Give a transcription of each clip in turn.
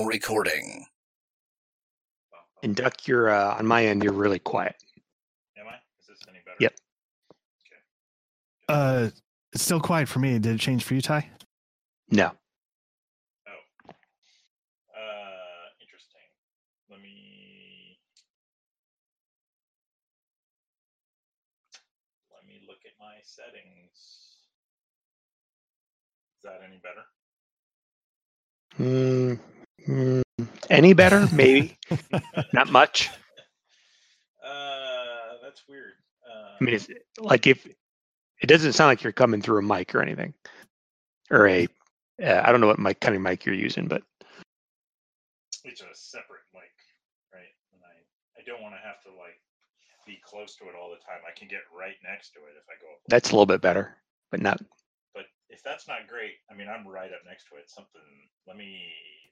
now recording. And Duck, you're uh, on my end. You're really quiet. Am I? Is this any better? Yep. Okay. Uh, it's still quiet for me. Did it change for you, Ty? No. Oh. Uh, interesting. Let me. Let me look at my settings. Is that any better? Mm, mm, any better? Maybe. Not much. Uh, that's weird. Uh, I mean, it's like if it doesn't sound like you're coming through a mic or anything, or a uh, I don't know what mic kind of mic you're using, but it's a separate mic, right? And I, I don't want to have to like be close to it all the time. I can get right next to it if I go up. that's a little bit better, but not. But if that's not great, I mean, I'm right up next to it. Something. Let me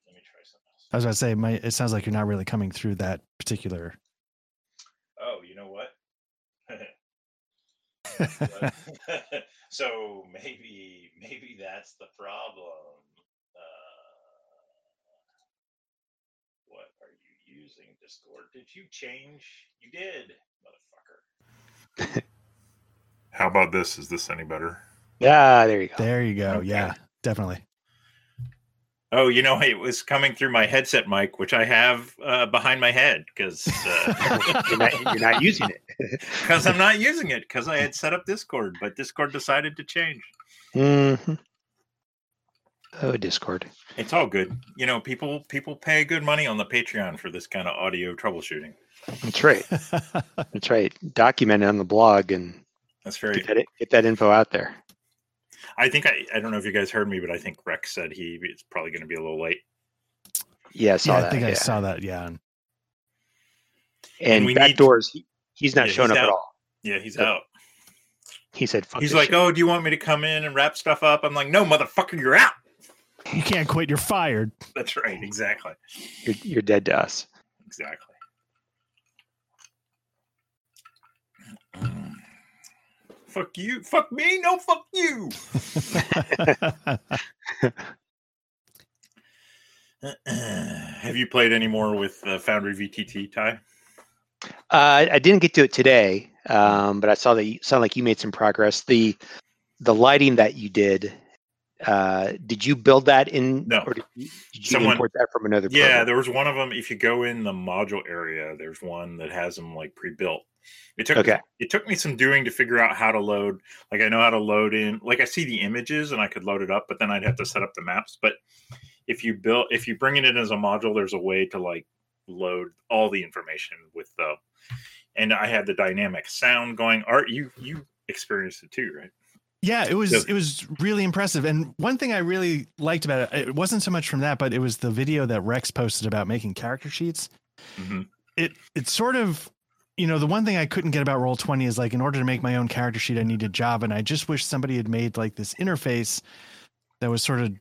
let me try something else. I was about to say, my, it sounds like you're not really coming through that particular. Oh, you know what? so maybe maybe that's the problem. Uh, what are you using, Discord? Did you change? You did, motherfucker. How about this? Is this any better? Yeah, there you go. There you go. Okay. Yeah, definitely. Oh, you know, it was coming through my headset mic, which I have uh, behind my head because uh, you're, not, you're not using it. because I'm not using it because I had set up Discord, but Discord decided to change. hmm Oh, Discord. It's all good. You know, people people pay good money on the Patreon for this kind of audio troubleshooting. That's right. That's right. Document it on the blog and That's very. get that, get that info out there. I think I I don't know if you guys heard me, but I think Rex said he is probably going to be a little late. Yeah, I saw yeah, that. I think yeah. I saw that. Yeah. And, And we back need- doors, he, he's not Yeah, showing he's up at all. Yeah, he's Yep. out. He said, Fuck He's like, shit." "Oh, do you want me to come in and wrap stuff up?" I'm like, "No, motherfucker, you're out." You can't quit. You're fired. That's right. Exactly. you're, you're dead to us. Exactly. Fuck you. Fuck me. No, fuck you. Have you played any more with uh, Foundry VTT, Ty? Uh, I didn't get to it today, um, but I saw that you sound like you made some progress. The the lighting that you did, uh, did you build that in? No. Or did you, did you Someone- import that from another? Yeah, program? there was one of them. If you go in the module area, there's one that has them like pre-built. It took Okay. it took me some doing to figure out how to load. Like I know how to load in. Like I see the images and I could load it up, but then I'd have to set up the maps. But if you build, if you bring it in as a module, there's a way to like load all the information with the. And I had the dynamic sound going. Art, you you experienced it too, right? Yeah, it was Yep. it was really impressive. And one thing I really liked about it, it wasn't so much from that, but it was the video that Rex posted about making character sheets. hmm It it's sort of you know, the one thing I couldn't get about Roll 20 is like in order to make my own character sheet, I needed Java. And I just wish somebody had made like this interface that was sort of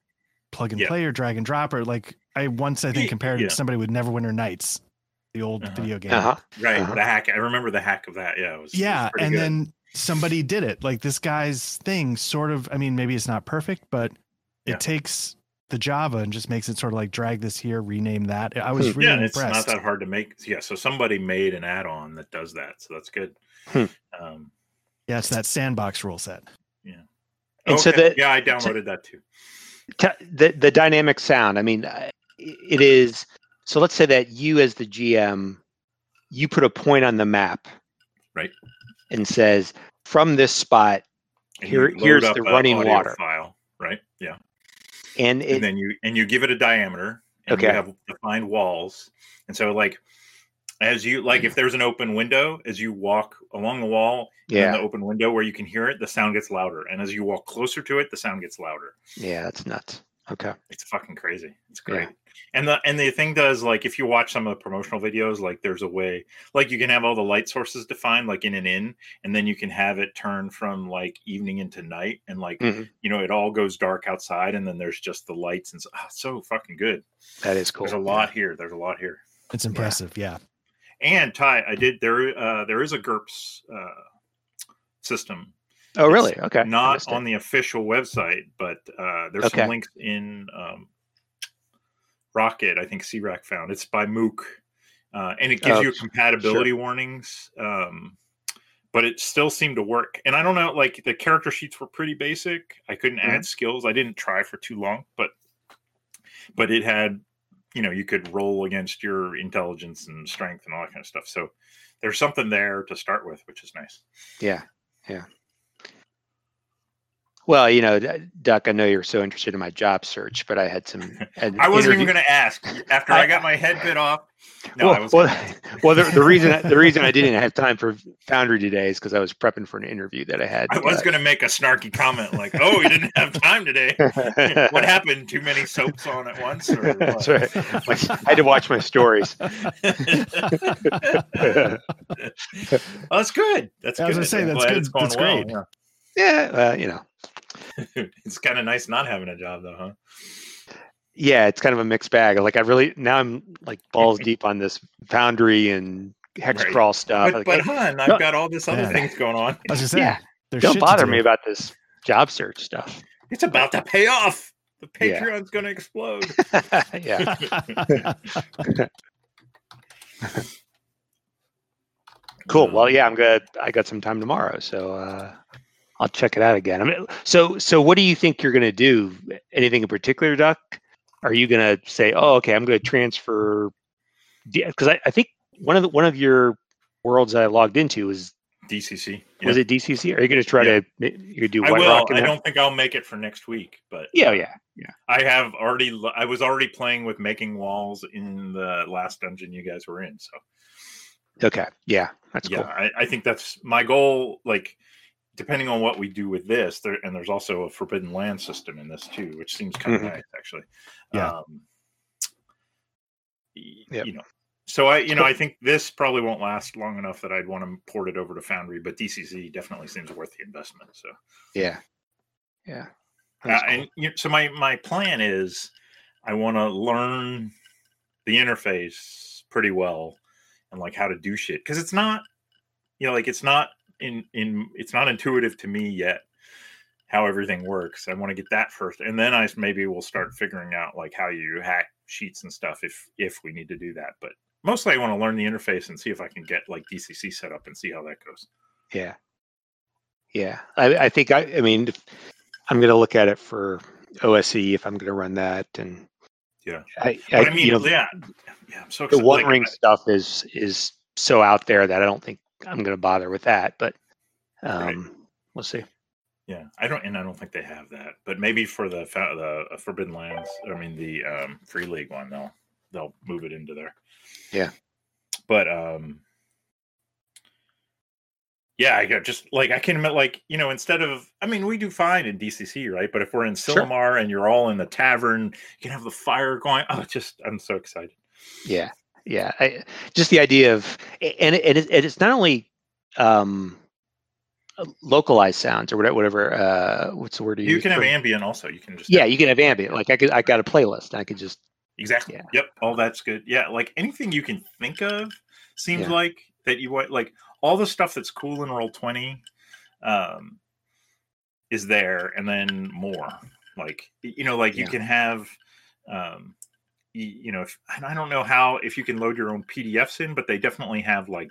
plug and Yeah. play or drag and drop or like I once I think compared yeah. to somebody with Neverwinter Nights, the old Uh-huh. video game. Uh-huh. Right, Uh-huh. the hack. I remember the hack of that. Yeah, it was. it was yeah and good. then somebody did it like this guy's thing sort of i mean maybe it's not perfect but it Yeah. takes the java and just makes it sort of like drag this here rename that i was Hmm. really yeah, it's impressed not that hard to make. Yeah, so somebody made an add-on that does that, so that's good. Hmm. Um, yeah it's that sandbox rule set Yeah, And so the- yeah, I downloaded that too. T- the the dynamic sound. I mean, uh, it is. So let's say that you, as the GM, you put a point on the map, Right. and says from this spot, And Here- here's the running water. file, right? Yeah, and it and then you and you give it a diameter, and you have defined walls, and so like as you like, if there's an open window, as you walk along the wall, yeah, the open window where you can hear it, the sound gets louder, and as you walk closer to it, the sound gets louder. yeah, it's nuts. Okay. it's fucking crazy. It's Yeah. great. And the and the thing does like if you watch some of the promotional videos, like there's a way like you can have all the light sources defined like in and in, and then you can have it turn from like evening into night, and like Mhm. you know it all goes dark outside, and then there's just the lights and so, ah, so fucking good. That is cool. There's a lot here. There's a lot here. it's impressive yeah, And Ty, I did there. Uh, there is a GURPS uh, system Oh, really? Okay. Not on the official website, but uh, there's Okay. some links in um, Rocket. I think C-Rack found it's by MOOC, uh, and it gives Oh, you compatibility warnings. Um, but it still seemed to work. And I don't know, like the character sheets were pretty basic. I couldn't Mm-hmm. add skills. I didn't try for too long, but but it had, you know, you could roll against your intelligence and strength and all that kind of stuff. So there's something there to start with, which is nice. Yeah, yeah. Well, you know, D- Duck, I know you're so interested in my job search, but I had some. had I wasn't even going to ask after I- I, got my head bit off. No, well, I was. well, well, the, the reason the reason I didn't have time for Foundry today is because I was prepping for an interview that I had. I was uh, going to make a snarky comment like, "Oh, you didn't have time today. what happened? Too many soaps on at once?" Or what? That's right. I had to watch my stories. well, that's good. That's I was good. gonna say, that's good. That's well. great. yeah. yeah, well, you know, it's kind of nice not having a job though, huh? yeah, it's kind of a mixed bag. Like I really now I'm like balls deep on this Foundry and hex Right. crawl stuff. But, Like, but hun, I've no. got all this other Yeah. things going on. I was just saying, yeah, there's don't bother do. me about this job search stuff. It's about to pay off. The Yeah. Patreon's going to explode. yeah. Cool. Well, yeah, I'm good. I got some time tomorrow, so uh, I'll check it out again. I mean, so so what do you think you're going to do? Anything in particular, Duck? Are you going to say, "Oh, okay, I'm going to transfer"? Because I, I think one of the one of your worlds that I logged into was DCC. was it DCC? Are you going to try Yeah. to you do I will. Rock? I don't think I'll make it for next week, but Yeah, yeah, yeah. I have already. I was already playing with making walls in the last dungeon you guys were in. So okay, yeah, that's yeah, cool. I, I think that's my goal. Like, depending on what we do with this, there and there's also a forbidden land system in this too, which seems kind of Mhm. nice actually. Yeah. Um, Yep. You know. So I, you know, I think this probably won't last long enough that I'd want to port it over to Foundry, but DCC definitely seems worth the investment. So Yeah, yeah. Uh, cool. and you so my my plan is I want to learn the interface pretty well and like how to do shit because it's not you know like it's not in in it's not intuitive to me yet how everything works. I want to get that first, and then I maybe will start figuring out like how you hack sheets and stuff if if we need to do that. But mostly, I want to learn the interface and see if I can get like DCC set up and see how that goes. Yeah. Yeah. I, I think I, I mean, I'm going to look at it for OSE if I'm going to run that. And Yeah. I, I, I, mean, you know, yeah, yeah. I'm so the excited. one like, ring stuff is, is so out there that I don't think I'm going to bother with that, but um, Right. we'll see. Yeah, I don't, and I don't think they have that. But maybe for the the Forbidden Lands, I mean the um, Free League one, they'll they'll move it into there. Yeah. But um, yeah, I got just like I can admit, like you know, instead of I mean, we do fine in DCC, right? But if we're in Sure. Silmar and you're all in the tavern, you can have the fire going. Oh, just I'm so excited. Yeah. Yeah. I, just the idea of, and, it, and it, it's not only um, localized sounds or whatever, whatever uh, what's the word You use can have ambient also. You can just Yeah. have- You can have ambient. Like I could, I got a playlist. I could just, Exactly. Yeah. Yep. All that's good. Yeah. Like anything you can think of seems Yeah. like that you want like all the stuff that's cool in roll 20 um is there and then more. Like you know, like you can have um y- you know, if, and I don't know how if you can load your own PDFs in, but they definitely have like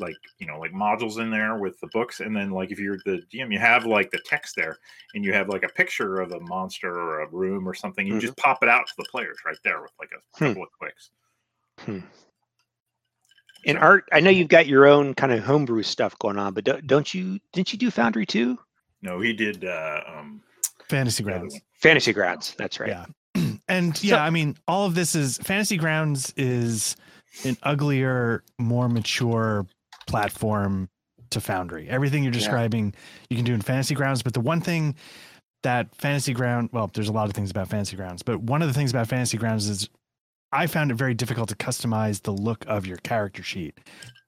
like you know like modules in there with the books and then like if you're the dm you have like the text there and you have like a picture of a monster or a room or something you Mhm. just pop it out to the players right there with like a Hmm. couple of clicks And So- Art, I know you've got your own kind of homebrew stuff going on, but don't, don't you? Didn't you do Foundry too? no he did uh um Fantasy the other Grounds. Fantasy Grounds. That's right. Yeah. And So- yeah, I mean, all of this is Fantasy Grounds is an uglier, more mature platform to Foundry. Everything you're Yeah. describing, you can do in Fantasy Grounds. But the one thing that Fantasy Ground, well, there's a lot of things about Fantasy Grounds, but one of the things about Fantasy Grounds is I found it very difficult to customize the look of your character sheet.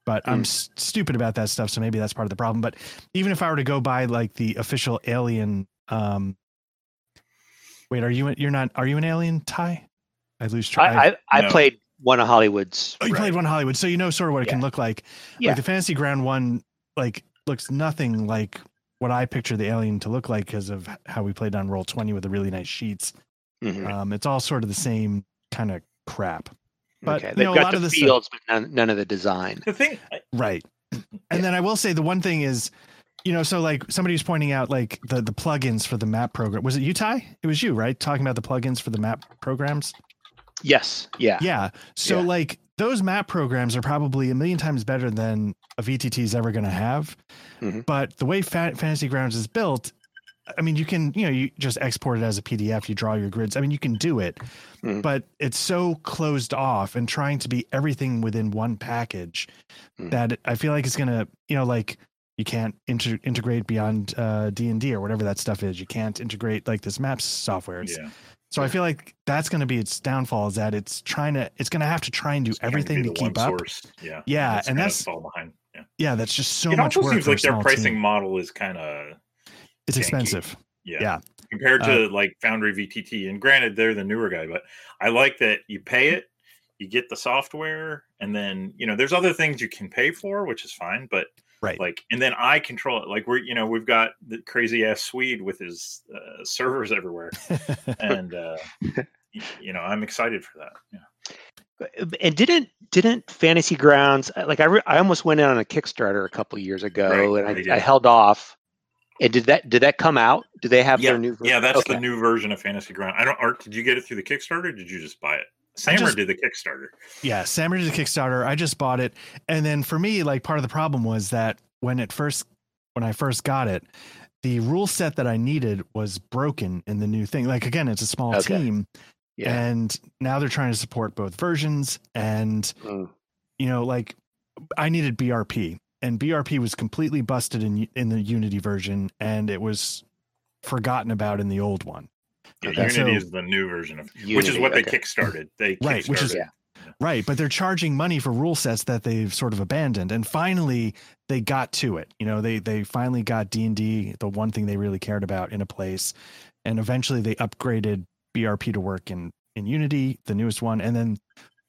But I'm Mm. s- stupid about that stuff, so maybe that's part of the problem. But even if I were to go buy like the official Alien, um, wait, are you you're not? Are you an Alien Ty? I lose track. I, I, I No. played one of Hollywood's. Oh, you played one of Hollywood, so you know sort of what it can look like. Yeah. Like the Fantasy Ground one, like looks nothing like what I picture the alien to look like because of how we played on Roll Twenty with the really nice sheets. Mhm. Um, it's all sort of the same kind of crap. But, okay, you they've know, a got lot the of the stuff- fields, but none, none of the design. The thing, I- Right. And then I will say the one thing is, you know, so like somebody was pointing out like the the plugins for the map program. Was it you, Ty? It was you, right? Talking about the plugins for the map programs. Yes, yeah, Yeah. So Yeah. like those map programs are probably a million times better than a VTT is ever going to have. Mhm. But the way Fa- Fantasy Grounds is built, I mean, you can, you know, you just export it as a PDF, you draw your grids. I mean, you can do it, Mhm. but it's so closed off and trying to be everything within one package Mhm. that I feel like it's going to, you know, like you can't inter- integrate beyond uh, D&D or whatever that stuff is. You can't integrate like this maps software. It's, yeah, so I feel like that's going to be its downfall is that it's trying to it's going to have to try and do it's everything to keep up. Source. Yeah, Yeah, and that's- fall behind. Yeah, Yeah, that's just so it much also work. seems like their pricing team. model is kind of It's janky. expensive. yeah. Yeah. compared Uh, to like Foundry VTT. And granted, they're the newer guy, but I like that you pay it, you get the software, and then you know there's other things you can pay for, which is fine. But Right. like, and then I control it. Like we're you know we've got the crazy ass Swede with his uh, servers everywhere, and uh, you know I'm excited for that. Yeah. and didn't didn't Fantasy Grounds like I re- I almost went in on a Kickstarter a couple years ago, Right, and they I, I held off. And did that did that come out? Do they have Yeah, their new? ver- Yeah, that's okay. the new version of Fantasy Ground. I don't. Art, did you get it through the Kickstarter? Or did you just buy it? Sammer just- did the Kickstarter. yeah, Sammer did the Kickstarter. I just bought it, and then for me, like part of the problem was that when it first when I first got it, the rule set that I needed was broken in the new thing. Like again, it's a small Okay. team, Yeah. and now they're trying to support both versions, and Mm. you know, like I needed BRP, and BRP was completely busted in in the Unity version, and it was forgotten about in the old one. Yeah, Okay. Unity So- is the new version of, which is Unity, what they okay. kickstarted. They Right, which is- kickstarted- Right, but they're charging money for rule sets that they've sort of abandoned, and finally they got to it. You know, they they finally got D and D, the one thing they really cared about, in a place, and eventually they upgraded BRP to work in in Unity, the newest one, and then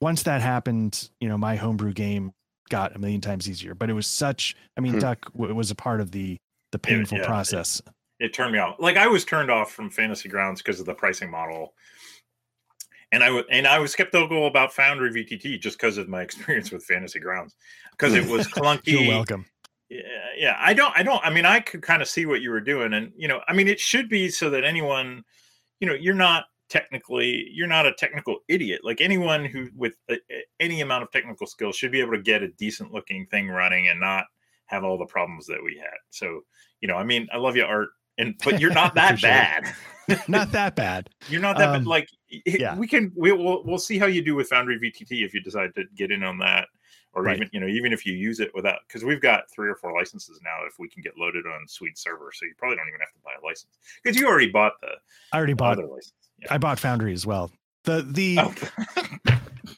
once that happened, you know, my homebrew game got a million times easier. But it was such, I mean, Hmm. Duck w- was a part of the the painful yeah, process. it turned me off. Like I was turned off from Fantasy Grounds because of the pricing model, and I was and I was skeptical about Foundry VTT just because of my experience with Fantasy Grounds because it was clunky. You're welcome. Yeah, yeah. I don't. I don't. I mean, I could kind of see what you were doing, and you know, I mean, it should be so that anyone, you know, you're not technically, you're not a technical idiot. Like anyone who with a- any amount of technical skill should be able to get a decent looking thing running and not have all the problems that we had. So, you know, I mean, I love you, Art, and but you're not that bad. Not that bad. You're not that Um, bad. Like, it- yeah. we can, we, we'll, we'll see how you do with Foundry VTT if you decide to get in on that, or Right. even, you know, even if you use it without, because we've got three or four licenses now. If we can get loaded on Sweet Server, so you probably don't even have to buy a license because you already bought the I already bought. other license. Yeah. I bought Foundry as well. The the Oh.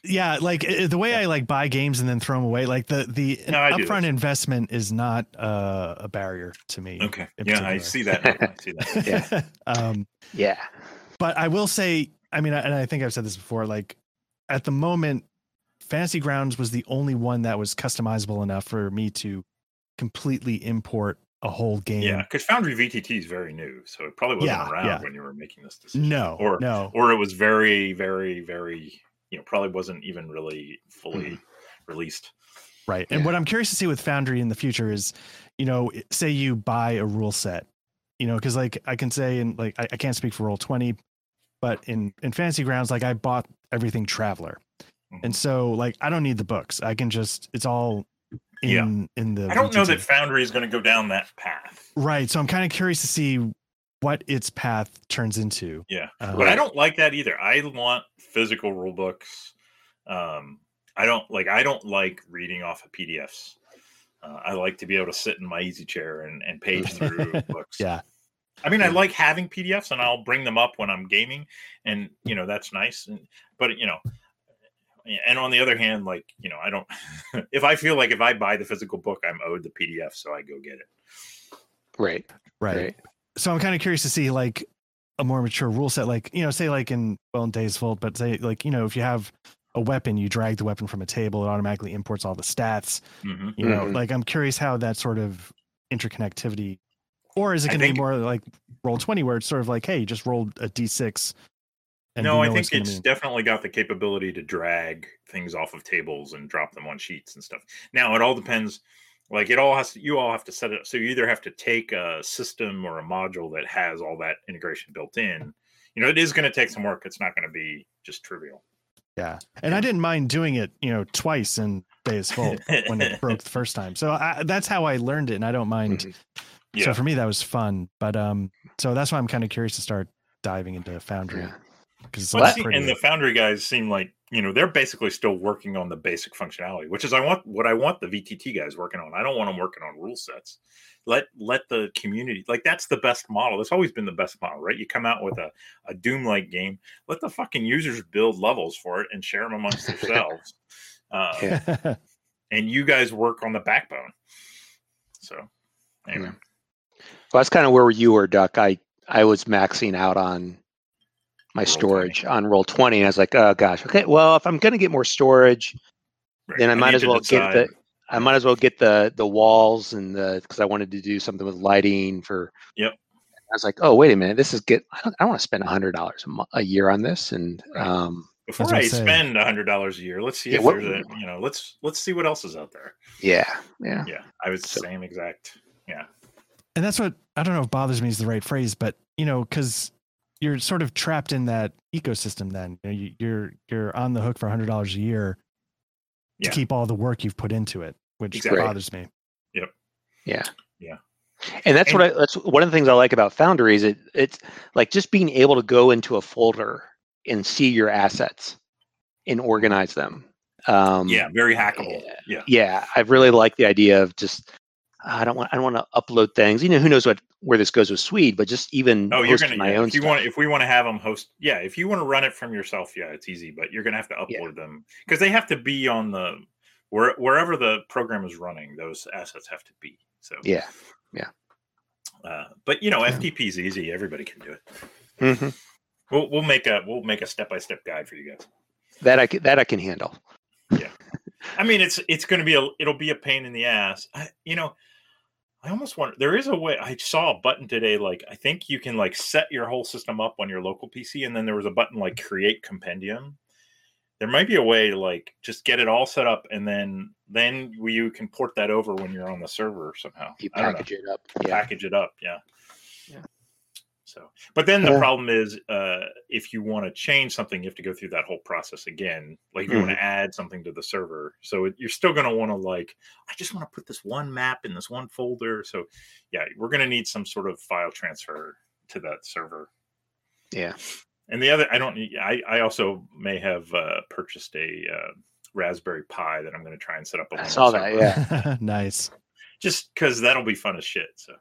Yeah like the way i like buy games and then throw them away like the the No, upfront investment is not uh, a barrier to me okay. in Yeah, I see that. I see that. Yeah. um Yeah. but i will say i mean and i think i've said this before like at the moment fantasy grounds was the only one that was customizable enough for me to completely import a whole game Yeah, because Foundry VTT is very new, so it probably wasn't Yeah, around yeah. when you were making this decision. no or no or it was very, very, very, you know, probably wasn't even really fully released. Right. And Yeah. what I'm curious to see with Foundry in the future is, you know, say you buy a rule set, you know, because like I can say, and like I, I can't speak for Roll 20, but in in Fantasy Grounds, like I bought everything Traveler, and Mhm. so like I don't need the books. I can just it's all in Yeah. in the. I don't know that Foundry is going to go down that path. Right. So I'm kind of curious to see what its path turns into. Yeah. Uh, But I don't like that either. I want physical rule books. Um, I don't like. I don't like reading off of PDFs. Uh, I like to be able to sit in my easy chair and, and page through books. Yeah. I mean, I like having PDFs, and I'll bring them up when I'm gaming, and you know that's nice. And but you know, and on the other hand, like you know, I don't. if I feel like if I buy the physical book, I'm owed the PDF, so I go get it. Right. Right. Right. So I'm kind of curious to see like a more mature rule set, like you know, say like in well in Days Vault, but say like you know if you have a weapon, you drag the weapon from a table, it automatically imports all the stats. hmm You know, Mhm. like I'm curious how that sort of interconnectivity, or is it going to be more like roll twenty, where it's sort of like, hey, you just rolled a d6 And no, I think what's it's be- definitely got the capability to drag things off of tables and drop them on sheets and stuff. Now it all depends. Like it all has to, you all have to set it up. So you either have to take a system or a module that has all that integration built in. You know, it is going to take some work. It's not going to be just trivial. Yeah, and I didn't mind doing it, you know, twice in Days Full when it broke the first time. So I, that's how I learned it, and I don't mind. Mhm. Yeah. So for me, that was fun. But um, so that's why I'm kind of curious to start diving into Foundry because it's a lot see, prettier. and the Foundry guys seem like you know they're basically still working on the basic functionality, which is I want what I want the VTT guys working on. I don't want them working on rule sets. Let let the community like that's the best model. That's always been the best model, right? You come out with a, a Doom like game, let the fucking users build levels for it and share them amongst themselves, uh, Yeah. and you guys work on the backbone. So anyway, Well, that's kind of where you were, Duck. I I was maxing out on my Roll 20. storage on roll 20 and i was like oh gosh okay well if i'm going to get more storage right. then i might need as to well get the i might as well get the the walls and the because i wanted to do something with lighting for Yep. i was like oh wait a minute this is get i don't, I don't want to spend a hundred dollars a mo- a year on this and Right. um before what I I spend a hundred dollars a year. Let's see Yeah, if what- there's a you know let's let's see what else is out there. yeah yeah Yeah, I was the So- same exact. Yeah, and that's what I don't know if bothers me is the right phrase, but you know, because you're sort of trapped in that ecosystem. Then you know, you, you're you're on the hook for hundred dollars a year to Yeah. keep all the work you've put into it, which Exactly. bothers me. Yep. Yeah Yeah. and that's what i that's one of the things i like about foundry is it it's like just being able to go into a folder and see your assets and organize them um yeah, very hackable. yeah. Yeah, yeah i really like the idea of just i don't want i don't want to upload things you know who knows what where this goes with swede but just even Oh, you're gonna. my Yeah, own if you stuff. want, if we want to have them host, yeah, if you want to run it from yourself, yeah, it's easy. But you're gonna have to upload Yeah. them because they have to be on the where wherever the program is running. Those assets have to be. So yeah Uh, but you know, Yeah. FTP is easy. Everybody can do it. Mhm. We'll we'll make a we'll make a step by step guide for you guys. that i can that i can handle Yeah, I mean, it's it's going to be a it'll be a pain in the ass. I, you know, I almost wonder there is a way. I saw a button today. Like I think you can like set your whole system up on your local PC, and then there was a button like mm-hmm. create compendium. There might be a way to like just get it all set up, and then then you can port that over when you're on the server somehow. you I don't know. package it up yeah Package it up. Yeah. So, but then the Yeah. problem is, uh, if you want to change something, you have to go through that whole process again. Like if you want Mm-hmm. to add something to the server, so it, you're still going to want to like, I just want to put this one map in this one folder. So, yeah, we're going to need some sort of file transfer to that server. yeah And the other, I don't. I I also may have uh, purchased a uh, Raspberry Pi that I'm going to try and set up. a I Linux saw that, server, yeah. nice. just because that'll be fun as shit. So.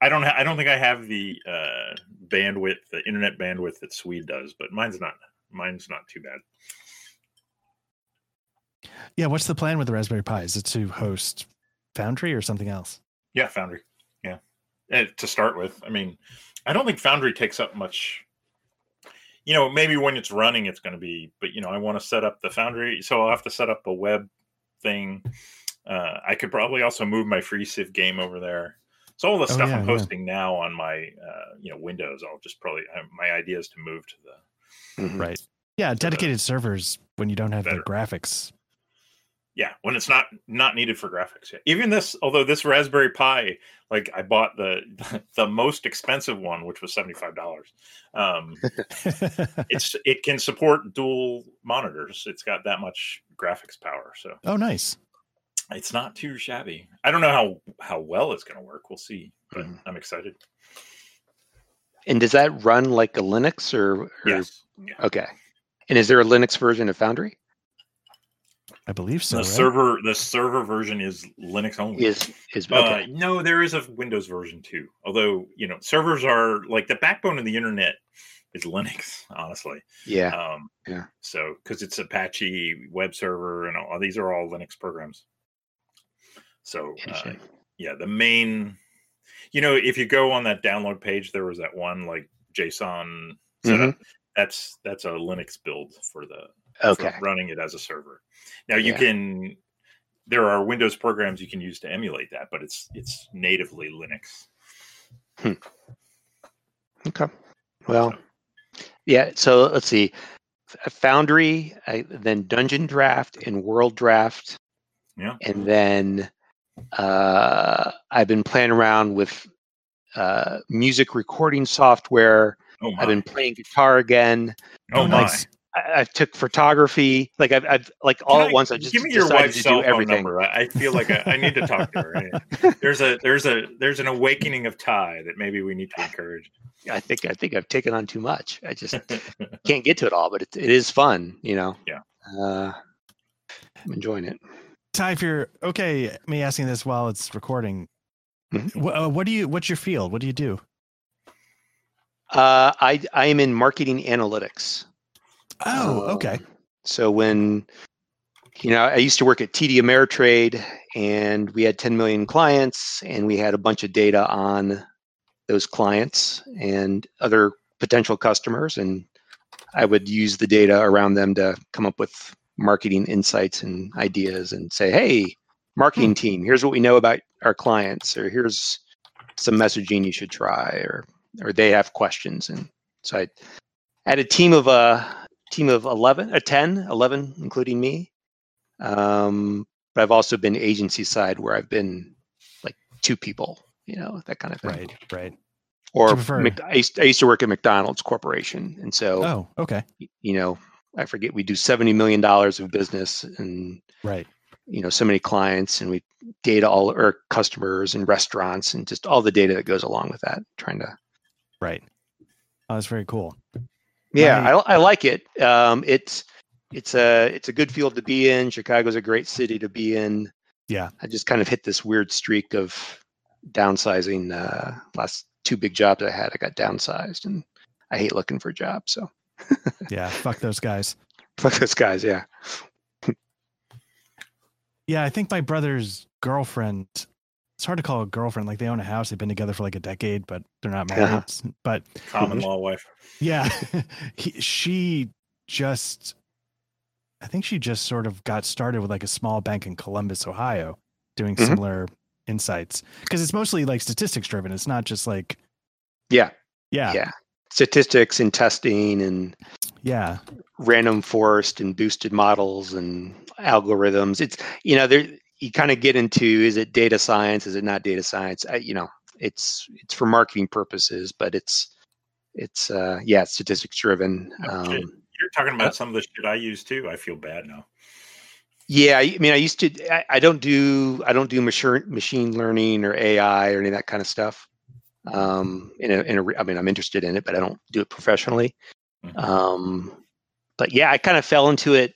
I don't. Ha- I don't think I have the uh, bandwidth, the internet bandwidth that Swede does, but mine's not. Mine's not too bad. Yeah, what's the plan with the Raspberry Pi? Is it to host Foundry or something else? Yeah, Foundry. Yeah, and to start with, I mean, I don't think Foundry takes up much. You know, maybe when it's running, it's going to be, but you know, I want to set up the Foundry, so I'll have to set up a web thing. Uh, I could probably also move my FreeCiv game over there. So all the Oh, stuff yeah, I'm yeah. now on my, uh, you know, Windows, I'll just probably. I, my idea is to move to the Mhm. Right. Yeah, dedicated servers when you don't have better. the graphics. yeah when it's not not needed for graphics yeah. even this although this raspberry pi like i bought the the most expensive one which was $75 um it's it can support dual monitors it's got that much graphics power so oh, nice. It's not too shabby i don't know how how well it's going to work we'll see but Mhm. i'm excited and does that run like a linux or, or yes okay and is there a linux version of foundry I believe so. the right? server the server version is linux only is is Uh, okay no, there is a Windows version too. Although you know, servers are like the backbone of the internet is Linux. Honestly, yeah um, Yeah. So because it's Apache web server and all these are all Linux programs. So uh, yeah, the main, you know, if you go on that download page, there was that one like JSON setup. That's that's a Linux build for the for okay running it as a server. Now you Yeah. can there are Windows programs you can use to emulate that, but it's it's natively Linux. okay Well, yeah. So let's see. Foundry, I, then Dungeondraft and Wonderdraft, Yeah. and then uh, I've been playing around with uh, music recording software. Oh. I've been playing guitar again. oh my. I, I took photography. Like I've, I've like all Can at once. I just give me your wife's cell phone everything. number. I, I feel like I, I need to talk to her. There's a there's a there's an awakening of Ty that maybe we need to encourage. I think I think I've taken on too much. I just can't get to it all, but it, it is fun. You know. Yeah. Uh, I'm enjoying it. Ty, if you're okay, me asking this while it's recording, Mhm. wh- uh, what do you? What's your field? What do you do? Uh, I I am in marketing analytics. Oh, okay. Um, So when you know, I used to work at TD Ameritrade, and we had 10 million clients, and we had a bunch of data on those clients and other potential customers, and I would use the data around them to come up with marketing insights and ideas, and say, "Hey, marketing team, here's what we know about our clients, or here's some messaging you should try," or or they have questions, and so I had a team of uh team of 11 or 10 11 including me um but i've also been agency side where i've been like two people you know that kind of thing Right, right. or? Mc- I, used, I used to work at mcdonald's corporation and so Oh, okay. you know i forget we do 70 million dollars of business and Right. you know so many clients and we data all our customers and restaurants and just all the data that goes along with that trying to Right. Oh, that's very cool. Yeah, My- I, I like it. Um, it's it's a it's a good field to be in. Chicago's a great city to be in. Yeah. I just kind of hit this weird streak of downsizing. Uh, last two big jobs I had, I got downsized, and I hate looking for jobs. So Yeah. fuck those guys. fuck those guys. Yeah. Yeah, I think my brother's girlfriend. It's hard to call a girlfriend. Like they own a house. They've been together for like a decade, but they're not married. Uh-huh. But Common law wife. yeah, he, she just. I think she just sort of got started with like a small bank in Columbus, Ohio, doing Mhm. similar insights because it's mostly like statistics driven. It's not just like Yeah. yeah, Yeah. Statistics and testing and yeah, random forest and boosted models and algorithms. It's you know there you kind of get into is it data science? Is it not data science? I, you know, it's it's for marketing purposes, but it's it's uh yeah, it's statistics driven. Oh. Um, You're talking about some of the shit I use too. I feel bad now. yeah, I I mean, I used to. I, I don't do. I don't do machine machine learning or AI or any of that kind of stuff. Um, in a, in a, re- I mean, I'm interested in it, but I don't do it professionally. Mhm. Um, but yeah, I kind of fell into it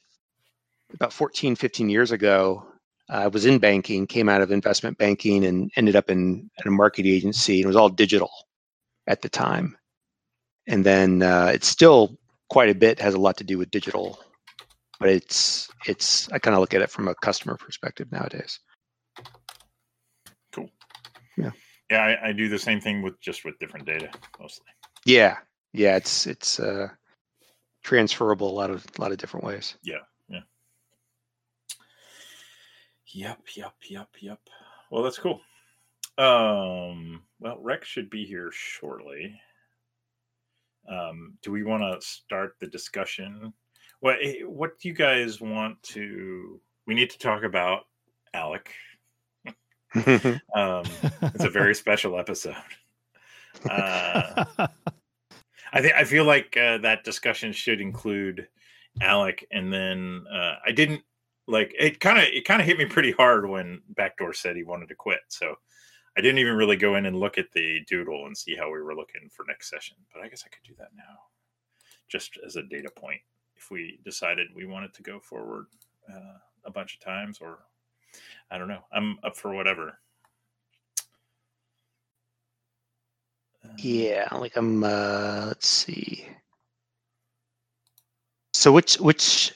about 14, 15 years ago. I was in banking, came out of investment banking, and ended up in at a marketing agency. And it was all digital at the time. And then uh, it's still quite a bit has a lot to do with digital but it's it's I kind of look at it from a customer perspective nowadays. Cool. Yeah, I, I do the same thing with just with different data mostly. Yeah, yeah, it's it's uh, transferable a lot of a lot of different ways. Yeah, yeah. Yep, yep, yep, yep. Well, that's cool. Um, well, Rex should be here shortly. Um, do we want to start the discussion? What eh, What do you guys want to? We need to talk about Alec. Um, it's a very special episode. Uh, I think I feel like uh, that discussion should include Alec, and then uh, I didn't like it. Kind of it kind of hit me pretty hard when Backdoor said he wanted to quit. So I didn't even really go in and look at the doodle and see how we were looking for next session. But I guess I could do that now, just as a data point. If we decided we wanted to go forward uh, a bunch of times, or I don't know, I'm up for whatever. Uh, yeah, like I'm. Uh, let's see. So which which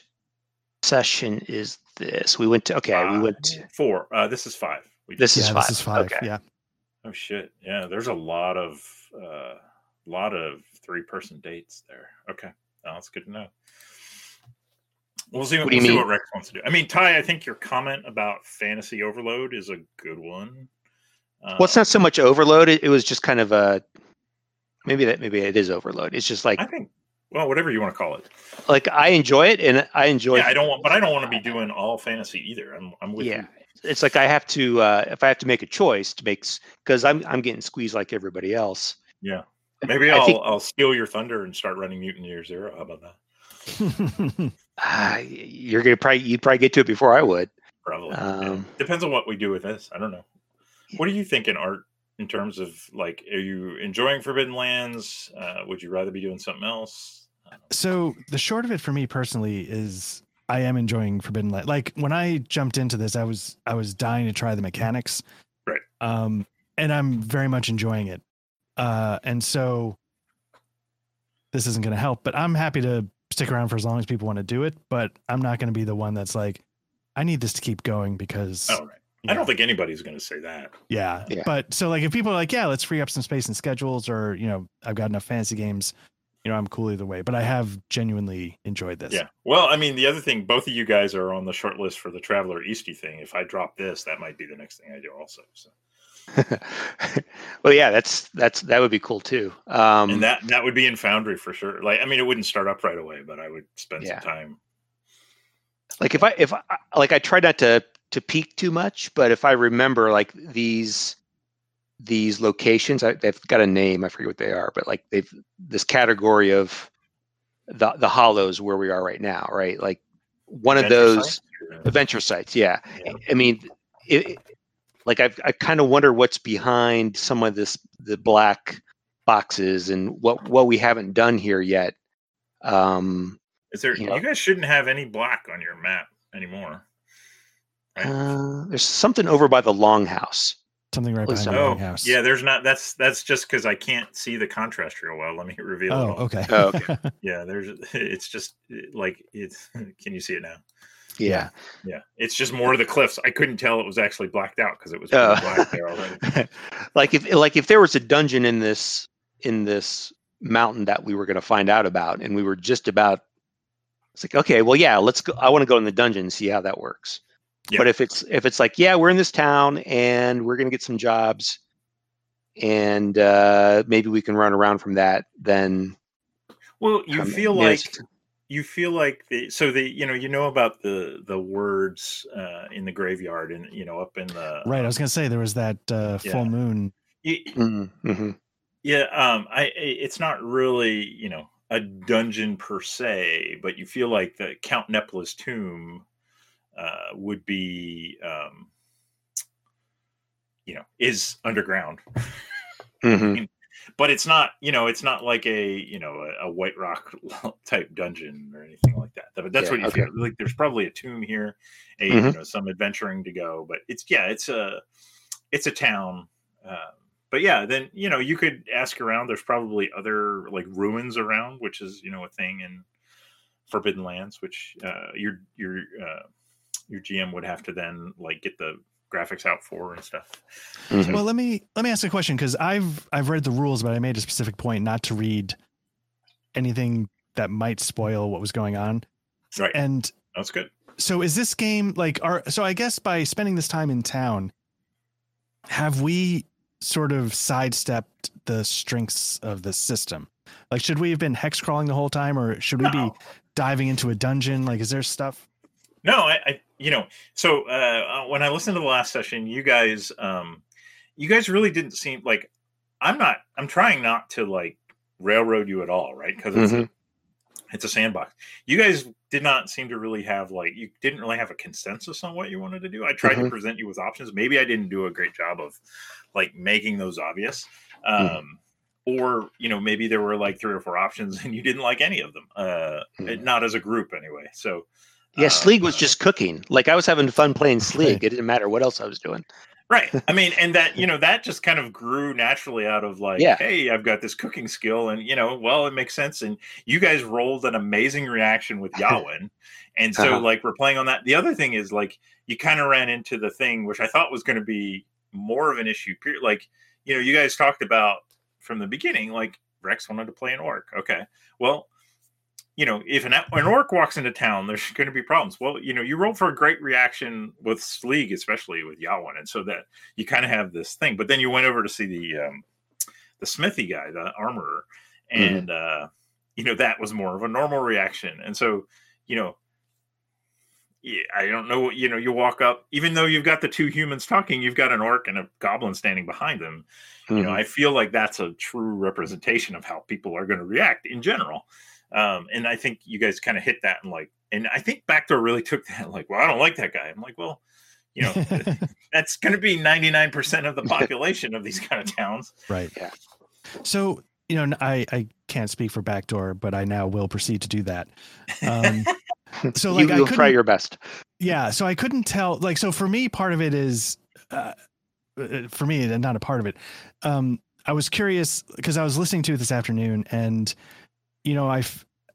session is this? We went to okay. we went. To, four. Uh, this is five. We This did- is yeah, five. this is five. Okay. Yeah. Oh shit! Yeah, there's a lot of uh, lot of three person dates there. Okay, well, that's good to know. We'll see. What What, do you we'll see mean? what Rex wants to do. I mean, Ty, I think your comment about fantasy overload is a good one. Uh, well, it's not so much overload. It, it was just kind of a maybe that maybe it is overload. It's just like I think well, whatever you want to call it. like I enjoy it and I enjoy. Yeah, I don't want, but I don't want to be doing all fantasy either. I'm, I'm with Yeah. you. It's like I have to uh, if I have to make a choice to make because I'm I'm getting squeezed like everybody else. Yeah, maybe I I'll think- I'll steal your thunder and start running Mutant Year Zero. How about that? Ah, you're gonna probably you'd probably get to it before I would. Probably. Yeah. Um, Depends on what we do with this. I don't know. What are you thinking, Art? In terms of like, are you enjoying Forbidden Lands? Uh, would you rather be doing something else? I don't know. so the short of it for me personally is I am enjoying Forbidden Light. Like when I jumped into this, I was I was dying to try the mechanics. Right. Um, and I'm very much enjoying it. Uh, and so this isn't going to help, but I'm happy to stick around for as long as people want to do it. But I'm not going to be the one that's like, I need this to keep going because Oh, right. I don't think anybody's going to say that. yeah. Yeah. But so like if people are like, yeah, let's free up some space and schedules or, you know, I've got enough fantasy games, you know, I'm cool either way. But I have genuinely enjoyed this. Yeah. Well, I mean, the other thing, both of you guys are on the short list for the Traveler Easty thing. If I drop this, that might be the next thing I do also. So, well, yeah, that's that's that would be cool too. Um, and that that would be in Foundry for sure. Like, I mean, it wouldn't start up right away, but I would spend Yeah. some time. like if I if I like I try not to to peek too much, but if I remember like these these locations, I, they've got a name. I forget what they are, but like they've this category of the the hollows where we are right now, right? Like one of those sites? Adventure sites. Yeah, Yeah. I mean, it- like I've, I kind of wonder what's behind some of this the black boxes and what what we haven't done here yet. Um, Is there? Yeah. You guys shouldn't have any black on your map anymore. Right? uh, there's something over by the longhouse. Something right Listen, behind the oh, house. yeah. There's not. That's that's just because I can't see the contrast real well. Let me reveal. it Oh, all. okay. Oh, okay. Yeah. There's. It's just like it's. Can you see it now? Yeah. Yeah. It's just more of the cliffs. I couldn't tell it was actually blacked out because it was Oh. black there already. like if like if there was a dungeon in this in this mountain that we were going to find out about and we were just about it's like okay well yeah let's go i want to go in the dungeon and see how that works Yeah. but if it's if it's like yeah we're in this town and we're going to get some jobs and uh maybe we can run around from that then Well, you um, feel like it's- you feel like the so the you know you know about the the words uh in the graveyard and you know up in the Right. I was gonna say there was that uh, Yeah. full moon. Y- Mhm, mhm. Yeah, um, I I- it's not really you know a dungeon per se, but you feel like the Count Nepla's tomb uh, would be, um, you know, is underground, Mhm. But it's not you know it's not like a you know a, a White Rock type dungeon or anything like that. But that's Yeah, what you okay. feel like. There's probably a tomb here, a Mhm. you know some adventuring to go, but it's yeah, it's a it's a town. Um, but yeah, then you know you could ask around. There's probably other like ruins around, which is you know a thing in Forbidden Lands, which uh, your your uh, your GM would have to then like get the graphics out for and stuff. Mhm. Well, let me let me ask a question because I've I've read the rules, but I made a specific point not to read anything that might spoil what was going on. Right, And that's good. so is this game like are so I guess by spending this time in town, have we sort of sidestepped the strengths of the system? Like should we have been hex crawling the whole time or should we be diving into a dungeon? Like is there stuff? No, I, I you know, so uh, uh, when I listened to the last session, you guys, um, you guys really didn't seem like I'm not. I'm trying not to like railroad you at all, right? Because it's a, it's a sandbox. You guys did not seem to really have like you didn't really have a consensus on what you wanted to do. I tried to Mhm. present you with options. Maybe I didn't do a great job of like making those obvious. Um, Mhm. Or you know maybe there were like three or four options and you didn't like any of them. Uh, Mhm. Not as a group anyway. So yeah uh, sleek was just cooking. Like i was having fun playing sleek. It didn't matter what else i was doing. Right. I mean and that you know that just kind of grew naturally out of like Yeah. hey i've got this cooking skill and you know well it makes sense and you guys rolled an amazing reaction with yawin and so Uh-huh. like we're playing on that. The other thing is like you kind of ran into the thing which i thought was going to be more of an issue period like you know you guys talked about from the beginning like rex wanted to play an orc. Okay. Well you know, if an, an orc walks into town, there's going to be problems. Well, you know, you roll for a great reaction with Sleeg, especially with Yawan, and so that you kind of have this thing. But then you went over to see the um, the smithy guy, the armorer, Mhm. and uh, you know that was more of a normal reaction. And so, you know, I don't know. You know, you walk up, even though you've got the two humans talking, you've got an orc and a goblin standing behind them. You know, Mhm. I feel like that's a true representation of how people are going to react in general. Um, and I think you guys kind of hit that and like, and I think Backdoor really took that like, well, I don't like that guy. I'm like, well, you know, that's going to be 99% of the population of these kind of towns. right. Yeah. So you know, I, I can't speak for backdoor, but I now will proceed to do that. Um, so like you, I will try your best. yeah so i couldn't tell like so for me part of it is uh, uh, for me and not a part of it um i was curious because i was listening to it this afternoon and you know i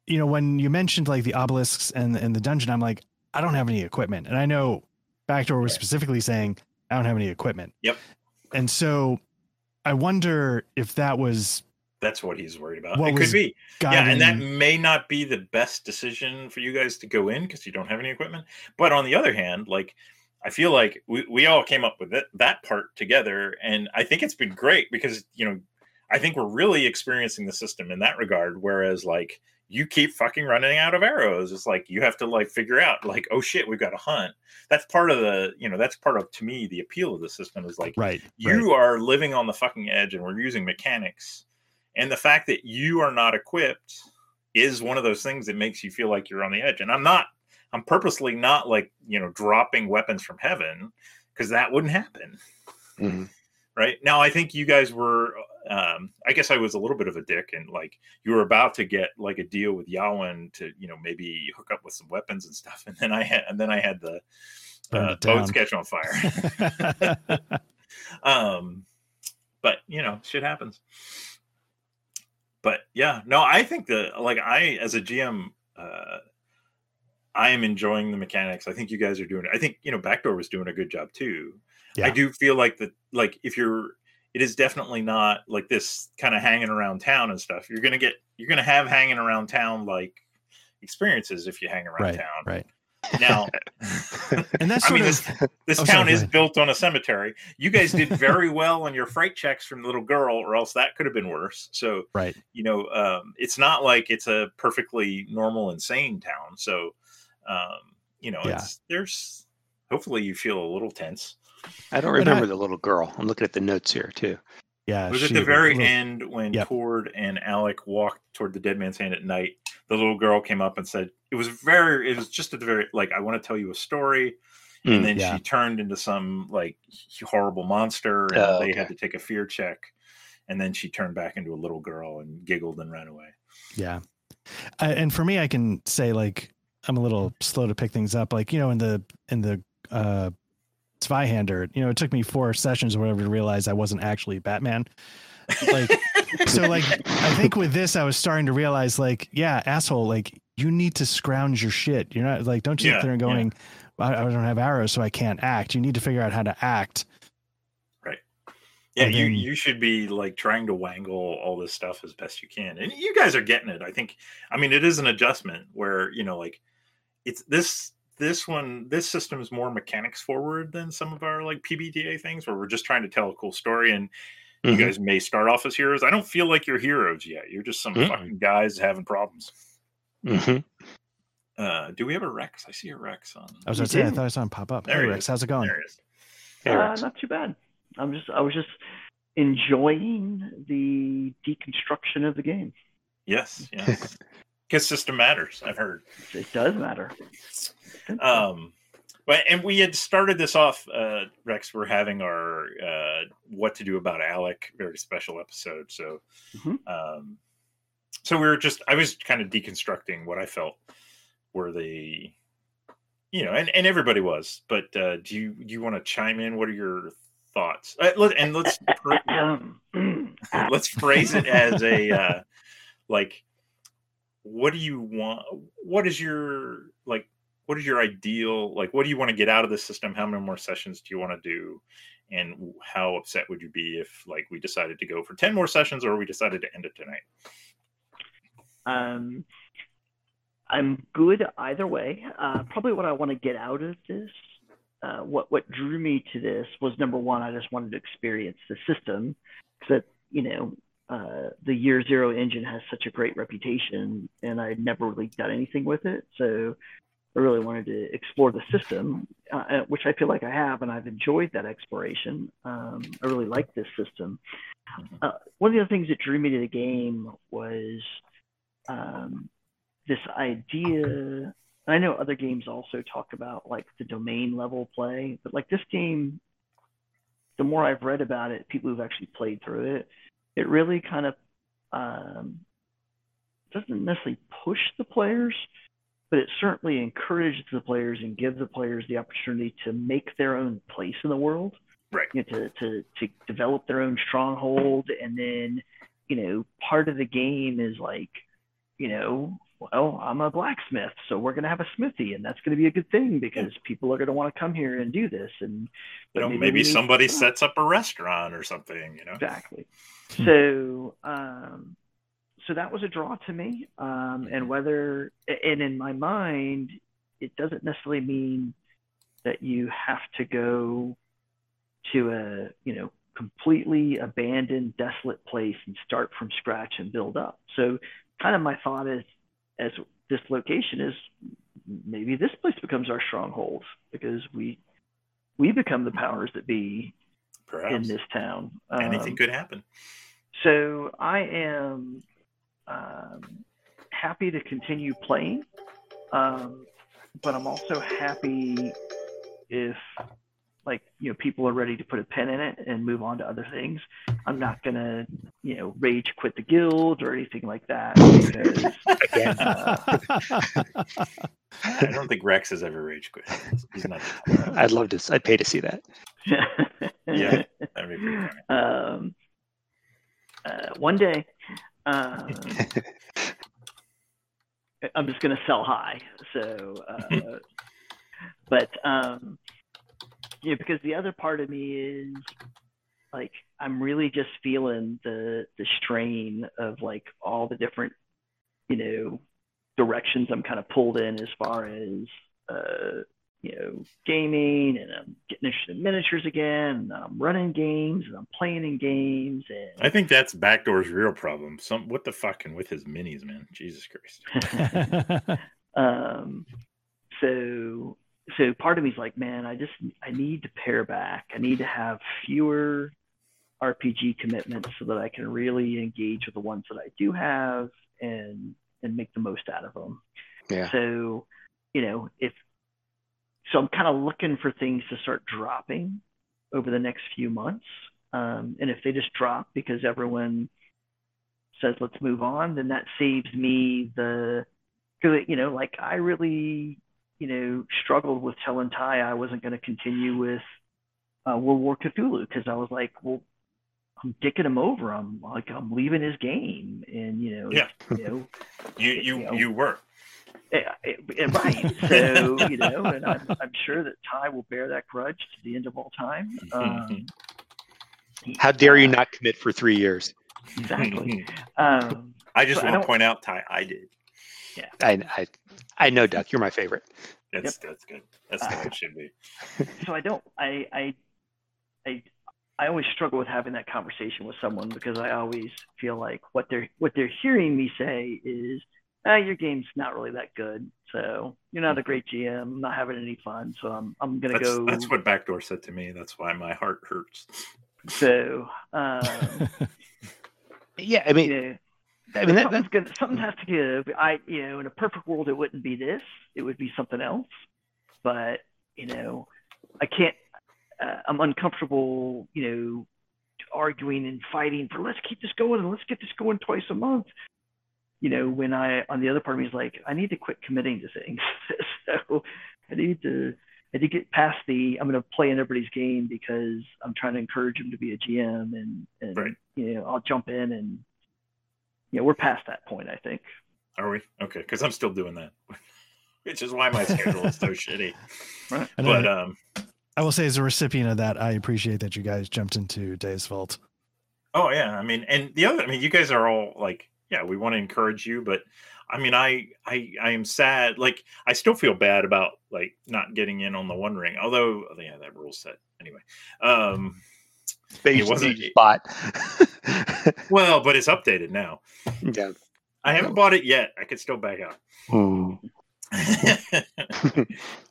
you know when you mentioned like the obelisks and and the dungeon i'm like i don't have any equipment and i know backdoor was specifically saying i don't have any equipment Yep. and so i wonder if that was That's what he's worried about. What it could be. guiding Yeah, and that may not be the best decision for you guys to go in because you don't have any equipment. But on the other hand, like I feel like we, we all came up with it, that part together, and I think it's been great because you know I think we're really experiencing the system in that regard. Whereas like you keep fucking running out of arrows, it's like you have to like figure out like oh shit we've got to hunt. That's part of the you know that's part of to me the appeal of the system is like right you are living on the fucking edge and we're using mechanics and the fact that you are not equipped is one of those things that makes you feel like you're on the edge and i'm not i'm purposely not like you know dropping weapons from heaven because that wouldn't happen Mhm. right now i think you guys were um i guess i was a little bit of a dick and like you were about to get like a deal with Yawen to you know maybe hook up with some weapons and stuff and then i had and then i had the uh, boats catch on fire. Um but you know shit happens. But yeah no i think that like i as a gm uh i am enjoying the mechanics. I think you guys are doing i think you know backdoor was doing a good job too. I do feel like that like if you're it is definitely not like this kind of hanging around town and stuff you're gonna get you're gonna have hanging around town like experiences if you hang around right town right now and that's I mean, of this, this Oh, town sorry, is built on a cemetery. You guys did very well on your fright checks from the little girl, or else that could have been worse. So, right you know, um, it's not like it's a perfectly normal, insane town. So, um, you know, Yeah. it's there's hopefully you feel a little tense. I don't And I- remember the little girl. I'm looking at the notes here too. yeah It was at the very little- end when Yep. Tord and Alec walked toward the dead man's hand at night. The little girl came up and said, "It was very. It was just at the very like I want to tell you a story." Mm, and then yeah. she turned into some like horrible monster and Oh, they okay. had to take a fear check and then she turned back into a little girl and giggled and ran away Yeah. I, and for me, I can say like I'm a little slow to pick things up. Like, you know, in the in the uh Zweihander, you know, it took me four sessions or whatever to realize I wasn't actually Batman. Like so like I think with this I was starting to realize like, yeah, asshole, like you need to scrounge your shit. You're not like don't you Yeah, there and yeah. going, I, I don't have arrows, so I can't act. You need to figure out how to act. Right. Yeah And you you should be like trying to wangle all this stuff as best you can and you guys are getting it i think i mean it is an adjustment where you know like it's this this one this system is more mechanics forward than some of our like pbta things where we're just trying to tell a cool story and you Mhm. guys may start off as heroes i don't feel like you're heroes yet you're just some Mm-mm. fucking guys having problems Mhm. Uh, do we have a Rex? I see a Rex on. I was We gonna say I thought I saw him pop up. There Hey he Rex, is. how's it going? There he is. Hey, uh, Rex. not too bad. I'm just I was just enjoying the deconstruction of the game. Yes, yes. Because system matters. I've heard. It does matter. Um, but and we had started this off. Uh, Rex, we're having our uh, what to do about Alec very special episode. So, Mhm. um, so we were just. I was kind of deconstructing what I felt were the, you know, and and everybody was. But uh, do you do you want to chime in? What are your thoughts? Uh, let, and let's Um, let's phrase it as a uh, like what do you want what is your like what is your ideal like what do you want to get out of the system how many more sessions do you want to do and how upset would you be if like we decided to go for 10 more sessions or we decided to end it tonight um, I'm good either way. Uh, probably what I want to get out of this, uh, what what drew me to this was number one, I just wanted to experience the system. Because you know, uh, the Year Zero engine has such a great reputation, and I'd never really done anything with it. So I really wanted to explore the system, uh, uh, which I feel like I have, and I've enjoyed that exploration. Um, I really like this system. Uh, one of the other things that drew me to the game was um, this idea. I know other games also talk about like the domain level play, but like this game, the more I've read about it, people who've actually played through it, it really kind of um, doesn't necessarily push the players, but it certainly encourages the players and gives the players the opportunity to make their own place in the world, Right. you know, to, to, to develop their own stronghold. And then, you know, part of the game is like, you know, well, I'm a blacksmith, so we're going to have a smithy, and that's going to be a good thing because people are going to want to come here and do this. And You know, we maybe need- somebody sets up a restaurant or something. You know. Exactly. Hmm. So, um, so that was a draw to me. Um, and whether, and in my mind, it doesn't necessarily mean that you have to go to a, you know, completely abandoned, desolate place and start from scratch and build up. So, kind of my thought is, as this location is, maybe this place becomes our stronghold because we we become the powers that be in this town. anything Um, could happen. so I am um, happy to continue playing, um, but I'm also happy if, like, you know, people are ready to put a pin in it and move on to other things. I'm not gonna, you know, rage quit the guild or anything like that because Again. I don't think Rex has ever rage quit. He's not. I'd love to. I'd pay to see that. Yeah. That'd be pretty funny. um, uh, one day, um, I'm just going to sell high. So, uh, but um, yeah, because the other part of me is like I'm really just feeling the the strain of like all the different, you know, directions I'm kind of pulled in as far as uh, you know, gaming and I'm getting interested in miniatures again and I'm running games and I'm playing in games and I think that's Backdoor's real problem. Some what the fucking with his minis, man. Jesus Christ. um so so part of me's like, man, I just I need to pare back. I need to have fewer RPG commitments so that I can really engage with the ones that I do have and and make the most out of them. Yeah. So, you know, if so, I'm kind of looking for things to start dropping over the next few months. Um, and if they just drop because everyone says let's move on, then that saves me the because you know, like I really you know struggled with telling Ty I wasn't going to continue with uh, World War Cthulhu because I was like, well, I'm dicking him over. I'm like I'm leaving his game, and you know, Yeah. you know. You You you know. you were. Eh, eh, eh, right. So, you know, and I'm, I'm sure that Ty will bear that grudge to the end of all time. Um, he- How dare you uh, not commit for three years? Exactly. Um, I just But I want to point out, Ty, I did. Yeah, I, I, I know, Duck. You're my favorite. That's that's good. That's the way it should be. so I don't, I, I, I, I always struggle with having that conversation with someone because I always feel like what they're, what they're hearing me say is, ah, your game's not really that good. So you're not a great GM. I'm not having any fun. So I'm, I'm going to That's, go. that's what Backdoor said to me. That's why my heart hurts. So, um, Yeah, I mean, you know, I mean that, something's that, gonna, something has to give. I, you know, in a perfect world, it wouldn't be this. It would be something else. But you know, I can't. Uh, I'm uncomfortable. You know, arguing and fighting for let's keep this going and let's get this going twice a month. You know, when I on the other part of me is like, I need to quit committing to things. so I need to. I need to get past the I'm going to play in everybody's game because I'm trying to encourage them to be a GM and and Right. you know I'll jump in and you know we're past that point I think. Are we? Okay, because I'm still doing that. Which is why my schedule is so shitty. And But I, um I will say, as a recipient of that, I appreciate that you guys jumped into Days Vault. Oh yeah, I mean, and the other, I mean, you guys are all like, yeah, we want to encourage you, but I mean, I, I, I am sad. Like, I still feel bad about like not getting in on the One Ring. Although, yeah, that rule set anyway. Um, that you it wasn't- spot. Well, but it's updated now. yeah. I haven't bought it yet. I could still back out. Hmm.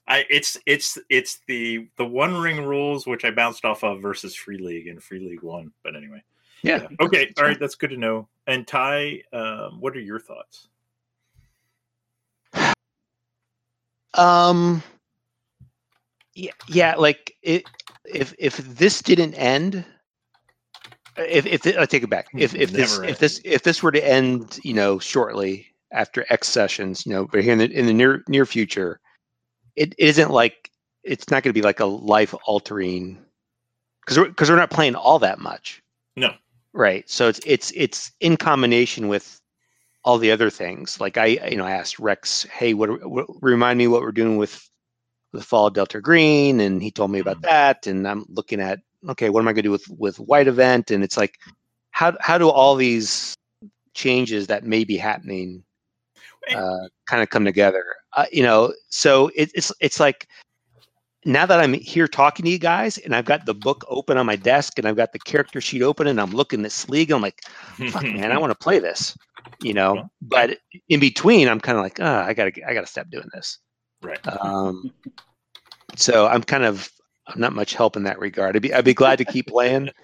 I it's it's it's the the one ring rules which I bounced off of versus Free League and Free League one. But anyway, Yeah. Okay, all right, that's good to know. And Ty, um, what are your thoughts? Um. Yeah, yeah. Like it, if if this didn't end, if if I take it back, if if this if this if this were to end, you know, shortly after X sessions, you know, but here in the in the near near future, it, it isn't like it's not going to be like a life altering because we're because we're not playing all that much. No. Right. So it's it's it's in combination with all the other things. Like I, you know, I asked Rex, "Hey, what, what remind me what we're doing with the Fall of Delta Green?" And he told me about that. And I'm looking at, okay, what am I going to do with with White Event? And it's like, how how do all these changes that may be happening uh, kind of come together? Uh, you know, so it, it's it's like now that I'm here talking to you guys, and I've got the book open on my desk, and I've got the character sheet open, and I'm looking at Sleek, I'm like, fuck man, I want to play this, you know. But in between, I'm kind of like, oh, I gotta, I gotta stop doing this. right. Um, so I'm kind of, I'm not much help in that regard. I'd be, I'd be glad to keep playing.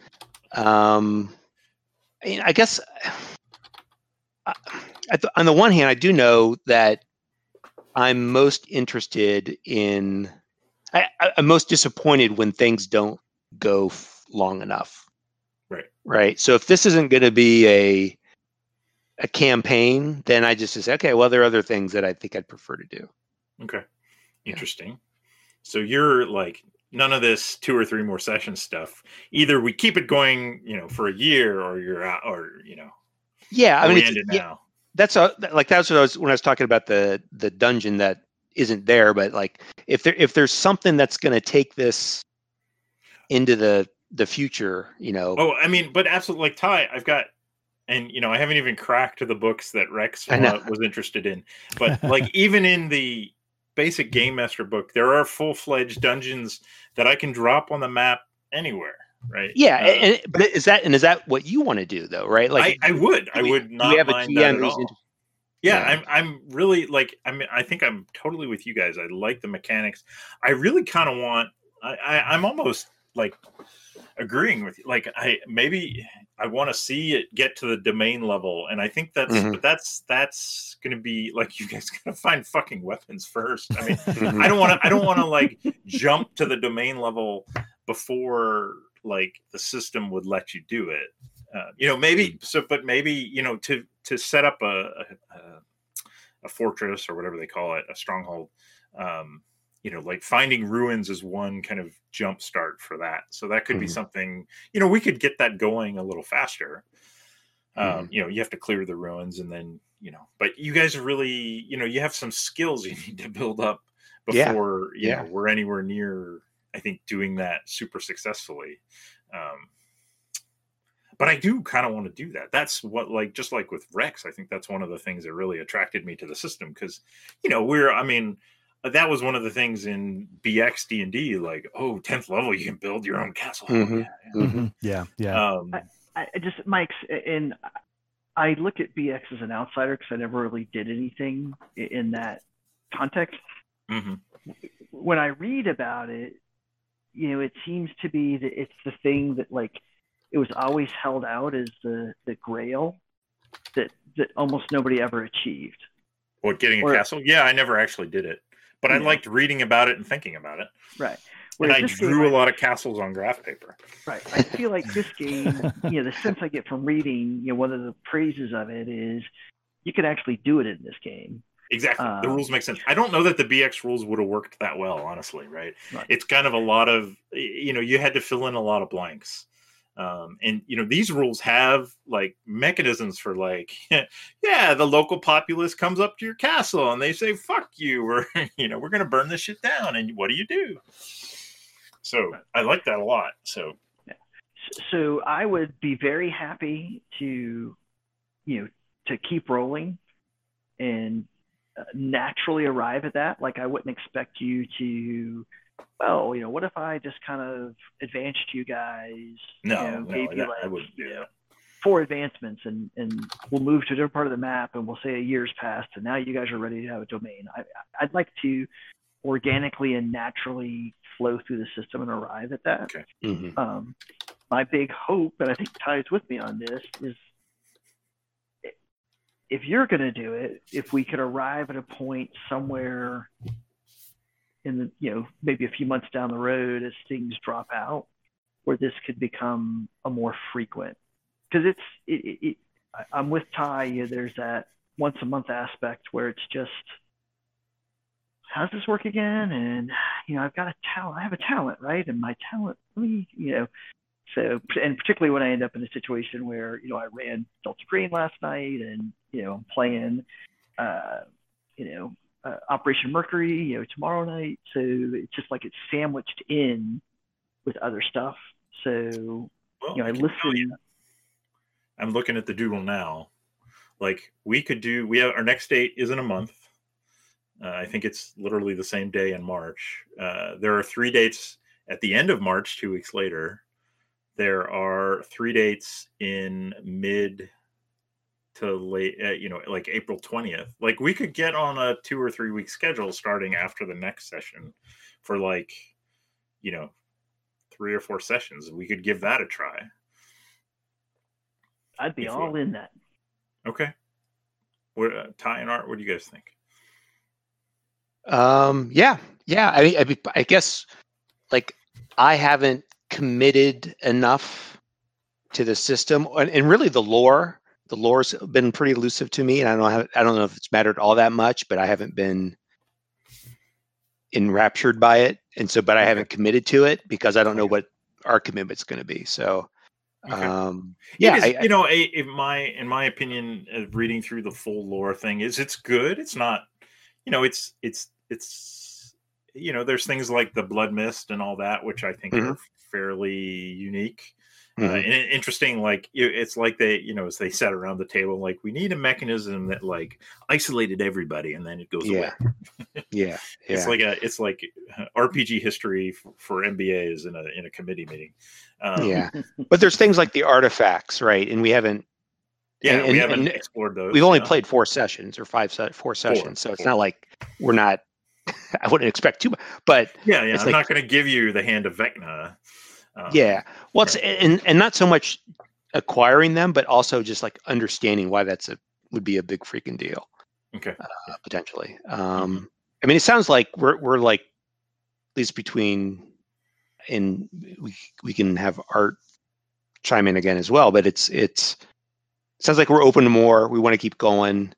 Um, I, mean, I guess, at the, on the one hand, I do know that I'm most interested in. I, I'm most disappointed when things don't go f- long enough. Right. Right. So if this isn't going to be a a campaign, then I just say, okay, well, there are other things that I think I'd prefer to do. Okay. Interesting. So you're like none of this two or three more session stuff. Either we keep it going, you know, for a year, or you're out, or you know, Yeah, I mean, it's, end it yeah, now. that's a, like that's what I was when I was talking about the the dungeon that isn't there, but like if there if there's something that's going to take this into the the future, you know, Oh, I mean, but absolutely, like Ty, I've got, and you know, I haven't even cracked the books that Rex uh, was interested in. But like, even in the basic game master book, there are full fledged dungeons that I can drop on the map anywhere. Right? yeah, Uh, and, but is that and is that what you want to do though, right? Like, I, I would, I we- would not we have a GM at who's all. inter- yeah, Yeah. I'm I'm really like I mean I think I'm totally with you guys. I like the mechanics. I really kind of want I, I I'm almost like agreeing with you. Like I maybe I want to see it get to the domain level, and I think that's Mhm. but that's that's gonna be like you guys gotta find fucking weapons first. I mean Mhm. I don't want to I don't want to like jump to the domain level before like the system would let you do it. Uh, you know, maybe so, but maybe you know to to set up a a, a- a fortress or whatever they call it, a stronghold. Um, you know, like finding ruins is one kind of jump start for that. So that could be Mhm. something. You know, we could get that going a little faster. Um, Mhm. You know, you have to clear the ruins and then you know, but you guys are really, you know, you have some skills you need to build up Yeah. before you Yeah. know we're anywhere near. I think doing that super successfully. Um, but I do kind of want to do that. That's what, like, just like with Rex, I think that's one of the things that really attracted me to the system because, you know, we're, I mean, that was one of the things in BX D and D, like, oh, 10th level, you can build your own castle. Hell Mhm. yeah, Mhm. Yeah, yeah. yeah. Um, I I just Mike's and I look at BX as an outsider because I never really did anything in that context. mhm. When I read about it, you know, it seems to be that it's the thing that like it was always held out as the the grail that that almost nobody ever achieved. What, getting a Or- castle? Yeah, I never actually did it, but I liked reading about it and thinking about it. Right. And I this game, drew a lot of castles on graph paper. Right. I feel like this game, you know, the sense I get from reading, you know, one of the praises of it is you can actually do it in this game. Exactly. the Um, rules make sense. I don't know that the BX rules would have worked that well, honestly, right? Right. It's kind of a lot of, you know, you had to fill in a lot of blanks. Um, and, you know, these rules have like mechanisms for like, yeah, the local populace comes up to your castle and they say, fuck you, or, you know, we're to burn this shit down. And what do you do? So I like that a lot. So, So I would be very happy to, you know, to keep rolling and uh, naturally arrive at that. Like I wouldn't expect you to, well, you know, what if I just kind of advanced you guys? no, you know, no, gave you that- like, I wouldn't do you know, four advancements and and we'll move to a different part of the map and we'll say a year's passed and now you guys are ready to have a domain. I, I'd like to organically and naturally flow through the system and arrive at that. Okay. Mhm. Um, my big hope, and I think ties with me on this, is if you're going to do it, if we could arrive at a point somewhere in the, you know, maybe a few months down the road as things drop out, where this could become a more frequent, because it's, it, it, it, I'm with Ty. You know, there's that once a month aspect where it's just, how's this work again? And you know, I've got a talent. I have a talent, right? And my talent, me, you know, so and particularly when I end up in a situation where you know I ran Delta Green last night, and you know I'm playing, uh, you know, uh, Operation Mercury, you know, tomorrow night. So it's just like it's sandwiched in with other stuff. So Well, you know, I I listen. I'm looking at the doodle now. Like we could do. We have our next date is in a month. Uh, I think it's literally the same day in March. Uh, there are three dates at the end of March, two weeks later. There are three dates in mid to late, uh, you know, like April 20th. Like we could get on a two or three week schedule starting after the next session for like, you know, three or four sessions. We could give that a try. I'd be if we- all in that. Okay. What, uh, Ty and Art, what do you guys think? Um, yeah, yeah. I, I, mean, I guess like I haven't committed enough to the system, and, and really the lore. The lore's been pretty elusive to me, and I don't have, I don't know if it's mattered all that much, but I haven't been enraptured by it, and so, but I haven't committed to it because I don't know what our commitment's going to be. So, Okay. um, yeah, is, I, you know, a, in my in my opinion, uh, reading through the full lore thing is it's good. It's not, you know, it's it's it's you know, there's things like the blood mist and all that, which I think Mhm. are fairly unique. Uh, mhm. and interesting, like it's like they, you know, as they sat around the table, like we need a mechanism that like isolated everybody, and then it goes away. yeah, yeah, It's yeah. like a, it's like uh, RPG history for, for MBAs in a in a committee meeting. Um, yeah. But there's things like the artifacts, right? And we haven't yeah. And- we haven't and explored those. we've only yeah. played four sessions or five se- four sessions so it's four. not like we're not i wouldn't expect too much but Yeah, yeah. I'm like- not going to give you the hand of Vecna. Um, yeah well it's and and not so much acquiring them but also just like understanding why that's a would be a big freaking deal Okay. uh, potentially um i mean it sounds like we're we're like at least between and we we can have art chime in again as well but it's it's sounds like we're open to more we want to keep going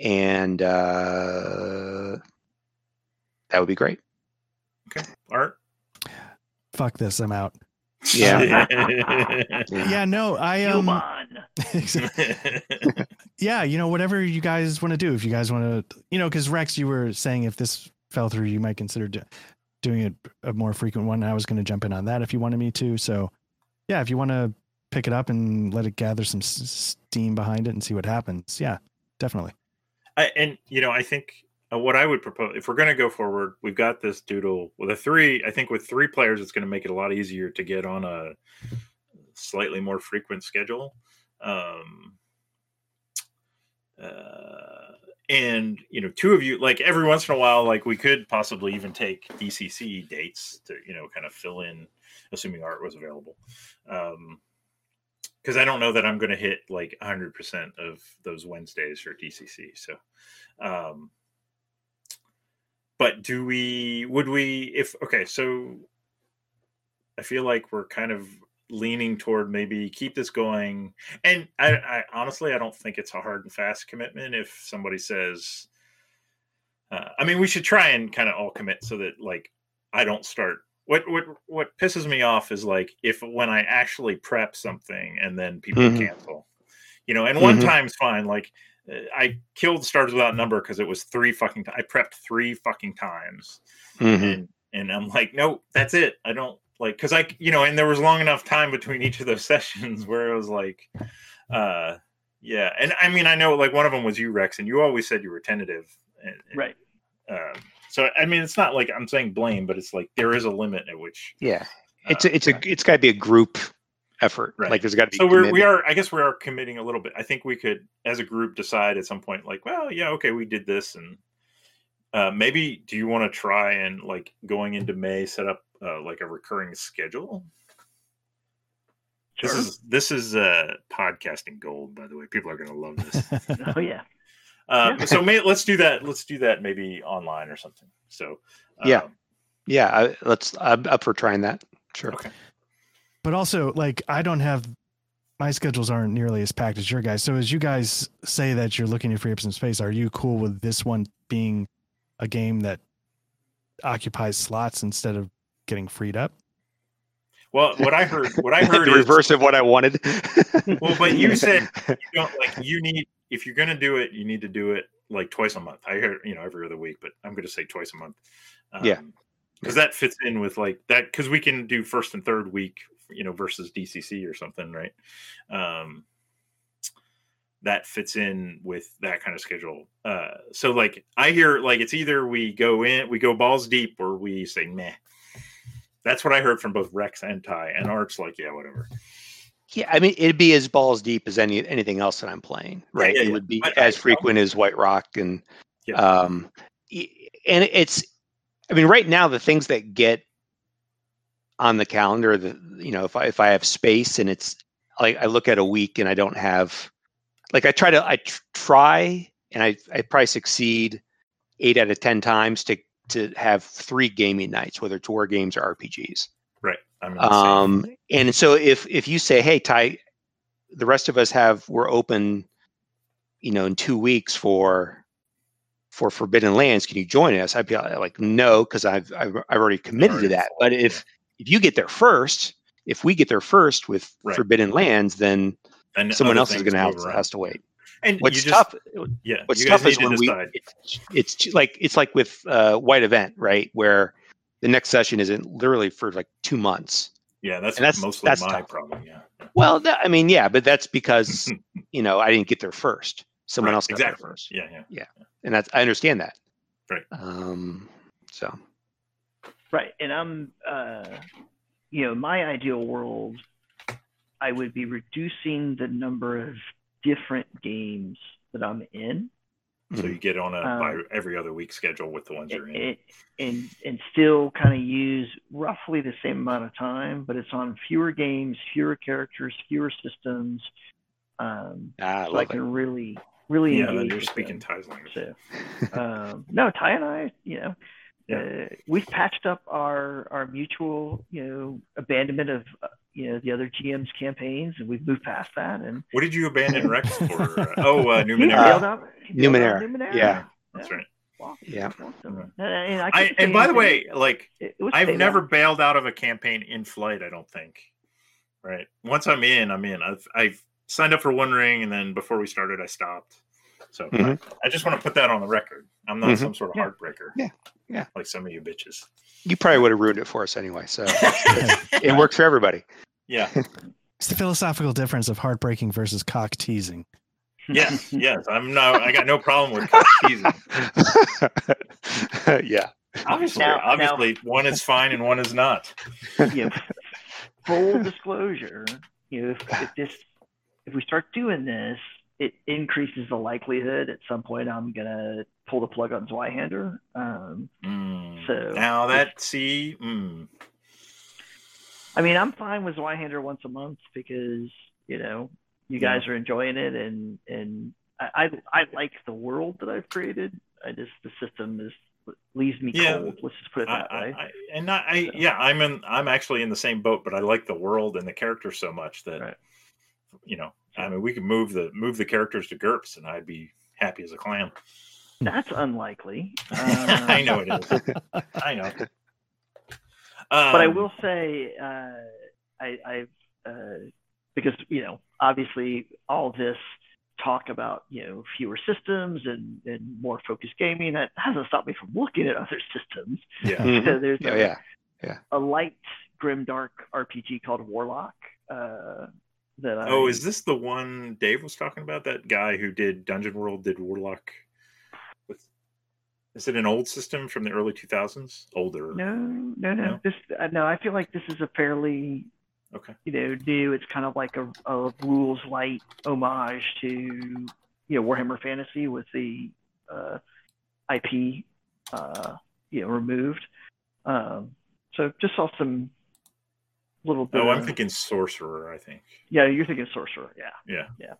and uh that would be great Okay. Art. Fuck this, I'm out. Yeah. Yeah, no, I Come um on. yeah, you know, whatever you guys want to do. If you guys want to, you know, because Rex, you were saying if this fell through, you might consider do, doing it a more frequent one. I was going to jump in on that if you wanted me to. So, yeah, if you want to pick it up and let it gather some s- steam behind it and see what happens, yeah, definitely. I, and you know, I think uh, what I would propose, if we're going to go forward, we've got this doodle with a three. I think with three players, it's going to make it a lot easier to get on a slightly more frequent schedule. Um, uh, and you know, two of you, like every once in a while, like we could possibly even take DCC dates to you know kind of fill in, assuming art was available. Um, because I don't know that I'm going to hit like 100% of those Wednesdays for DCC. So, um, but do we, would we, if, okay, so I feel like we're kind of leaning toward maybe keep this going. And I, I honestly, I don't think it's a hard and fast commitment if somebody says, uh, I mean, we should try and kind of all commit so that like I don't start what what what pisses me off is like if when I actually prep something and then people Mhm. cancel, you know. And one Mhm. time's fine. Like I killed Stars Without Number because it was three fucking. T- I prepped three fucking times, Mhm. and and I'm like, no, that's it. I don't like because I you know, and there was long enough time between each of those sessions where it was like, uh, yeah. And I mean, I know like one of them was you, Rex, and you always said you were tentative, and, and, Right. um, so I mean, it's not like I'm saying blame, but it's like there is a limit at which. yeah uh, it's a, it's a it's got to be a group effort. Right. Like there's got to be. so we're, we are i guess we are committing a little bit i think we could as a group decide at some point like well yeah okay we did this and uh, maybe do you want to try and like going into may set up uh, like a recurring schedule Sure. this is this is uh podcasting gold by the way people are going to love this oh yeah. um, Yeah. so may, let's do that let's do that maybe online or something so Yeah. um, Yeah, I, let's. I'm up for trying that. Sure. Okay. But also like I don't have my schedules aren't nearly as packed as your guys. So as you guys say that you're looking to free up some space, are you cool with this one being a game that occupies slots instead of getting freed up? well what i heard what i heard the is, reverse of what I wanted. Well, but you said you don't like you need if you're going to do it, you need to do it like twice a month. I heard you know every other week, but I'm going to say twice a month. Yeah. Um, because that fits in with like that because we can do first and third week, you know, versus DCC or something, right? Um, that fits in with that kind of schedule. Uh, so like I hear like it's either we go in, we go balls deep, or we say meh. That's what I heard from both Rex and Ty, and Art's like, yeah, whatever. yeah, I mean, it'd be as balls deep as any anything else that I'm playing, right? yeah, it yeah. would be But as frequent as White Rock, and Yeah. um, and it's, I mean, right now the things that get on the calendar, the you know, if I if I have space and it's like I look at a week and I don't have, like I try to I tr- try and I I probably succeed eight out of ten times to to have three gaming nights, whether it's war games or RPGs. Right. I'm in the same- Um, and so if if you say, "Hey, Ty, the rest of us have we're open, you know, in two weeks for for Forbidden Lands, can you join us?" I'd be like, "No," because I've, I've I've already committed to that. But if if you get there first, if we get there first with Right. Forbidden Lands, then and someone else is going to have, around. has to wait. And What's just, tough? Yeah. What's tough is to when we it's, it's like it's like with uh, White Event, right? Where the next session isn't literally for like two months. Yeah, that's, and that's- mostly that's my tough. problem. Yeah. Well, that, I mean, yeah, but that's because you know I didn't get there first. Someone Right, else got exactly. there first, Yeah, Yeah, yeah. and that's I understand that. Right. Um. So Right. And I'm, uh, you know, my ideal world, I would be reducing the number of different games that I'm in So you get on a by Um, every other week schedule with the ones you're in. and, and, and still kind of use roughly the same amount of time, but it's on fewer games, fewer characters, fewer systems. Um, ah, I so I love it. really, really yeah, you're speaking them. Ty's language. So, um, no, Ty and I, you know, Yeah. uh, we've patched up our our mutual, you know, abandonment of, uh, you know, the other GM's campaigns, and we've moved past that. And What did you abandon Rex for? Uh, oh, uh, Numenera. bailed out. he bailed out Numenera, Numenera. yeah. That's right. Well, Yeah. awesome. And, and I, I, and by the way, like It- it was I've never off. bailed out of a campaign in flight. I don't think. Right. Once I'm in, I'm in. I've I've signed up for One Ring, and then before we started, I stopped. So Mhm. I just want to put that on the record. I'm not Mhm. some sort of Yeah. heartbreaker. Yeah. Yeah. Like some of you bitches. You probably would have ruined it for us anyway. So it works for everybody. Yeah. It's the philosophical difference of heartbreaking versus cock teasing. Yes. Yes. I'm no. I got no problem with cock teasing. yeah. Obviously, Now- obviously, one is fine and one is not. you know, full disclosure, you know, if, if this, if we start doing this, it increases the likelihood at some point I'm gonna pull the plug on Zweihander. Um, Mm. So- now that see, mm, I mean, I'm fine with Zweihander once a month because you know you Yeah. guys are enjoying it, and and I, I I like the world that I've created. I just the system is leaves me Yeah. cold. Let's just put it that I, way. I, and I, I, yeah, I'm in. I'm actually in the same boat, but I like the world and the characters so much that, Right. you know, I mean, we could move the move the characters to GURPS, and I'd be happy as a clam. That's unlikely. I Um, know it is. I know. but I Um, will say, uh, I, I've uh, because you know, obviously, all this talk about you know fewer systems and, and more focused gaming that hasn't stopped me from looking at other systems. Yeah. Mhm. So there's Oh a, yeah. a light grimdark RPG called Warlock. Uh, that I, Oh, is this the one Dave was talking about? That guy who did Dungeon World did Warlock. With, is it an old system from the early 2000s? Older. no, no, no. No? This uh, no. I feel like this is a fairly Okay. you know new. It's kind of like a, a rules light homage to you know Warhammer Fantasy with the uh, IP uh, you know removed. Um, so just saw some little bit. Oh, I'm thinking sorcerer. I think. Yeah, you're thinking sorcerer. Yeah. Yeah. Yeah.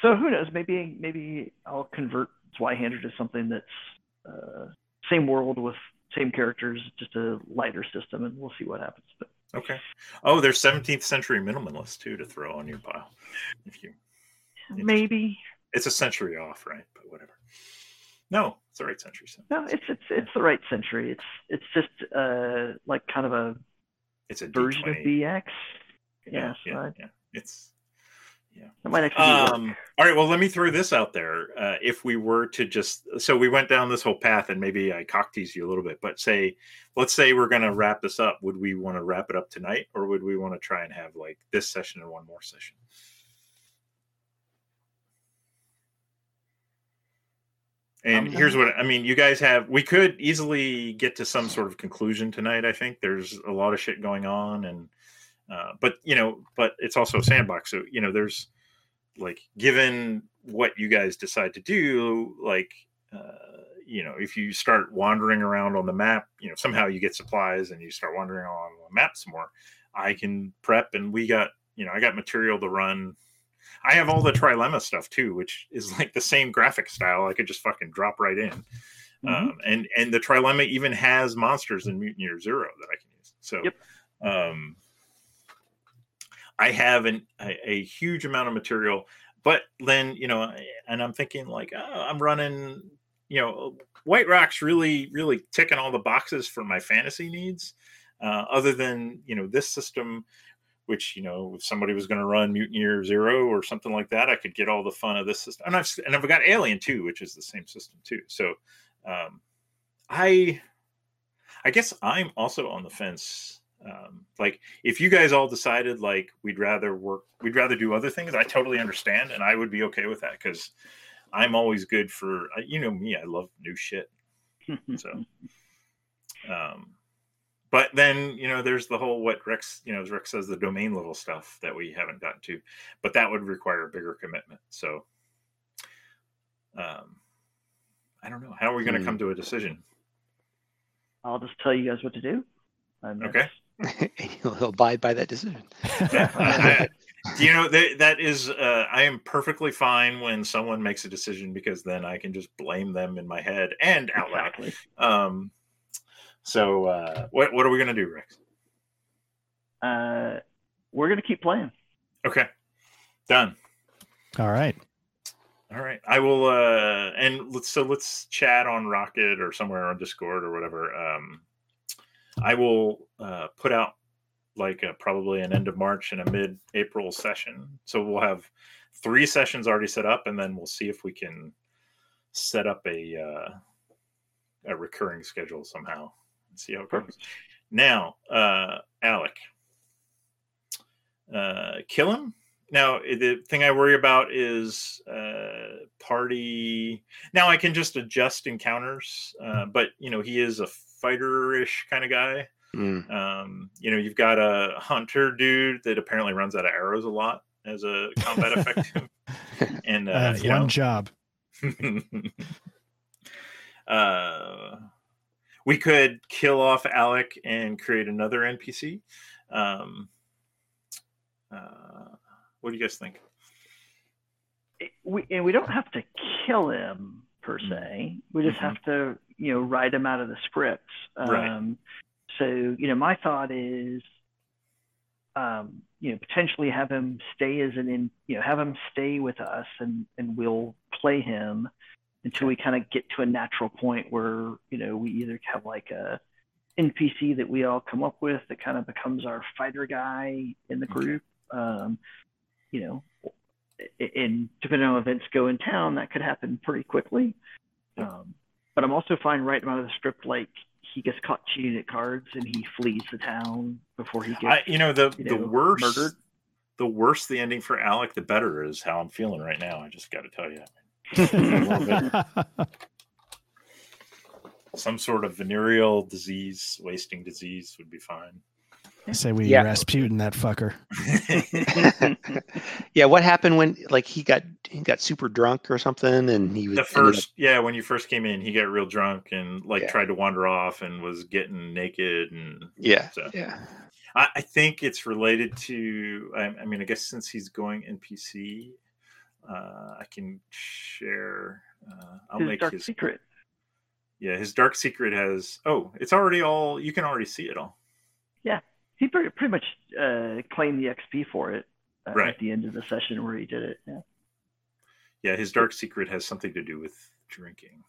So who knows? Maybe maybe I'll convert Zweihander to something that's uh, same world with same characters, just a lighter system, and we'll see what happens. But Okay. Oh, there's 17th century minimalist too to throw on your pile. If you, maybe it's a century off, right? But whatever. No, it's the right century. So no, it's it's it's the right century. It's it's just uh like kind of a it's a version of D20. BX. Yeah, Yeah, yeah, so yeah. It's That might actually. Um, all right. Well, let me throw this out there. Uh, if we were to just, so we went down this whole path, and maybe I cock teased you a little bit, but say, let's say we're going to wrap this up. Would we want to wrap it up tonight, or would we want to try and have like this session and one more session? And Um, here's what I mean. You guys have. We could easily get to some sort of conclusion tonight. I think there's a lot of shit going on, and uh, but you know, but it's also a sandbox. So you know, there's like given what you guys decide to do, like uh, you know, if you start wandering around on the map, you know, somehow you get supplies and you start wandering on the map some more. I can prep, and we got you know, I got material to run. I have all the trilemma stuff too, which is like the same graphic style. I could just fucking drop right in. Mhm. Um, and and the trilemma even has monsters in Mutant Year Zero that I can use. So, Yep. um, I have an, a, a huge amount of material, but then you know, and I'm thinking like, oh, I'm running, you know, White Rock's really really ticking all the boxes for my fantasy needs. Uh, other than you know this system, which you know if somebody was going to run Mutant Year Zero or something like that, I could get all the fun of this system. And I've and I've got Alien too, which is the same system too. So um, I I guess I'm also on the fence. Um, like if you guys all decided like we'd rather work, we'd rather do other things. I totally understand, and I would be okay with that because I'm always good for you know me. I love new shit. So, um, but then you know there's the whole what Rex you know as Rex says the domain level stuff that we haven't gotten to, but that would require a bigger commitment. So, um, I don't know how are we going to Hmm. come to a decision. I'll just tell you guys what to do. And Okay. he'll, he'll abide by that decision. Yeah, I- I- you know that that is uh, I am perfectly fine when someone makes a decision because then I can just blame them in my head and out loud. Exactly. Um, so uh, what what are we gonna do, Rex? Uh, we're gonna keep playing. Okay, done. All right. All right, I will. Uh, and let's so let's chat on Rocket or somewhere on Discord or whatever. Um, I will uh, put out like a, probably an end of March and a mid April session. So we'll have three sessions already set up, and then we'll see if we can set up a uh, a recurring schedule somehow and see how it goes. Now, uh, Alec, uh, kill him. Now, the thing I worry about is uh, party. Now, I can just adjust encounters, uh, but you know, he is a fighter-ish kind of guy. Mm. Um, you know, you've got a hunter dude that apparently runs out of arrows a lot as a combat effect, and I uh, have one know, job. uh, we could kill off Alec and create another NPC. Um, uh, what do you guys think? we and we don't have to kill him per Mm. se. We just Mhm. have to, you know, write him out of the script. Right. Um, so, you know, my thought is, um, you know, potentially have him stay as an, in, you know, have him stay with us, and and we'll play him until we kind of get to a natural point where, you know, we either have like a NPC that we all come up with that kind of becomes our fighter guy in the group. Um, you know, and depending on events go in town, that could happen pretty quickly. Um, but I'm also fine writing out of the script like he gets caught cheating at cards and he flees the town before he gets. I, you know, the you the know, worse murdered. the worse the ending for Alec, the better is how I'm feeling right now. I just got to tell you, some sort of venereal disease, wasting disease would be fine. I say we Yeah. Rasputin that fucker. yeah, what happened when like he got he got super drunk or something, and he was the ended up- first yeah when you first came in he got real drunk and like Yeah. tried to wander off and was getting naked and yeah, so yeah, I, I think it's related to I, I mean i guess since he's going npc uh i can share uh i'll His make dark his secret. yeah his dark secret has oh it's already all you can already see it all Yeah, He pretty, pretty much uh, claimed the XP for it uh, Right. at the end of the session where he did it. Yeah. yeah his dark secret has something to do with drinking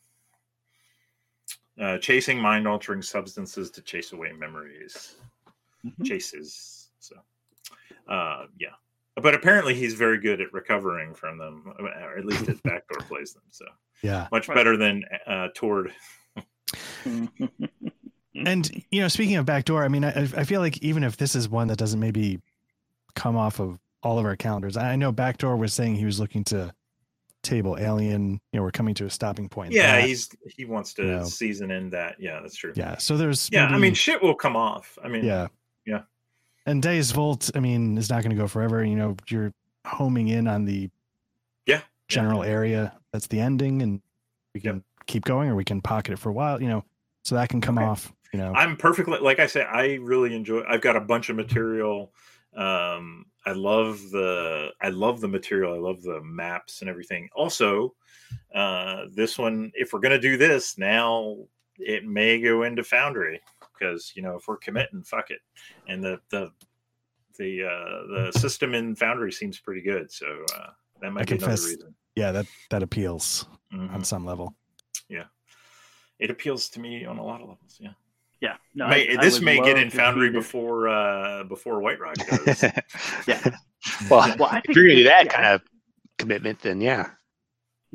uh chasing mind altering substances to chase away memories Mhm. chases. So, uh, yeah. But apparently, he's very good at recovering from them, or at least his backdoor plays them. So Yeah. much better than uh, Tord. And you know, speaking of backdoor, I mean, I, I feel like even if this is one that doesn't maybe come off of all of our calendars, I know backdoor was saying he was looking to table alien. You know, we're coming to a stopping point. Yeah, that. he's he wants to No. season in that. Yeah, that's true. yeah. So there's Yeah, I mean, shit will come off. I mean, yeah, Yeah. And Days Volt, I mean, is not going to go forever. You know, you're homing in on the Yeah, general area. That's the ending, and we Yep. can keep going, or we can pocket it for a while. You know, so that can come Okay. off. You know, I'm perfectly like I say. I really enjoy. I've got a bunch of material. Um, I love the I love the material. I love the maps and everything. Also, uh, this one, if we're gonna do this now, it may go into Foundry because you know if we're committing, fuck it. And the the the uh, the system in Foundry seems pretty good, so uh, that might be another reason. yeah, that that appeals Mhm. on some level. Yeah, it appeals to me on a lot of levels. Yeah, yeah. No, may, I- I this would may get in Foundry see this. before uh, before White Rock does. Yeah. well, Well, I if you're gonna do that yeah, kind of commitment, then yeah,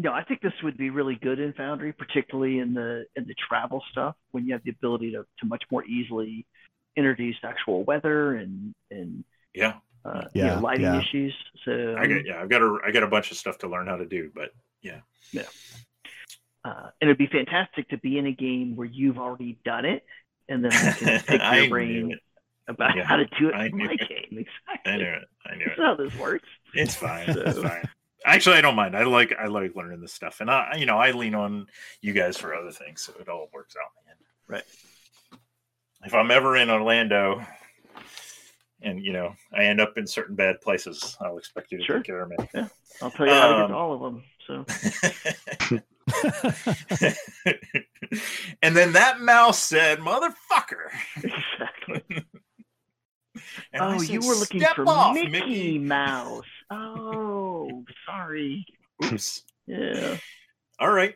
No, I think this would be really good in Foundry, particularly in the in the travel stuff when you have the ability to, to much more easily introduce actual weather and and yeah. uh, you Yeah, know, lighting yeah. issues. So I get yeah, I've got a I got a bunch of stuff to learn how to do, but yeah, uh, and it'd be fantastic to be in a game where you've already done it, and then I can pick your brain about Yeah, how to do it I in knew my it. game. Exactly. I knew it. I knew That's it. how this works. It's fine. It's fine. Actually, I don't mind. I like I like learning this stuff, and I you know I lean on you guys for other things, so it all works out in the end. Right. If I'm ever in Orlando, and you know I end up in certain bad places, I'll expect you to Sure. take care of me. yeah I'll tell you how to get Um, to all of them. So and then that mouse said, "Motherfucker." exactly. And oh, said, you were looking for off, Mickey, Mouse. Oh, sorry. Oops. Yeah. All right.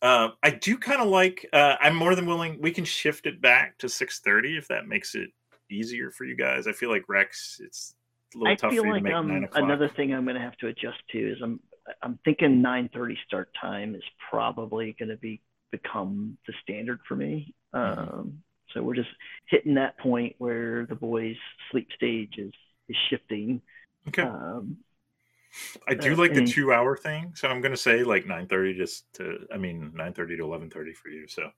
Uh, I do kind of like. Uh, I'm more than willing. We can shift it back to 6:30 if that makes it easier for you guys. I feel like Rex, it's a little I tough feel for you like to make um, nine o'clock. another thing I'm going to have to adjust to is I'm I'm thinking 9:30 start time is probably going to be become the standard for me. Mm-hmm. Um, so we're just hitting that point where the boys' sleep stage is is shifting. Okay. Um, I do uh, like the two hour thing, so I'm going to say like 9:30 just to. I mean 9:30 to 11:30 for you. So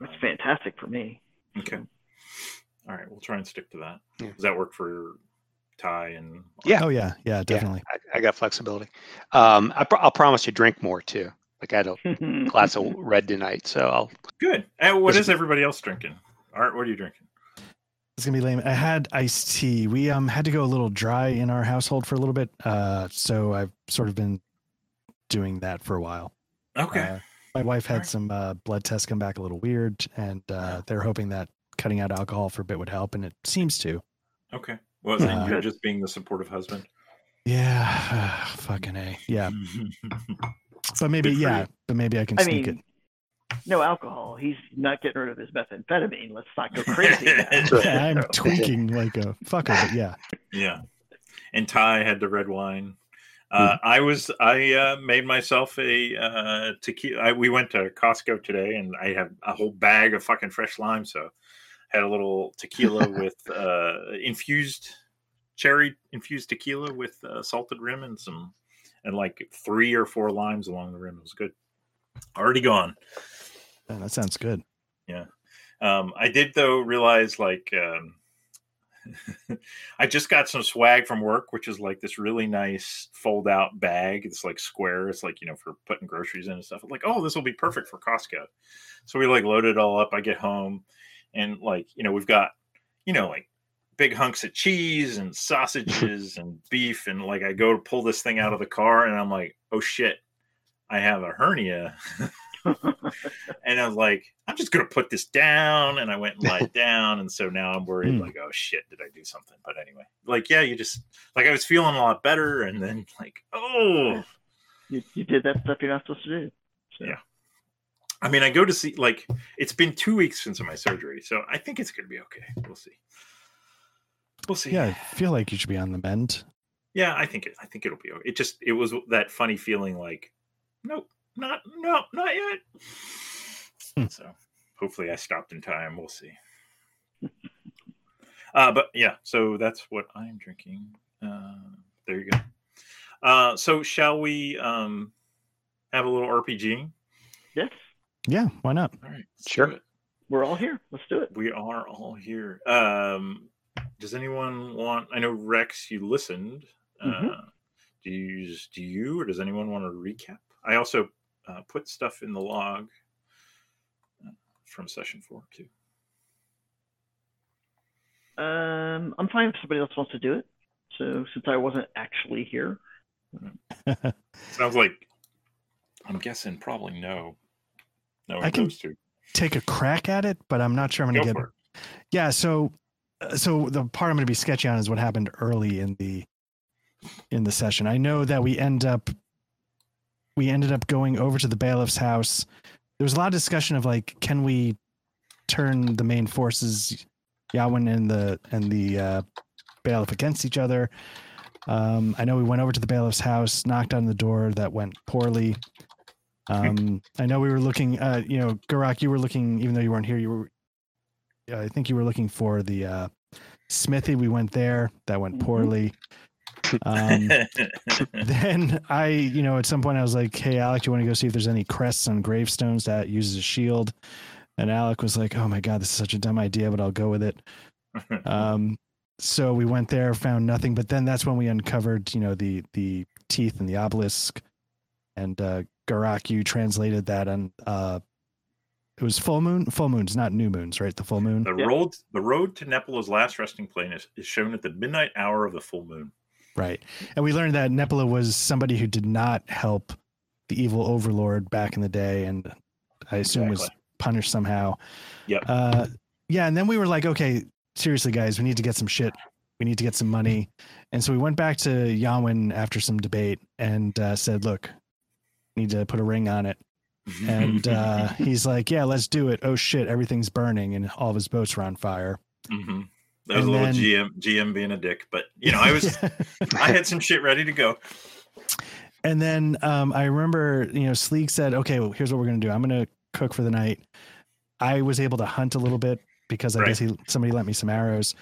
it's fantastic for me. okay. All right, we'll try and stick to that. Yeah. Does that work for Ty and? Yeah. Oh yeah, yeah, definitely. I, I got flexibility. Um, I pro- I'll promise to drink more too. Like I had a glass of red tonight, so I'll. Good. And what This- is everybody else drinking? Art, what are you drinking? It's gonna be lame. I had iced tea. We um had to go a little dry in our household for a little bit, uh, so I've sort of been doing that for a while. Okay. Uh, my wife had Alright. some uh, blood tests come back a little weird, and uh, they're hoping that cutting out alcohol for a bit would help, and it seems to. okay. Well, then uh, you're just being the supportive husband. Yeah, fucking a. Yeah, but maybe yeah, you. but maybe I can I sneak mean, it. No alcohol. He's not getting rid of his methamphetamine. Let's not go crazy. Yeah, I'm So- tweaking like a fucker, but yeah. Yeah. And Ty had the red wine. Uh, I was I uh, made myself a uh, tequila. I, we went to Costco today, and I have a whole bag of fucking fresh lime. So had a little tequila with uh, infused cherry infused tequila with uh, salted rim and some and like three or four limes along the rim. It was good. Already gone. Man, that sounds good. Yeah. Um, I did though realize like um, I just got some swag from work, which is like this really nice fold out bag. It's like square. It's like, you know, for putting groceries in and stuff. I'm like, oh, this will be perfect for Costco. So we like load it all up. I get home and like, you know, we've got, you know, like big hunks of cheese and sausages and beef. And like, I go to pull this thing out of the car and I'm like, oh shit, I have a hernia. and I was like, I'm just gonna put this down, and I went and lied down, and so now I'm worried, Hmm. like, oh shit, did I do something? But anyway, like, yeah, you just like I was feeling a lot better, and then like, oh, you, you did that stuff you're not supposed to do. So, Yeah. I mean, I go to see like it's been two weeks since my surgery, so I think it's gonna be okay. We'll see. We'll see. Yeah, I feel like you should be on the mend. Yeah, I think it. I think it'll be. okay. It just it was that funny feeling like, nope, not no, not yet. Hmm. So hopefully I stopped in time. We'll see. uh, but yeah, so that's what I'm drinking. Uh, there you go. Uh, so shall we um, have a little RPG? yes, Yeah, why not? All right, Sure. we're all here. Let's do it. We are all here. Um, does anyone want? I know Rex, you listened. Uh, Mhm. do you do you or does anyone want to recap? I also uh, put stuff in the log uh, from session four too. Um, I'm fine if somebody else wants to do it. So since I wasn't actually here, Sounds like I'm guessing probably no. No, I can those two. Take a crack at it, but I'm not sure I'm gonna get for it. Yeah, so uh, so the part I'm going to be sketchy on is what happened early in the in the session. I know that we end up we ended up going over to the bailiff's house. There was a lot of discussion of like, can we turn the main forces, Yawin and the and the uh, bailiff against each other? Um, I know we went over to the bailiff's house, knocked on the door. That went poorly. Um, I know we were looking. Uh, you know, Garak, you were looking, even though you weren't here. You were I think you were looking for the uh, smithy. We went there. That went Mhm. poorly. Um, then I, you know, at some point I was like, "Hey, Alec, do you want to go see if there's any crests on gravestones that uses a shield?" And Alec was like, "Oh my god, this is such a dumb idea, but I'll go with it." Um, so we went there, found nothing, but then that's when we uncovered, you know, the the teeth and the obelisk, and uh, Garak, you translated that and Uh, it was full moon, full moons, not new moons, right? The full moon. the Yeah. road the road to Nepala's last resting place is, is shown at the midnight hour of the full moon. Right. And we learned that Nepala was somebody who did not help the evil overlord back in the day and I assume was punished somehow. Yep. Uh yeah, and then we were like, okay, seriously guys, we need to get some shit. We need to get some money. And so we went back to Yawin after some debate and uh, said, look, need to put a ring on it. And uh, he's like, yeah, let's do it. Oh shit, everything's burning and all of his boats are on fire. hmm That was And a little then- GM GM being a dick, but you know, I was I had some shit ready to go. And then um, I remember, you know, Sleek said, okay, well, here's what we're going to do. I'm going to cook for the night. I was able to hunt a little bit because I Right. guess he, somebody lent me some arrows.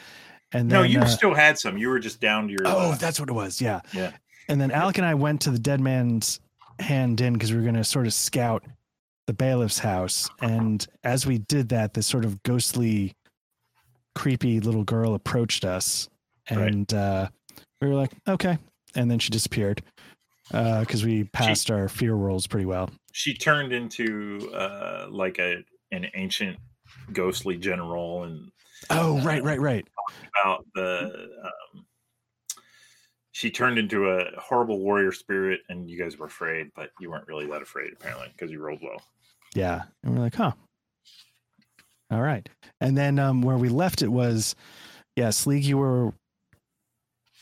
And then, No, you uh, still had some. You were just down to your. oh, that's what it was. Yeah. Yeah. And then Alec and I went to the dead man's hand in because we were going to sort of scout the bailiff's house. And as we did that, this sort of ghostly, creepy little girl approached us. Right. And uh, we were like, okay. And then she disappeared because we passed our fear rolls pretty well. she turned into uh like a an ancient ghostly general and Oh, right, right, right. about the um she turned into a horrible warrior spirit and you guys were afraid but you weren't really that afraid apparently because you rolled well Yeah. And we're like, huh. All right. And then um, where we left it was, yeah, Sleek, you were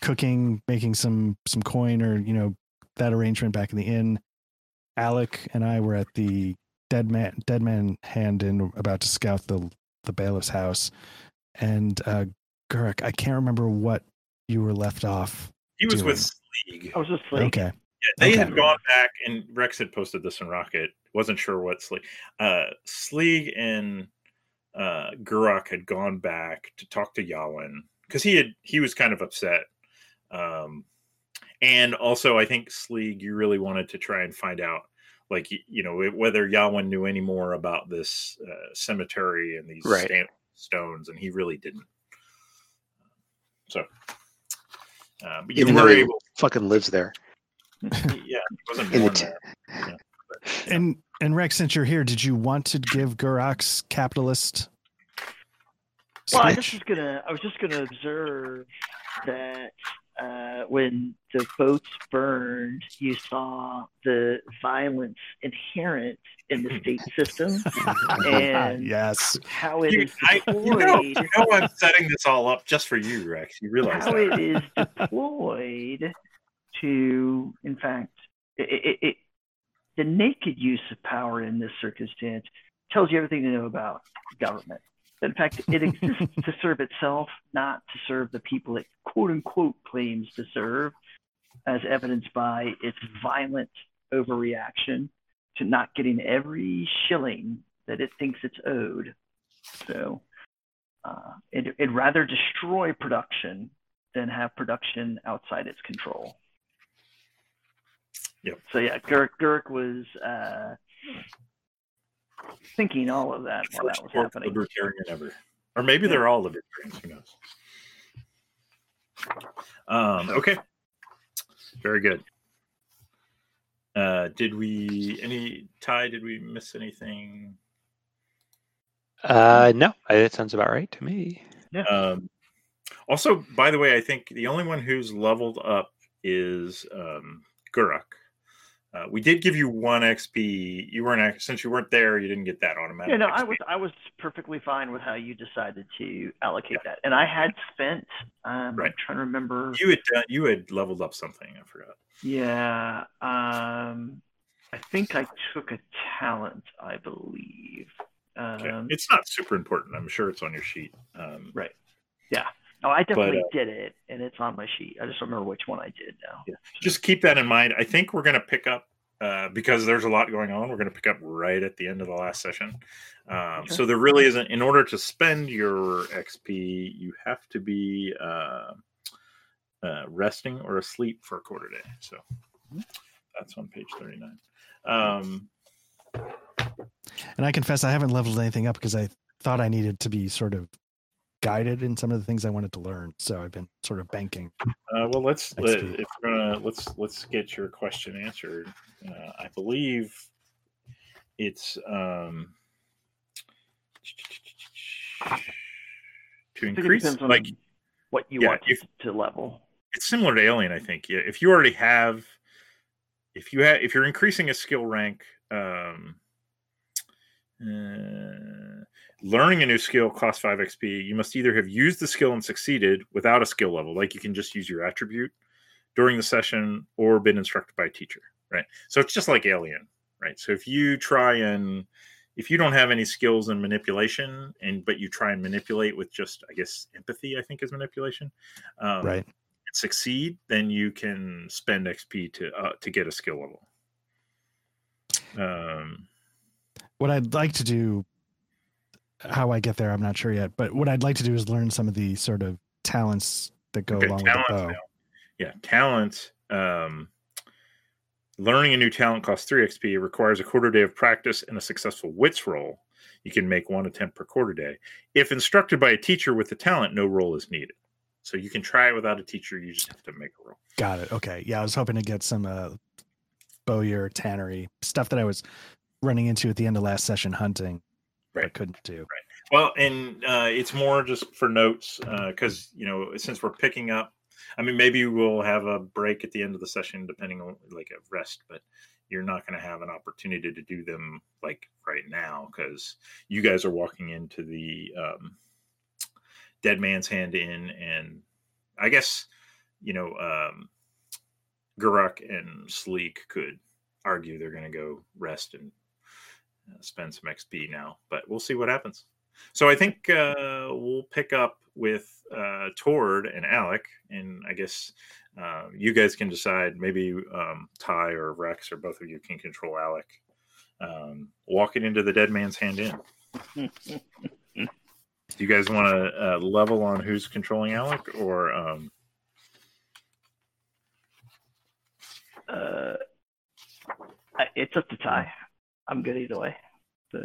cooking, making some some coin or, you know, that arrangement back in the inn. Alec and I were at the dead man dead man hand in about to scout the the bailiff's house. And uh Gurik, I can't remember what you were left off. he was Doing. with Sleeg. I was just like, Okay. Yeah, they had gone back, and Rex had posted this in Rocket. wasn't sure what Sleeg. Uh, Sleeg and uh, Guruk had gone back to talk to Yawin because he had he was kind of upset. Um, and also, I think Sleeg, you really wanted to try and find out, like you know, whether Yawin knew any more about this uh, cemetery and these Right. stamp stones, and he really didn't. So, uh, but you Even were he able. fucking lives there. Yeah, he wasn't In the born t- there. And and Rex, since you're here, did you want to give Gurak's capitalist? Well, I just was gonna. I was just gonna observe that uh, when the boats burned, you saw the violence inherent in the state system and yes. how it You, is I, you, know, deployed. you know I'm setting this all up just for you, Rex. You realize how that? it is deployed to, in fact, it, it, it, the naked use of power in this circumstance tells you everything to know about government. In fact, it exists to serve itself, not to serve the people it quote unquote claims to serve, as evidenced by its violent overreaction to not getting every shilling that it thinks it's owed. So uh, it, it'd rather destroy production than have production outside its control. Yep. So yeah, Gurk, Gurk was uh, thinking all of that while that was happening. libertarian ever, or maybe they're all libertarians. Who knows? Um, okay, very good. Uh, did we any Ty? Did we miss anything? Uh, no, that sounds about right to me. Um, also, by the way, I think the only one who's leveled up is um, Guruk. Uh, we did give you one XP. You weren't since you weren't there. You didn't get that automatic. Yeah, no, I was I was perfectly fine with how you decided to allocate that, and I had spent. Um, Right. I'm trying to remember. You had done, you had leveled up something. I forgot. Yeah, um, I think I took a talent. I believe. Okay. Um, it's not super important. I'm sure it's on your sheet. Um, Right. Oh, I definitely uh, did it, and it's on my sheet. I just don't remember which one I did now. just keep that in mind. I think we're going to pick up uh, because there's a lot going on. We're going to pick up right at the end of the last session. Um, Okay. So there really isn't. In order to spend your XP, you have to be uh, uh, resting or asleep for a quarter day. So that's on page 39. Um, And I confess I haven't leveled anything up because I thought I needed to be sort of guided in some of the things I wanted to learn. So I've been sort of banking. Uh, well, let's let, if we're gonna let's let's get your question answered. Uh, I believe it's um, to I it increase like what you yeah, want if- to, to level. it's similar to Alien. I think yeah, if you already have if you have if you're increasing a skill rank. Um, uh, learning a new skill costs 5 xp you must either have used the skill and succeeded without a skill level like you can just use your attribute during the session or been instructed by a teacher right? So it's just like alien right? So if you try and if you don't have any skills in manipulation and but you try and manipulate with just i guess empathy i think is manipulation um, right. succeed then you can spend xp to uh, to get a skill level. Um What I'd like to do, how I get there, I'm not sure yet. But what I'd like to do is learn some of the sort of talents that go Okay, along with the bow. now. yeah talent um learning a new talent costs 3 xp requires a quarter day of practice and a successful wits roll you can make one attempt per quarter day if instructed by a teacher with the talent no roll is needed so you can try it without a teacher you just have to make a roll Got it. Okay. Yeah, I was hoping to get some uh, bowyer tannery stuff that I was running into at the end of last session hunting. Right. couldn't do. Well, and uh, it's more just for notes because you know since we're picking up, I mean maybe we'll have a break at the end of the session depending on like a rest, but you're not going to have an opportunity to do them like right now because you guys are walking into the um, dead man's hand in, and I guess you know um, Guruk and Sleek could argue they're going to go rest and uh, spend some XP now, but we'll see what happens. So I think uh, we'll pick up with uh, Tord and Alec, and I guess uh, you guys can decide. Maybe um, Ty or Rex or both of you can control Alec. Um, walking into the dead man's hand in. Do you guys want to uh, level on who's controlling Alec, or um, Uh, it's up to Ty. I'm good either way. So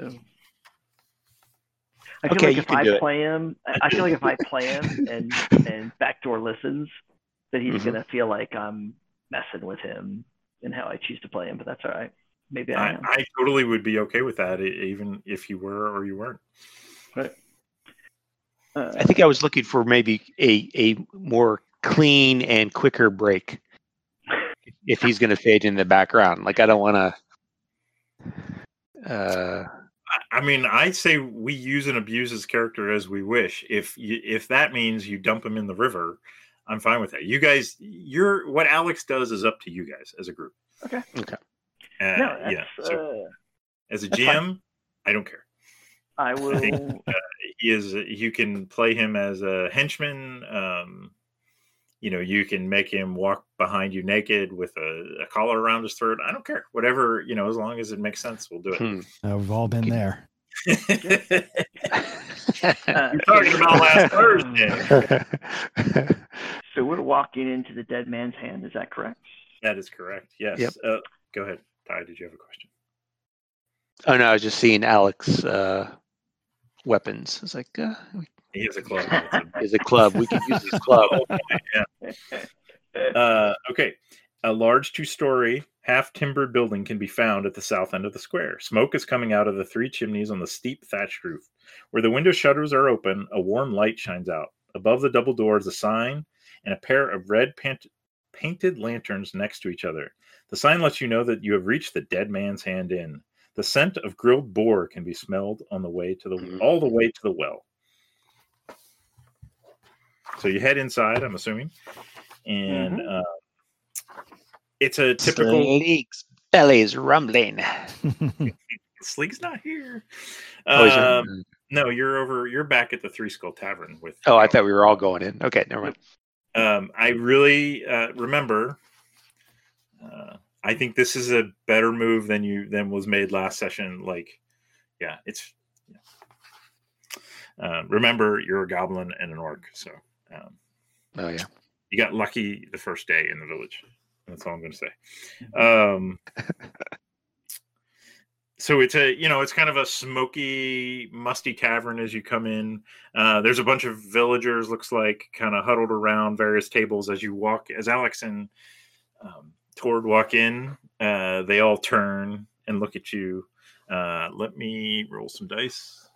I feel Okay, like if I do it. play him, I I feel like if I play him and and backdoor listens, that he's Mhm. gonna feel like I'm messing with him and how I choose to play him. But that's all right. Maybe I I, am. I totally would be okay with that, even if you were or you weren't. Uh, I think I was looking for maybe a a more clean and quicker break. If he's going to fade in the background, like I don't want to. Uh, I- I mean, I say we use and abuse his character as we wish. If you, if that means you dump him in the river, I'm fine with that. You guys, you're what Alex does is up to you guys as a group. Okay. Okay. Uh, no, yeah. So uh, as a GM, fine. I don't care. I will. think- He is. You can play him as a henchman. Um, you know, you can make him walk behind you naked with a, a collar around his throat. I don't care. Whatever you know, as long as it makes sense, we'll do it. hmm. Uh, we've all been there. You're talking about last Thursday. So we're walking into the dead man's hand. Is that correct? That is correct. Yes. Yep. Uh, go ahead, Ty. Did you have a question? oh no, I was just seeing Alex uh, weapons. It's like uh, He has a club. Is a club. We could use this club. Uh, okay. A large two story, half timbered building can be found at the south end of the square. Smoke is coming out of the three chimneys on the steep thatched roof. Where the window shutters are open, a warm light shines out. Above the double door is a sign and a pair of red pant- painted lanterns next to each other. The sign lets you know that you have reached the dead man's hand inn. The scent of grilled boar can be smelled on the way to the Mhm. all the way to the well. So you head inside, I'm assuming, and uh, it's a typical. Sleek's belly's rumbling. Sleek's not here. Oh, Um, no, you're over. You're back at the Three Skull Tavern with. oh, I thought we were all going in. Okay, never mind. Um, I really uh, remember. Uh, I think this is a better move than you than was made last session. Like, yeah, it's. Yeah. Uh, remember, you're a goblin and an orc, so um, Oh yeah. you got lucky the first day in the village. That's all I'm going to say. Um, so it's a you know it's kind of a smoky, musty tavern as you come in. Uh, there's a bunch of villagers, looks like, kind of huddled around various tables as you walk. As Alex and um, Tord walk in, uh, they all turn and look at you. Uh, let me roll some dice.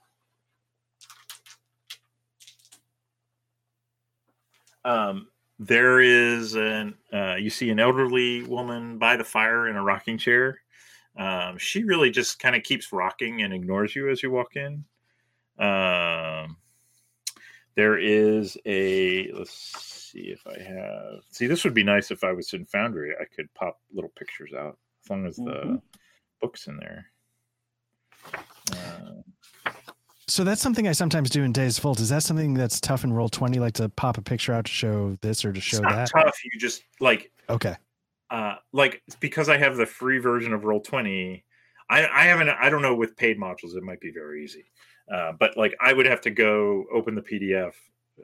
Um, there is an uh, you see an elderly woman by the fire in a rocking chair. Um, she really just kind of keeps rocking and ignores you as you walk in. Um, there is a let's see if I have see this would be nice if I was in Foundry. I could pop little pictures out as long as the Mhm. books in there. Uh, So that's something I sometimes do in Days of Volt. Is that something that's tough in Roll Twenty, like to pop a picture out to show this or to it's show not that? tough. You just like Okay. uh like because I have the free version of Roll Twenty. I I haven't. I don't know with paid modules it might be very easy, uh, but like I would have to go open the PDF,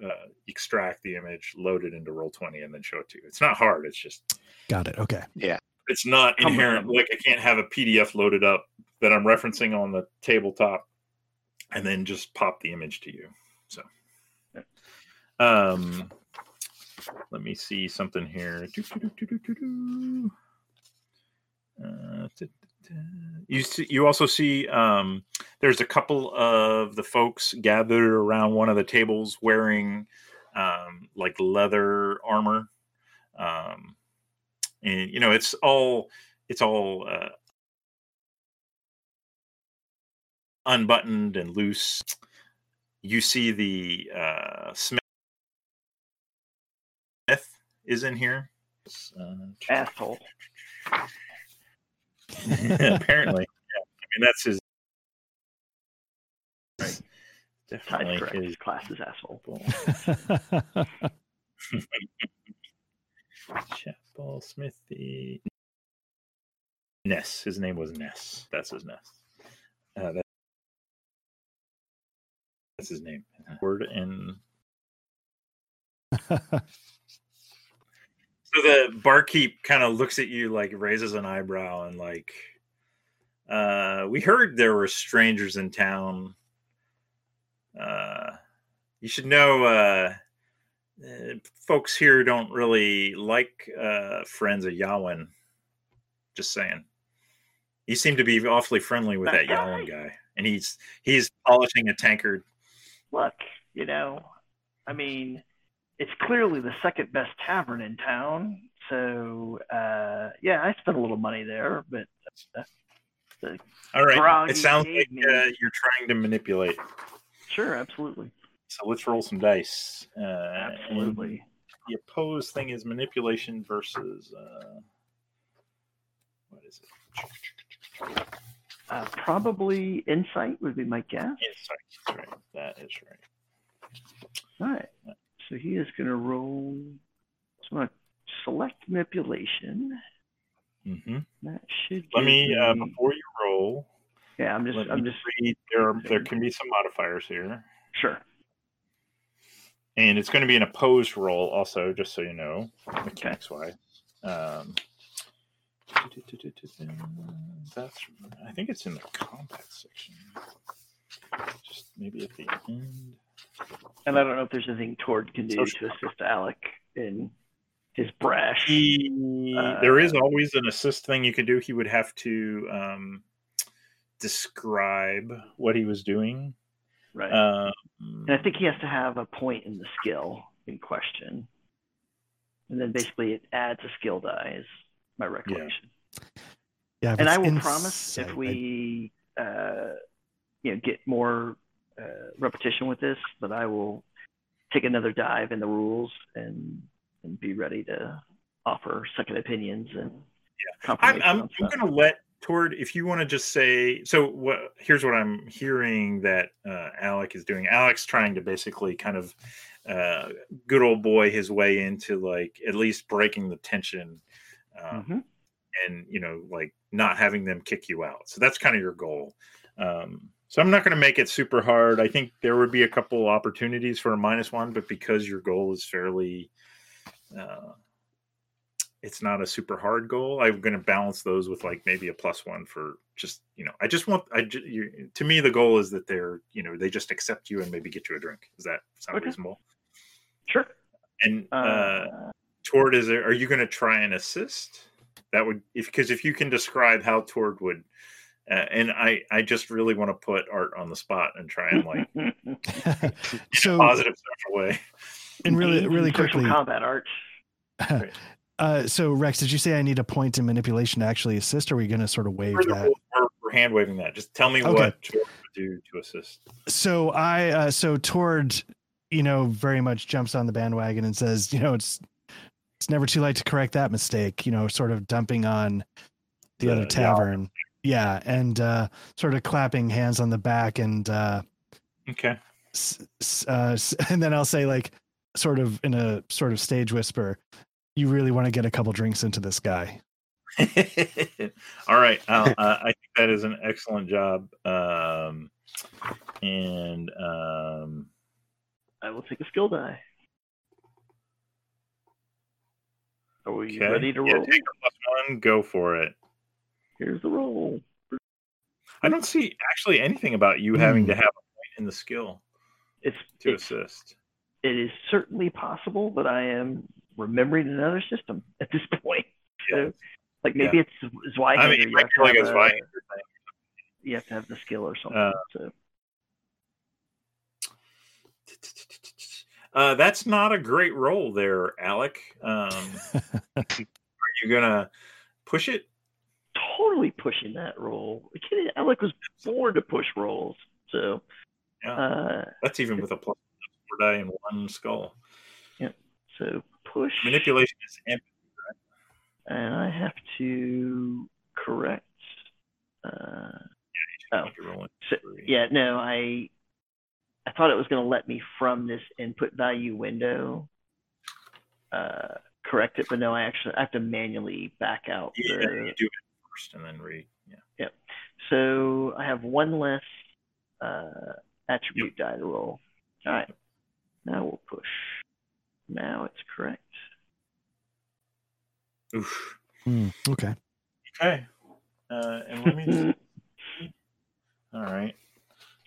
uh, extract the image, load it into Roll Twenty, and then show it to you. It's not hard. It's just Got it. Okay. Yeah. It's not inherent. Like I can't have a PDF loaded up that I'm referencing on the tabletop, and then just pop the image to you. So, um, let me see something here. Uh. You see, you also see um, there's a couple of the folks gathered around one of the tables wearing um, like leather armor. Um, and you know it's all it's all uh, unbuttoned and loose you see the uh smith is in here uh, Asshole. apparently yeah. i mean that's his right definitely correct. his His class is asshole. chapel smithy ness his name was ness that's his ness uh, that, that's his name word and So the barkeep kind of looks at you like raises an eyebrow and like uh we heard there were strangers in town. Uh, you should know uh, uh, folks here don't really like uh, friends of Yawen. Just saying. He seemed to be awfully friendly with that That Yawen guy, and he's he's polishing a tankard. Look, you know, I mean, it's clearly the second best tavern in town. So uh, yeah, I spent a little money there, but uh, the, All right, it sounds like me- uh, you're trying to manipulate. sure, absolutely, So let's roll some dice. Uh, absolutely. the opposed thing is manipulation versus uh, what is it? Uh, probably insight would be my guess. Insight. That's right. That is right. All right. So he is going to roll. So I'm going to select manipulation. hmm That should. Let give me uh, before you roll. yeah, I'm just. I'm just. read. There, are, there can be some modifiers here, Sure. and it's going to be an opposed roll also, just so you know, mechanics wise. Um, that's. I think it's in the combat section. Just maybe at the end. And I don't know if there's anything Tord can do Social- to assist Alec in his brash. He, Uh, there is always an assist thing you can do. He would have to um, describe what he was doing. right. Um, and I think he has to have a point in the skill in question. And then basically it adds a skill die, my recollection. Yeah, if and I will promise if I- we, uh, you know, get more uh, repetition with this, that I will take another dive in the rules and and be ready to offer second opinions and I'm, I'm, I'm going to let Tord, if you want to just say, so what, here's what I'm hearing that uh, Alec is doing. Alec's trying to basically kind of uh, good old boy his way into like at least breaking the tension um, Mhm. and, you know, like not having them kick you out. So that's kind of your goal. Um, so I'm not going to make it super hard. I think there would be a couple opportunities for a minus one, but because your goal is fairly, uh, it's not a super hard goal. I'm going to balance those with like maybe a plus one for just you know. I just want I ju- you, to me the goal is that they're you know they just accept you and maybe get you a drink. is that sound Okay. reasonable? Sure. And uh, Uh, Tord, is there? Are you going to try and assist? That would if because if you can describe how Tord would. Uh, and I, I just really want to put Art on the spot and try and like so positive social way. and really really quickly combat art. uh so rex did you say i need a point in manipulation to actually assist or are we going to sort of wave We're, that we're, we're hand waving that. Just tell me Okay. what Tord would do to assist. so i uh so Tord you know very much jumps on the bandwagon and says you know it's it's never too late to correct that mistake you know sort of dumping on the, The- other tavern yeah and uh sort of clapping hands on the back and uh Okay. s- s- uh, and then I'll say like sort of in a sort of stage whisper, you really want to get a couple drinks into this guy. All right. I'll- uh, I think that is an excellent job. Um, and um, I will take a skill die. Are we okay. ready to Yeah, roll? take a plus one. Go for it. Here's the roll. I don't see actually anything about you having to have a point in the skill It's, to it's assist. it is certainly possible that I am remembering another system at this point. So, like maybe it's Zweig. I mean, it you, might have be to like a have a- Zweihander thing. you have to have the skill or something. Uh, so Uh, that's not a great role there, Alec. Um, are you gonna push it? totally pushing that role. Alec was born to push roles, So Yeah. uh, That's even with a plus four die and one skull. Yeah. So push Manipulation is empty. and I have to correct. Uh, Oh. You're rolling so, yeah, no, I I thought it was going to let me from this input value window uh, correct it, but no, I actually I have to manually back out. Yeah, the, you do it first and then read. Yeah. Yep. So I have one less uh, attribute die to roll. All right. Now we'll push. Now it's correct. Oof. Hmm, okay. Okay. Uh, and let me. All right.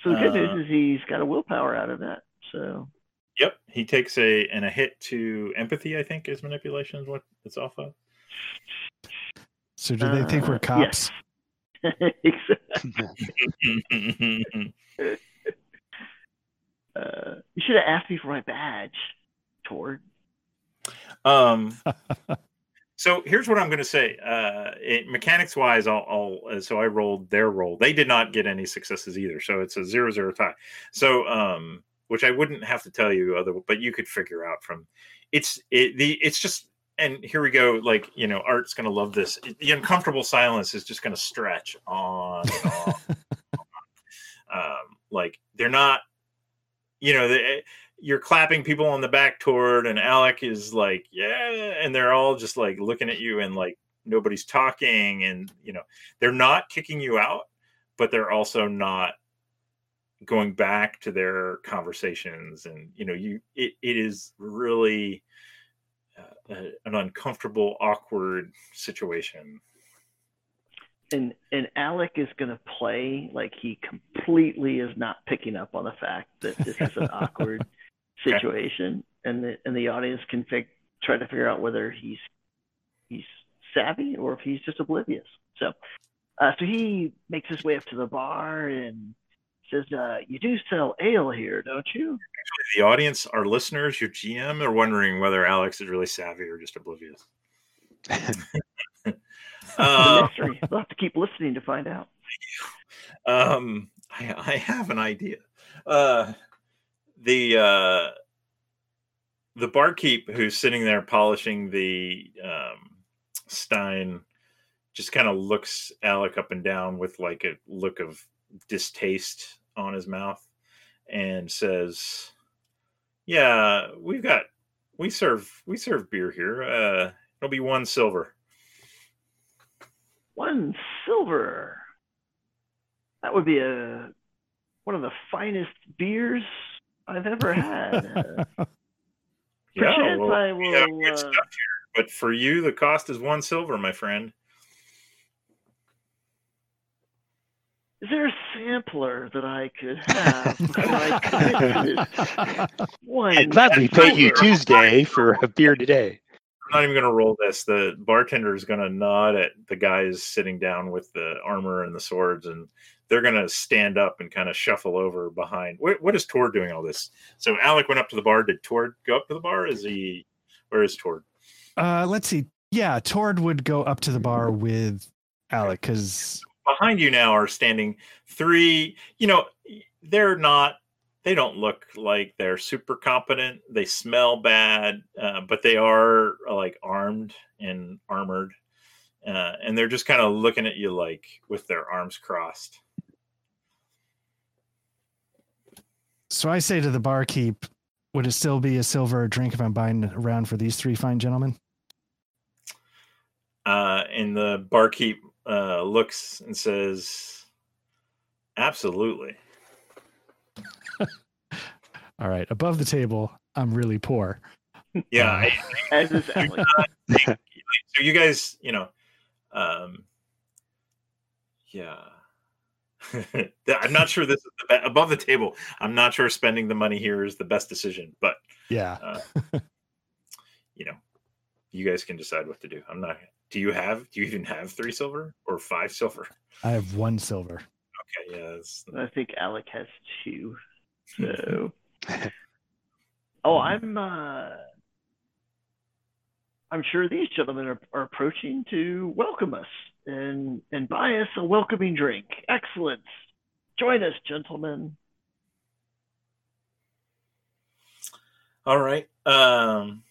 So the good Uh, news is he's got a willpower out of that. So Yep, he takes a and a hit to empathy. I think is manipulation is what it's off of. So do they think we're uh, cops? yes. uh, you should have asked me for my badge, Tord. um. So here's what I'm going to say. Uh, it, mechanics wise, I'll, I'll uh, so I rolled their roll. They did not get any successes either, so it's a zero zero tie. So um, which I wouldn't have to tell you other, but you could figure out from it's it the it's just and here we go. Like you know, Art's going to love this. The uncomfortable silence is just going to stretch on. And on. um, like they're not, you know, they, you're clapping people on the back Tord, and Alec is like, yeah, and they're all just like looking at you, and like nobody's talking, and you know, they're not kicking you out, but they're also not going back to their conversations, and you know, you it, it is really uh, a- an uncomfortable, awkward situation. And and Alec is going to play like he completely is not picking up on the fact that this is an awkward Okay. situation, and the and the audience can fig- try to figure out whether he's he's savvy or if he's just oblivious. So, uh, so he makes his way up to the bar and says, uh, "You do sell ale here, don't you?" the audience, our listeners, your GM are wondering whether Alex is really savvy or just oblivious. The um, mystery. We'll have to keep listening to find out. um, I, I have an idea. Uh, the uh, the barkeep who's sitting there polishing the um, stein just kind of looks Alec up and down with like a look of distaste on his mouth and says, "Yeah, we've got we serve we serve beer here. Uh, it'll be one silver." One silver. That would be a one of the finest beers I've ever had. Perchance well, I we have will. good Uh, stuff here, but for you, the cost is one silver, my friend. is there a sampler that I could have before I commit to this one? I'm glad we paid you? Tuesday for a beer today. I'm not even going to roll this. The bartender is going to nod at the guys sitting down with the armor and the swords, and they're going to stand up and kind of shuffle over behind. What, what is Tord doing all this? So Alec went up to the bar. Did Tord go up to the bar? Is he? Where is Tord? Uh, let's see. Yeah, Tord would go up to the bar with Alec because behind you now are standing three you know they're not they don't look like they're super competent they smell bad uh, but they are uh, like armed and armored uh, and they're just kind of looking at you like with their arms crossed so I say to the barkeep, would it still be a silver drink if I'm buying a round for these three fine gentlemen? uh, and the barkeep uh, looks and says absolutely All right, above the table, I'm really poor. yeah Uh, I, As is Alec. so you guys you know um yeah i'm not sure this is the be- above the table i'm not sure spending the money here is the best decision but yeah. uh, you know you guys can decide what to do i'm not do you have do you even have three silver or five silver I have one silver. okay yeah that's, I think Alec has two. So. Oh, I'm. uh I'm sure these gentlemen are, are approaching to welcome us and and buy us a welcoming drink. Excellent. Join us, gentlemen. all right um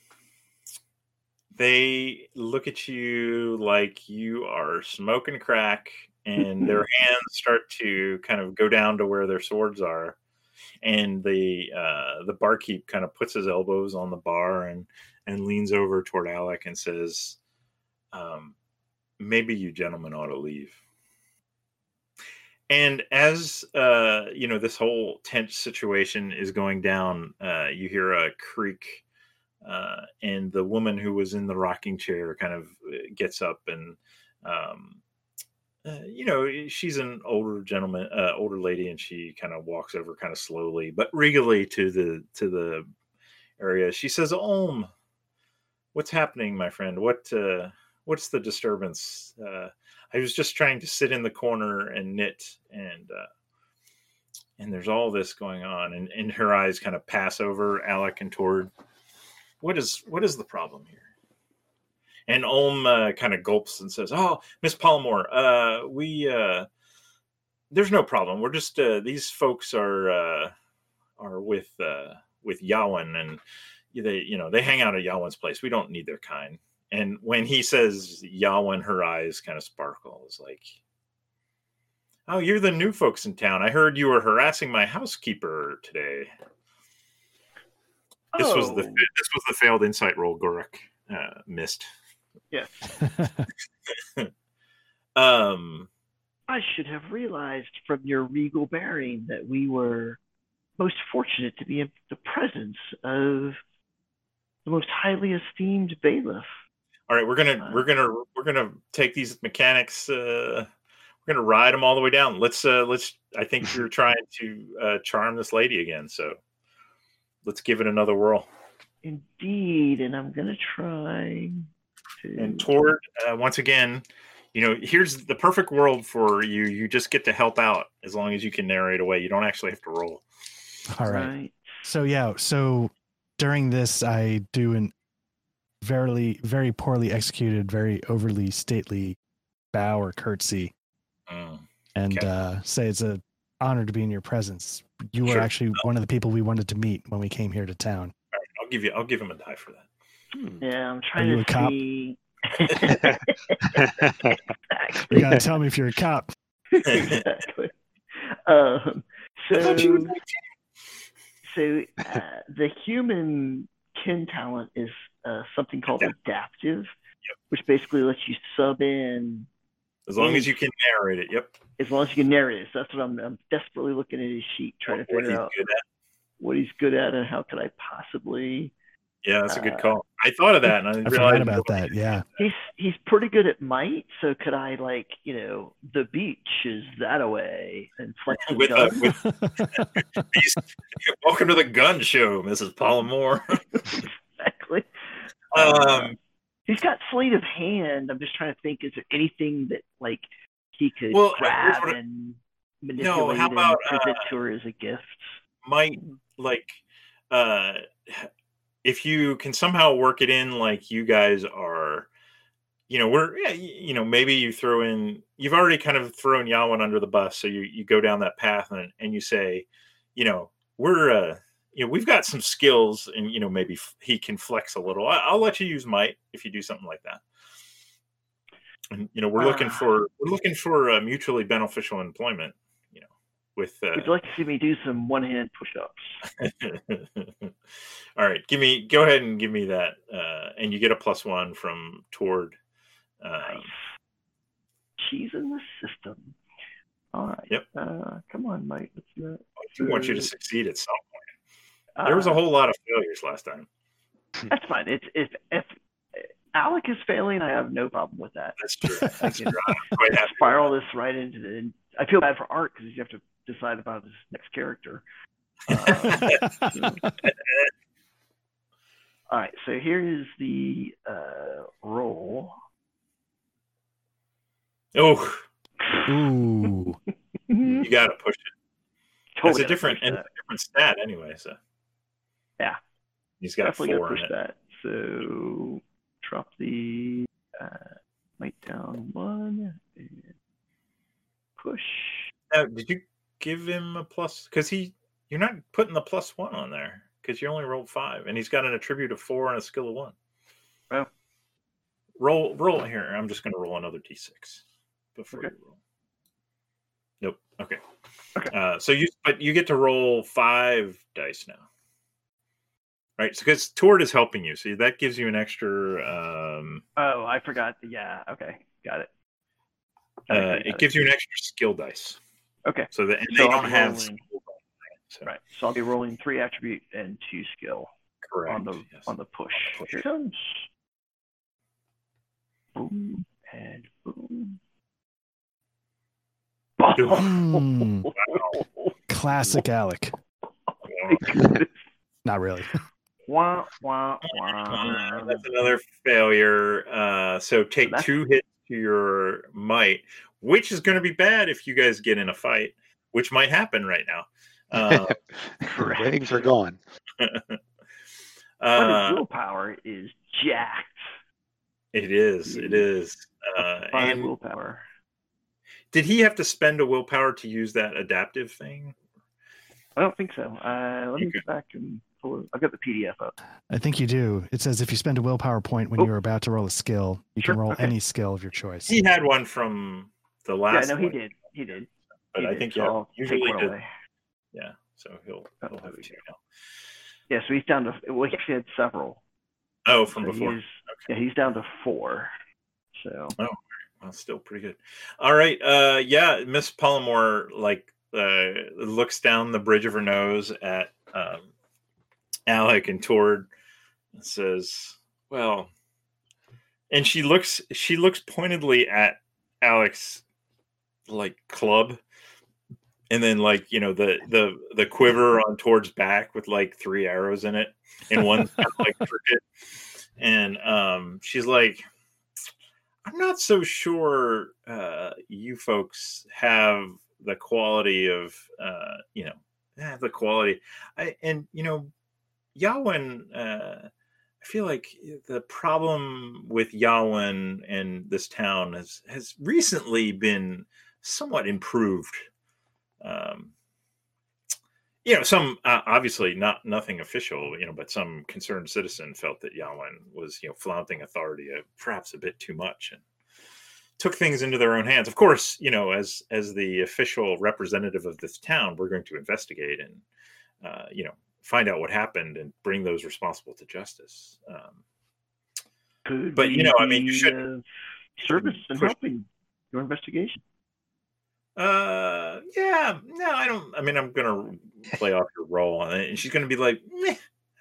they look at you like you are smoking crack and their hands start to kind of go down to where their swords are and the uh the barkeep kind of puts his elbows on the bar and and leans over toward alec and says um maybe you gentlemen ought to leave and as uh you know this whole tense situation is going down uh you hear a creak uh and the woman who was in the rocking chair kind of uh, gets up and um uh, you know, she's an older gentleman, uh, older lady, and she kind of walks over kind of slowly but regally to the to the area. She says, "Olm, what's happening, my friend? What uh, what's the disturbance? Uh, I was just trying to sit in the corner and knit, and uh, and there's all this going on." And, and her eyes kind of pass over Alec and Tord. What is what is the problem here? And Olm uh, kind of gulps and says, "Oh, Miss Palmore, uh, we uh, there's no problem. We're just uh, these folks are uh, are with uh, with Yawen, and they you know they hang out at Yawen's place. We don't need their kind." And when he says Yawen, her eyes kind of sparkle. It's like, "Oh, you're the new folks in town. I heard you were harassing my housekeeper today." This was the Oh. this was the failed insight roll Gurok uh, missed. Yes. Um, I should have realized from your regal bearing that we were most fortunate to be in the presence of the most highly esteemed bailiff. All right, we're gonna we're gonna we're gonna take these mechanics. Uh, we're gonna ride them all the way down. Let's uh, let's. I think you're trying to uh, charm this lady again, so let's give it another whirl. Indeed, and I'm gonna try to. And Tord uh, once again, you know, here's the perfect world for you. You just get to help out as long as you can narrate away. You don't actually have to roll. All right. right. So yeah, so during this I do an very very poorly executed, very overly stately bow or curtsy Mm. and Okay. uh, say it's a honor to be in your presence. You were actually one of the people we wanted to meet when we came here to town. I'll give you. I'll give him a die for that. Hmm. Yeah, I'm trying you to a cop? see. You gotta tell me if you're a cop. exactly. Um, I you so, so uh, the human kin talent is uh, something called adaptive, which basically lets you sub in As long as you can narrate it. Yep. as long as you can narrate it. So that's what I'm, I'm desperately looking at his sheet, trying to figure he's out good at. what he's good at and how could I possibly. Yeah, that's a good Uh, call. I thought of that, and I, I realized forgot about that. Yeah. He's he's pretty good at might, so could I like you know the beach is that away and flex the With a- gun? with- Welcome to the gun show, Mrs. Palmore. Uh, Um, he's got sleight of hand. I'm just trying to think. Is there anything that like he could Well, grab I- and manipulate how about, and present uh, to her as a gift? might like uh if you can somehow work it in like you guys are you know we're yeah, you know maybe you throw in you've already kind of thrown Yawan under the bus so you you go down that path and and you say you know we're uh you know we've got some skills and you know maybe f- he can flex a little I, i'll let you use might if you do something like that and you know we're looking Ah. for we're looking for uh, mutually beneficial employment you know with uh, Would you like to see me do some one hand push ups? All right, give me go ahead and give me that, uh, and you get a plus one from Tord. Um, Nice. She's in the system. All right. Yep. Uh, come on, Mike. Let's do it. I want you to succeed at some point. There was a Uh, whole lot of failures last time. That's fine. It's if if Alec is failing, I have no problem with that. That's true. That's true. I'm quite happy. Spiral this right into the. I feel bad for Art because you have to decide about his next character. Uh, all right, so here is the uh, roll. Oh, Ooh. you got to push it. It's a different, and it's a different stat anyway. So Yeah. he's got Definitely four gotta in push it. that. So drop the uh, might down one and push. Now, did you give him a plus? Because he, you're not putting the plus one on there because you only rolled five, and he's got an attribute of four and a skill of one. Oh. Roll, roll here. I'm just going to roll another d6 before Okay. you roll. Nope. Okay. Okay. Uh, so you, but you get to roll five dice now, right? So because Tord is helping you, so that gives you an extra. Um, Oh, I forgot. Yeah. Okay, got it. Got uh, got it gives you an extra skill dice. Okay. So that and So they I'll don't be have. rolling- skill dice, So, Right. So I'll be rolling three attribute and two skill Correct. on the yes. on the push. push. Here comes. Boom and boom. Hmm, classic Alec. Not really. Wah, wah, wah. That's another failure. Uh, so take That's- two hits to your might, which is going to be bad if you guys get in a fight, which might happen right now. Uh, Ratings are gone. But uh, willpower is jacked. it is. It is. Uh, Five and willpower. did he have to spend a willpower to use that adaptive thing? I don't think so. Uh, let You me go back and pull it. I've got the PDF up. I think you do. It says if you spend a willpower point when Oh. you're about to roll a skill, you Sure, can roll okay. any skill of your choice. He had one from the last. Yeah, last. no, he did. He did. But He I did, think so yeah, I'll usually did. away. Yeah, so he'll Oh, he'll have there we two now. Yeah, so he's down to. Well, he actually had several. Oh, from So before. He's, yeah, he's down to four. So Oh Well, still pretty good. All right. Uh, yeah, Miss Palmore like uh, looks down the bridge of her nose at um, Alec and Tord says, "Well," and she looks she looks pointedly at Alex like club, and then like you know the the the quiver on Tord's back with like three arrows in it, and one kind of, like crooked, and um, she's like. I'm not so sure uh, you folks have the quality of, uh, you know, have the quality. I, and, you know, Yawen, uh, I feel like the problem with Yawen and this town has, has recently been somewhat improved. Um, you know, some uh, obviously not nothing official, you know, but some concerned citizen felt that Yawen was, you know, flaunting authority uh, perhaps a bit too much and took things into their own hands. Of course, you know, as as the official representative of this town, we're going to investigate and uh, you know find out what happened and bring those responsible to justice. Um, could But, you know, I mean, you shouldn't- service and push- helping your investigation. uh, yeah, no, I don't. I mean, I'm gonna play off your role on it, and she's gonna be like, Meh,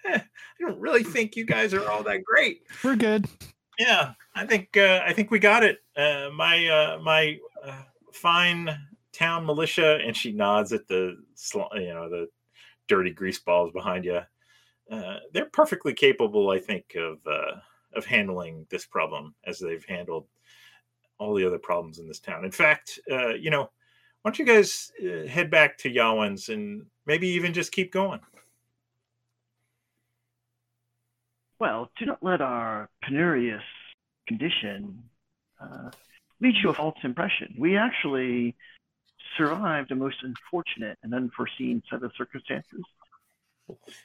eh, I don't really think you guys are all that great. We're good. Yeah, I think uh, I think we got it. Uh, my uh, my uh, fine town militia, and she nods at the sl- you know the dirty grease balls behind you. Uh, they're perfectly capable, I think, of uh, of handling this problem as they've handled all the other problems in this town. In fact, uh, you know, why don't you guys uh, head back to Yawen's and maybe even just keep going? Well, do not let our penurious condition uh, lead you a false impression. We actually survived a most unfortunate and unforeseen set of circumstances.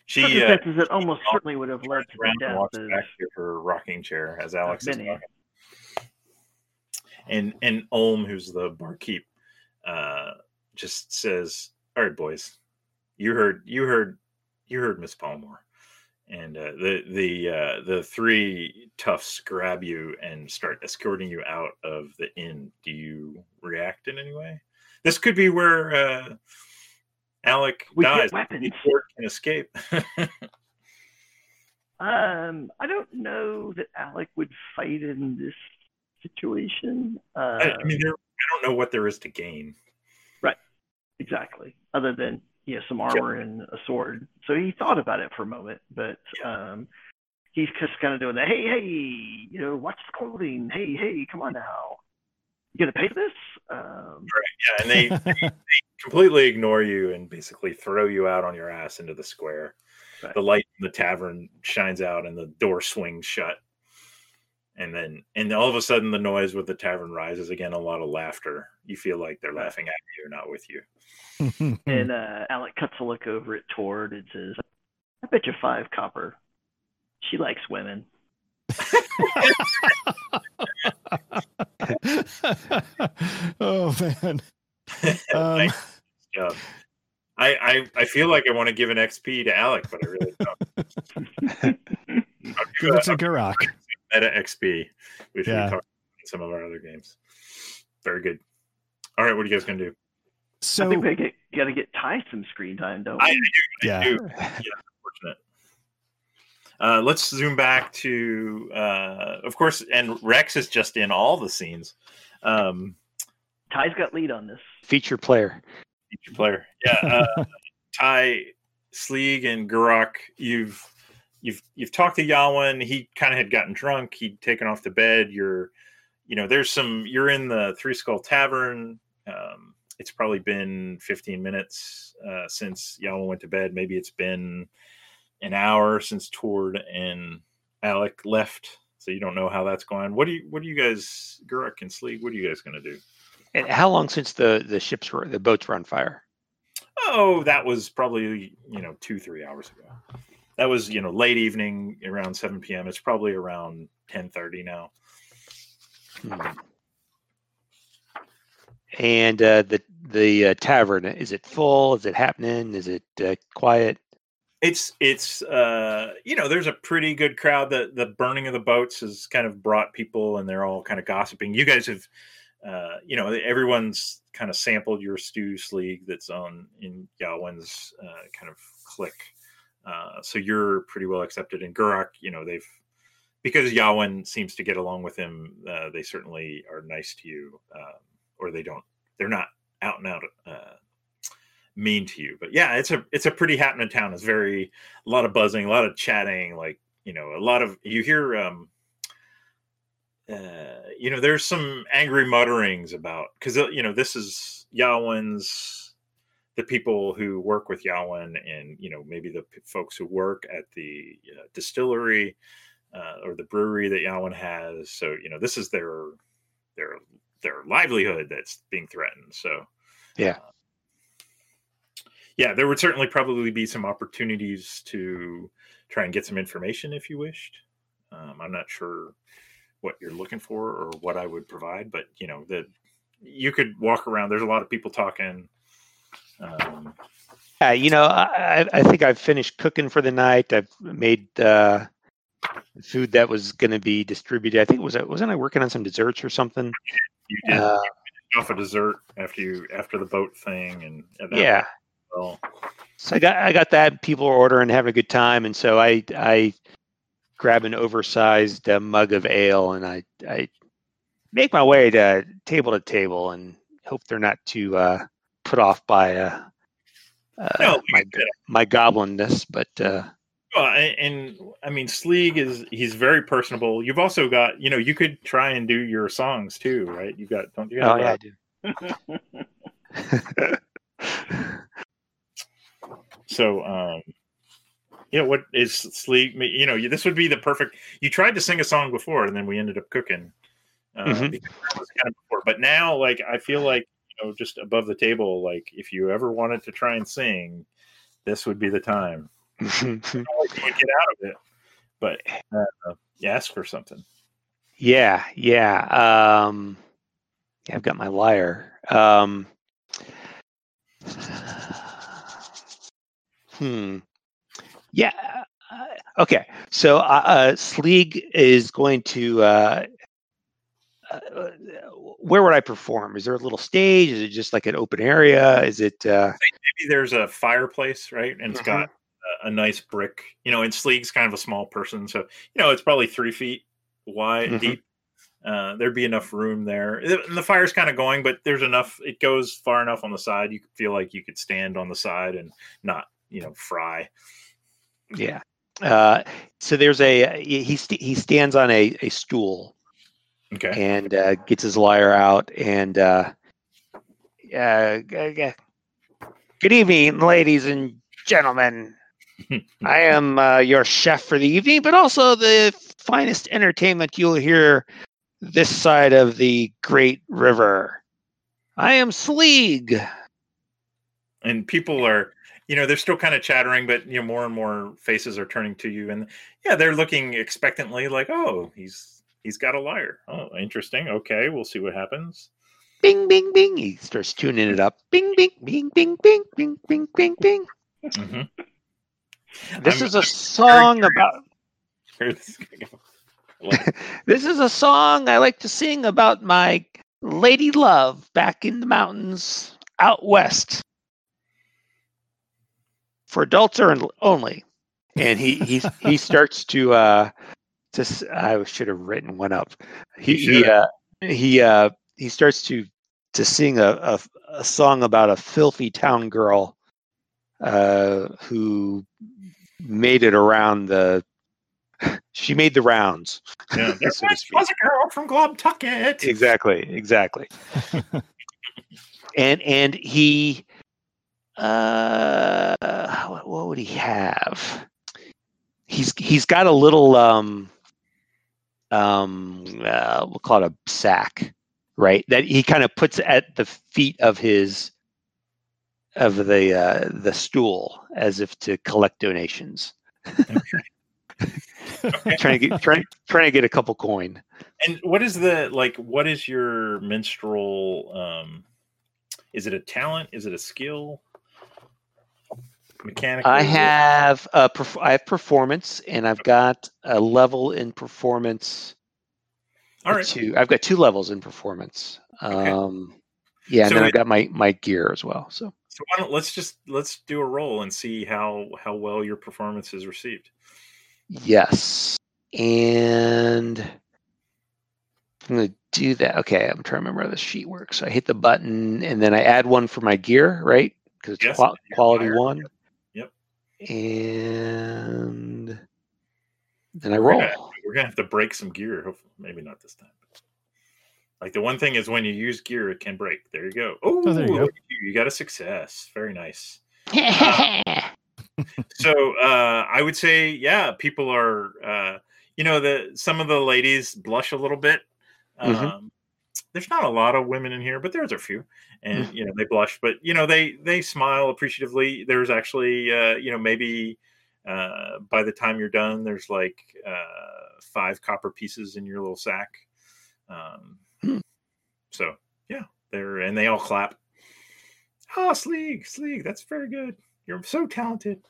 She uh, circumstances that almost certainly would have led to the death walks of back to her rocking chair as Alex is talking. And and Olm, who's the barkeep, uh, just says, "All right, boys, you heard, you heard, you heard Miss Palmore." And uh, the the uh, the three toughs grab you and start escorting you out of the inn. Do you react in any way? This could be where uh, Alec We get weapons. Before he can escape. Um, I don't know that Alec would fight in this situation. Uh, I, I mean, there, I don't know what there is to gain. Right. Exactly. Other than yeah, some armor and a sword. So he thought about it for a moment, but um, he's just kind of doing the hey, hey, you know, watch the clothing. Hey, hey, come on now. You gonna pay for this? Um, Yeah, and they completely ignore you and basically throw you out on your ass into the square. Right. The light in the tavern shines out and the door swings shut. And then, and all of a sudden, the noise with the tavern rises again. A lot of laughter. You feel like they're laughing at you, or not with you. and uh, Alec cuts a look over at Tord and says, "I bet you five copper. She likes women." oh man. Um, Nice job. I, I I feel like I want to give an XP to Alec, but I really don't. I'll give give it a- to Gurok. meta XP, which Yeah. we talked about in some of our other games. Very good. All right, what are you guys gonna do? I think we get, got to get Ty some screen time, don't I, I do, I Yeah. do. Yeah, unfortunate. Uh, let's zoom back to, uh, of course, and Rex is just in all the scenes. Um, Ty's got lead on this. Feature player. Feature player. Yeah. Uh, Ty, Sleeg, and Gurok, you've you've you've talked to Yawen. He kind of had gotten drunk. He'd taken off to bed. You're, you know, there's some. You're in the Three Skull Tavern. Um, it's probably been 15 minutes uh, since Yawen went to bed. Maybe it's been an hour since Tord and Alec left. So you don't know how that's going. What do you? What do you guys, Gurok and Sleeg? What are you guys going to do? And how long since the the ships were the boats were on fire? Oh, that was probably you know two three hours ago. That was you know late evening around seven p.m. It's probably around ten thirty now. Hmm. And uh, the the uh, tavern is it full? Is it happening? Is it uh, quiet? It's it's uh you know there's a pretty good crowd. The the burning of the boats has kind of brought people and they're all kind of gossiping. You guys have uh you know everyone's kind of sampled your stew Sleeg that's on in Yawen's uh, kind of click. Uh, so you're pretty well accepted. And Gurok, you know, they've because Yawen seems to get along with him. Uh, they certainly are nice to you, um, or they don't. They're not out and out uh, mean to you. But yeah, it's a it's a pretty happening town. It's very a lot of buzzing, a lot of chatting. Like you know, a lot of you hear. Um, uh, you know, there's some angry mutterings about because you know this is Yawen's the people who work with Yawen and you know maybe the p- folks who work at the uh, distillery uh, or the brewery that Yawen has. So you know this is their their their livelihood that's being threatened. So Yeah. Yeah, there would certainly probably be some opportunities to try and get some information if you wished. Um, I'm not sure what you're looking for or what I would provide, but you know that you could walk around. There's a lot of people talking. Um, Yeah, you know, I, I- think I've finished cooking for the night. I've made uh, food that was going to be distributed. I think was I wasn't I working on some desserts or something? you did Uh, off a dessert after you after the boat thing, and, and that yeah. Went. So I got I got that. People are ordering, having a good time, and so I I grab an oversized uh, mug of ale and I I make my way to table to table and hope they're not too uh, put off by uh, uh, No, my my goblinness. But uh, Well, and, and I mean, Sleeg is he's very personable. You've also got you know you could try and do your songs too, right? You've got don't you? oh have yeah, I do. So, um, you know, what is Sleeg? You know, this would be the perfect. You tried to sing a song before, and then we ended up cooking. Uh, Mhm. because that was kind of before. But now, like, I feel like you know, just above the table, like, if you ever wanted to try and sing, this would be the time. You would get out of it, but uh, ask for something. Yeah, yeah. Um, yeah, I've got my lyre. Um, hmm. Yeah. uh, Okay. So uh, uh, Sleeg is going to. Uh, uh, where would I perform? Is there a little stage? Is it just like an open area? Is it? Uh, Maybe there's a fireplace, right? And it's got a, a nice brick. You know, and Sleeg's kind of a small person, so you know it's probably three feet wide Mhm. deep. Uh, there'd be enough room there. And the fire's kind of going, but there's enough. It goes far enough on the side. You feel like you could stand on the side and not, you know, fry. yeah. Uh, so there's a he st- he stands on a, a stool Okay. and uh, gets his lyre out and uh, uh, good evening ladies and gentlemen i am uh, your chef for the evening but also the finest entertainment you'll hear this side of the great river i am sleeg and people are you know they're still kind of chattering but you know more and more faces are turning to you and yeah they're looking expectantly like oh he's he's got a lyre oh interesting. Okay we'll see what happens. Bing bing bing. He starts tuning it up. Bing bing bing bing bing bing bing bing bing. Mhm. this I'm- is a song about Where this is gonna go. Like, This is a song I like to sing about my lady love back in the mountains out west. For adults or only. And he he he starts to uh to I should have written one up. He You he uh he uh he starts to to sing a, a, a song about a filthy town girl uh, who made it around the. She made the rounds. Yeah, there so was, was a girl from Globtucket. Exactly, exactly. and and he, uh, what, what would he have? He's he's got a little um um uh, we'll call it a sack, right? That he kind of puts at the feet of his of the uh, the stool as if to collect donations. Okay. trying to get trying trying to get a couple coin. And what is the like? What is your minstrel? Um, is it a talent? Is it a skill? Mechanically, I have a perf- I have performance, and I've got a level in performance. All right. Two. I've got two levels in performance. Okay. Um, yeah, and then it- I've got my my gear as well. So So why don't let's just let's do a roll and see how how well your performance is received. yes, and I'm gonna do that. Okay, I'm trying to remember how the sheet works. So I hit the button, and then I add one for my gear, right? Because it's Yes, qua- yeah, quality higher. one. Yep. And then I We're roll. gonna, we're gonna have to break some gear. Hopefully, maybe not this time. Like the one thing is when you use gear, it can break. There you go. Oh, there you go. you. You got a success. Very nice. so uh, I would say, yeah, people are, uh, you know, the some of the ladies blush a little bit. Um, Mhm. There's not a lot of women in here, but there's a few, and you know they blush, but you know they they smile appreciatively. There's actually, uh, you know, maybe uh, by the time you're done, there's like uh, five copper pieces in your little sack. Um, Hmm. So yeah, they're and they all clap. Oh, Sleeg, Sleeg, that's very good. You're so talented.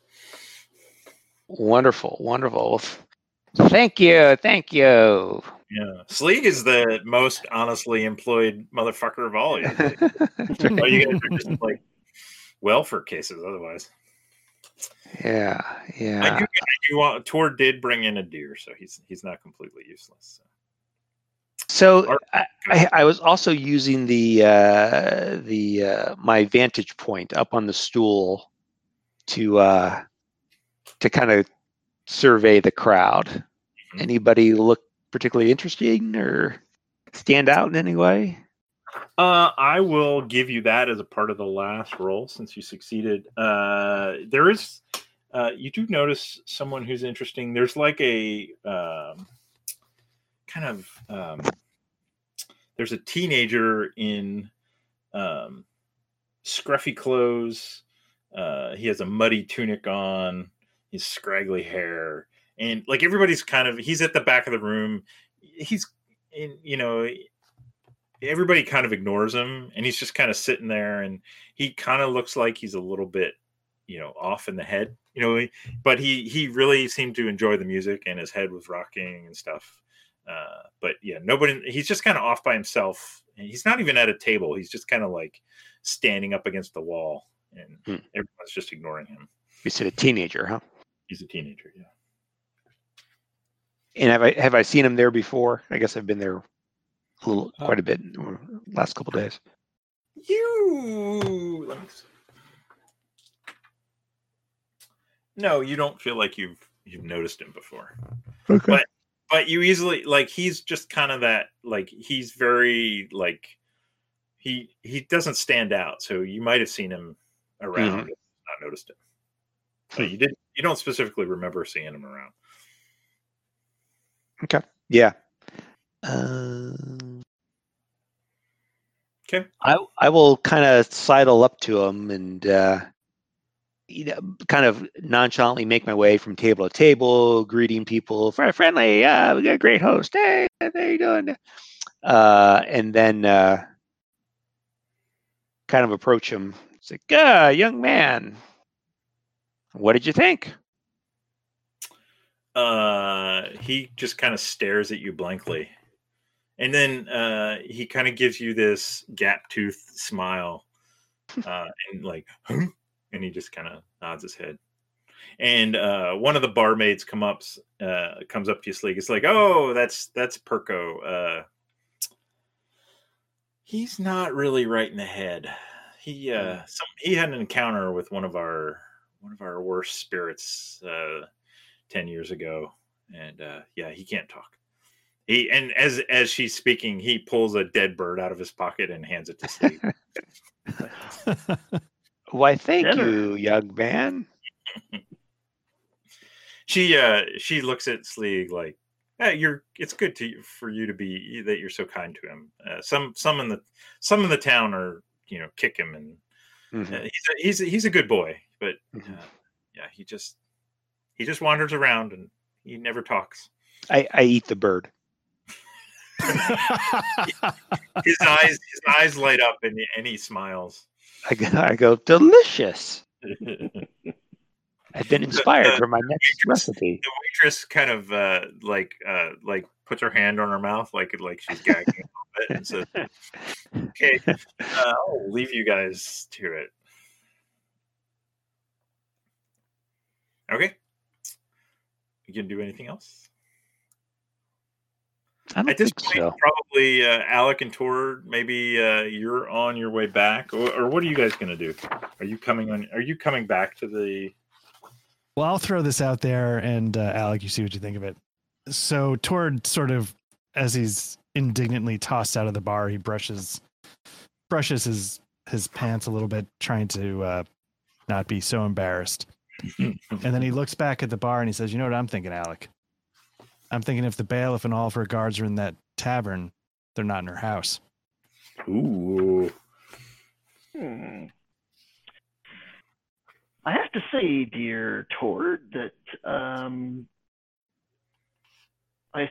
Wonderful, wonderful. Thank you, thank you. Yeah, Sleeg is the most honestly employed motherfucker of all. You, all you guys are just like welfare cases. Otherwise, yeah, I yeah. do. I do want. Tord did bring in a deer, so he's he's not completely useless. So Or- I, I, I was also using the uh, the uh, my vantage point up on the stool to uh, to kind of survey the crowd. Mhm. Anybody look particularly interesting or stand out in any way? Uh, I will give you that as a part of the last roll since you succeeded. Uh, there is, uh, you do notice someone who's interesting. There's like a um, kind of, um, there's a teenager in um, scruffy clothes. Uh, he has a muddy tunic on, his scraggly hair, and like everybody's kind of, he's at the back of the room. He's in, you know, everybody kind of ignores him and he's just kind of sitting there and he kind of looks like he's a little bit you know off in the head you know but he he really seemed to enjoy the music and his head was rocking and stuff uh but yeah nobody he's just kind of off by himself and he's not even at a table he's just kind of like standing up against the wall and Hmm. everyone's just ignoring him You said a teenager, huh? he's a teenager yeah And have I have I seen him there before? I guess I've been there a little, Uh, quite a bit in the last couple days. you let me see. no you don't feel like you've you've noticed him before Okay. But- but you easily like he's just kind of that like he's very like he he doesn't stand out so you might have seen him around and not noticed him but you did you don't specifically remember seeing him around Yeah. Um, Okay. I I will kind of sidle up to him and uh, you know, kind of nonchalantly make my way from table to table, greeting people, "Fri- friendly. Yeah, we got a great host. Hey, how you doing? Uh, and then uh, kind of approach him. It's like, ah, young man, what did you think? Uh he just kind of stares at you blankly and then uh he kind of gives you this gap tooth smile uh and like huh? and he just kind of nods his head and uh one of the barmaids come up uh comes up to you Sleeg it's like oh that's that's perko uh He's not really right in the head. He uh some, he had an encounter with one of our one of our worst spirits uh 10 years ago and uh yeah, he can't talk. He and as as she's speaking, he pulls a dead bird out of his pocket and hands it to Steve. Why, thank Dinner. you, young man. she uh she looks at Sleeg like hey, you're it's good to for you to be that you're so kind to him. Uh, some some in the some in the town are you know kick him and Mhm. uh, he's a, he's a, he's a good boy, but uh, Mhm. yeah, he just he just wanders around and he never talks. I, I eat the bird. His eyes his eyes light up and and he smiles. I go, I go delicious. I've been inspired for my next recipe. the waitress kind of uh like uh like puts her hand on her mouth like like she's gagging a little bit and says okay uh, i'll leave you guys to it okay you can do anything else I don't at this think point so. probably uh, alec and Tord maybe uh you're on your way back or, or what are you guys gonna do are you coming on are you coming back to the Well, I'll throw this out there, and uh, Alec, you see what you think of it. So, Tord sort of, as he's indignantly tossed out of the bar, he brushes brushes his his pants a little bit, trying to uh, not be so embarrassed. And then he looks back at the bar and he says, "You know what I'm thinking, Alec? I'm thinking if the bailiff and all of her guards are in that tavern, they're not in her house." ooh Hmm. I have to say, dear Tord, that um, I, s-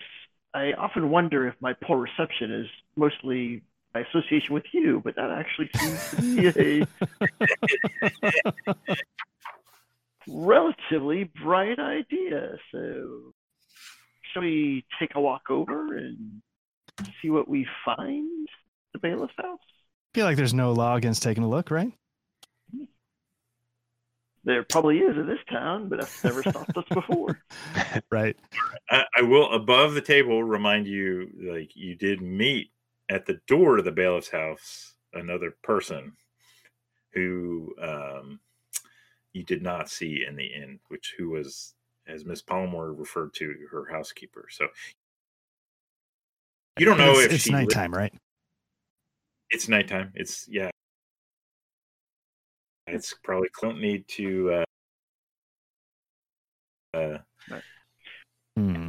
I often wonder if my poor reception is mostly by association with you, but that actually seems to be a relatively bright idea. So, shall we take a walk over and see what we find? The bailiff's house. feel like there's no law against taking a look, right? There probably is in this town, but that's never stopped us before. Right. I, I will above the table remind you like you did meet at the door of the bailiff's house another person who um, you did not see in the inn, which who was as Miss Palmore referred to her housekeeper. So you don't know it's, if it's she li- nighttime, right? it's nighttime. It's yeah. It's probably don't need to. Uh, uh, Hmm.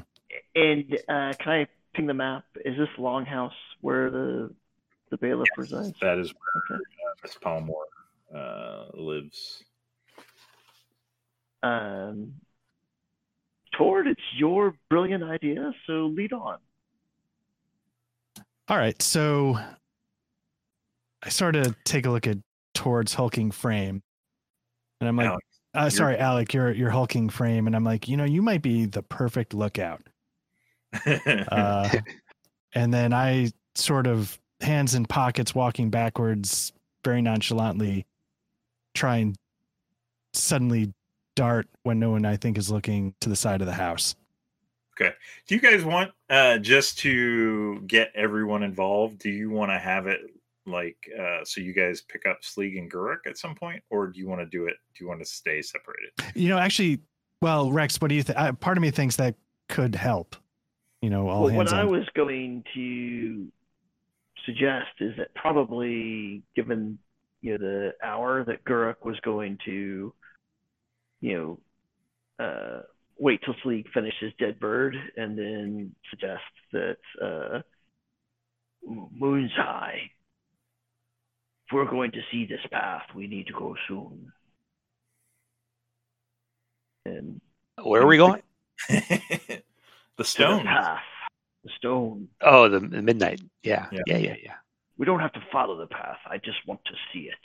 And uh, can I ping the map? Is this Longhouse where the the bailiff resides? that is where Okay. uh, Miss Palmore uh, lives. Um, Tord, it's your brilliant idea, so lead on. All right, so I sort of take a look at Tord's hulking frame, and I'm like, Alex, uh, "Sorry, Alec, your your hulking frame," and I'm like, "You know, you might be the perfect lookout." Uh, and then I sort of hands in pockets, walking backwards, very nonchalantly, try and suddenly dart when no one I think is looking to the side of the house. Okay. Do you guys want uh just to get everyone involved? Do you want to have it like uh so you guys pick up Sleeg and Guruk at some point, or do you want to do it? Do you want to stay separated? You know, actually, well, Rex, what do you think? Uh, part of me thinks that could help. You know, all well, what hands I was going to suggest is that probably, given you know the hour that Guruk was going to, you know, uh, wait till Sleeg finishes Dead Bird and then suggest that uh, Moon's High. If we're going to see this path, we need to go soon. And Where are we going? the to stone. the path, the stone. Oh, the, the midnight. Yeah. Yeah. yeah, yeah, yeah. we don't have to follow the path. I just want to see it.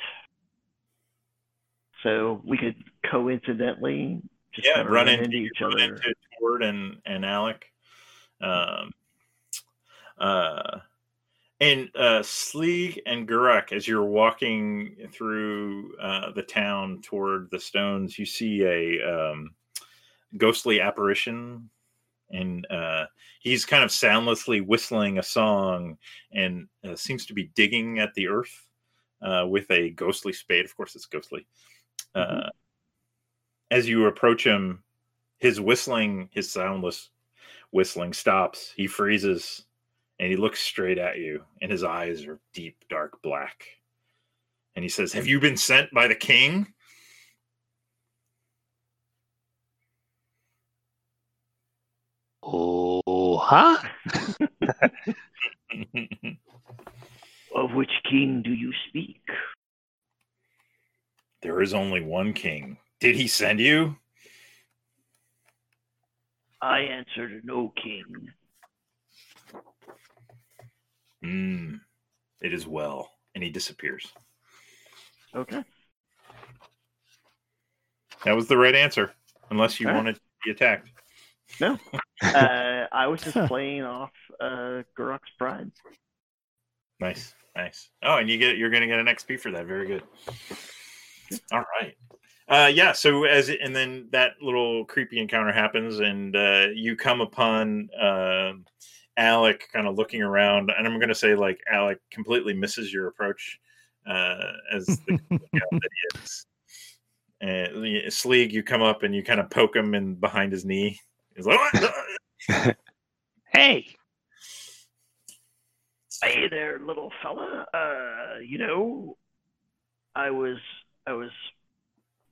So we could coincidentally just Yeah, kind of run run, into, each run other. into Tord and and Alec. Um, uh, and uh, Sleeg and Guruk, as you're walking through uh, the town toward the stones, you see a um, ghostly apparition and uh, he's kind of soundlessly whistling a song and uh, seems to be digging at the earth uh, with a ghostly spade. Of course, it's ghostly. Uh, as you approach him, his whistling, his soundless whistling stops. He freezes and he looks straight at you, and his eyes are deep, dark black. And he says, Have you been sent by the king? Oh, huh? Of which king do you speak? There is only one king. Did he send you? I answered no king. Hmm. It is well. And he disappears. Okay. That was the right answer, unless you All right. wanted to be attacked. No. uh, I was just playing off uh, Gurok's pride. Nice, nice. Oh, and you get you're going to get an XP for that. Very good. All right. Uh, yeah. So as it, and then that little creepy encounter happens, and uh, you come upon uh, Alec kind of looking around, and I'm going to say like Alec completely misses your approach uh, as the lookout that he is. And the- Sleeg, you come up and you kind of poke him in behind his knee. He's like, "What?" Hey, Hey there, little fella. Uh, you know, I was I was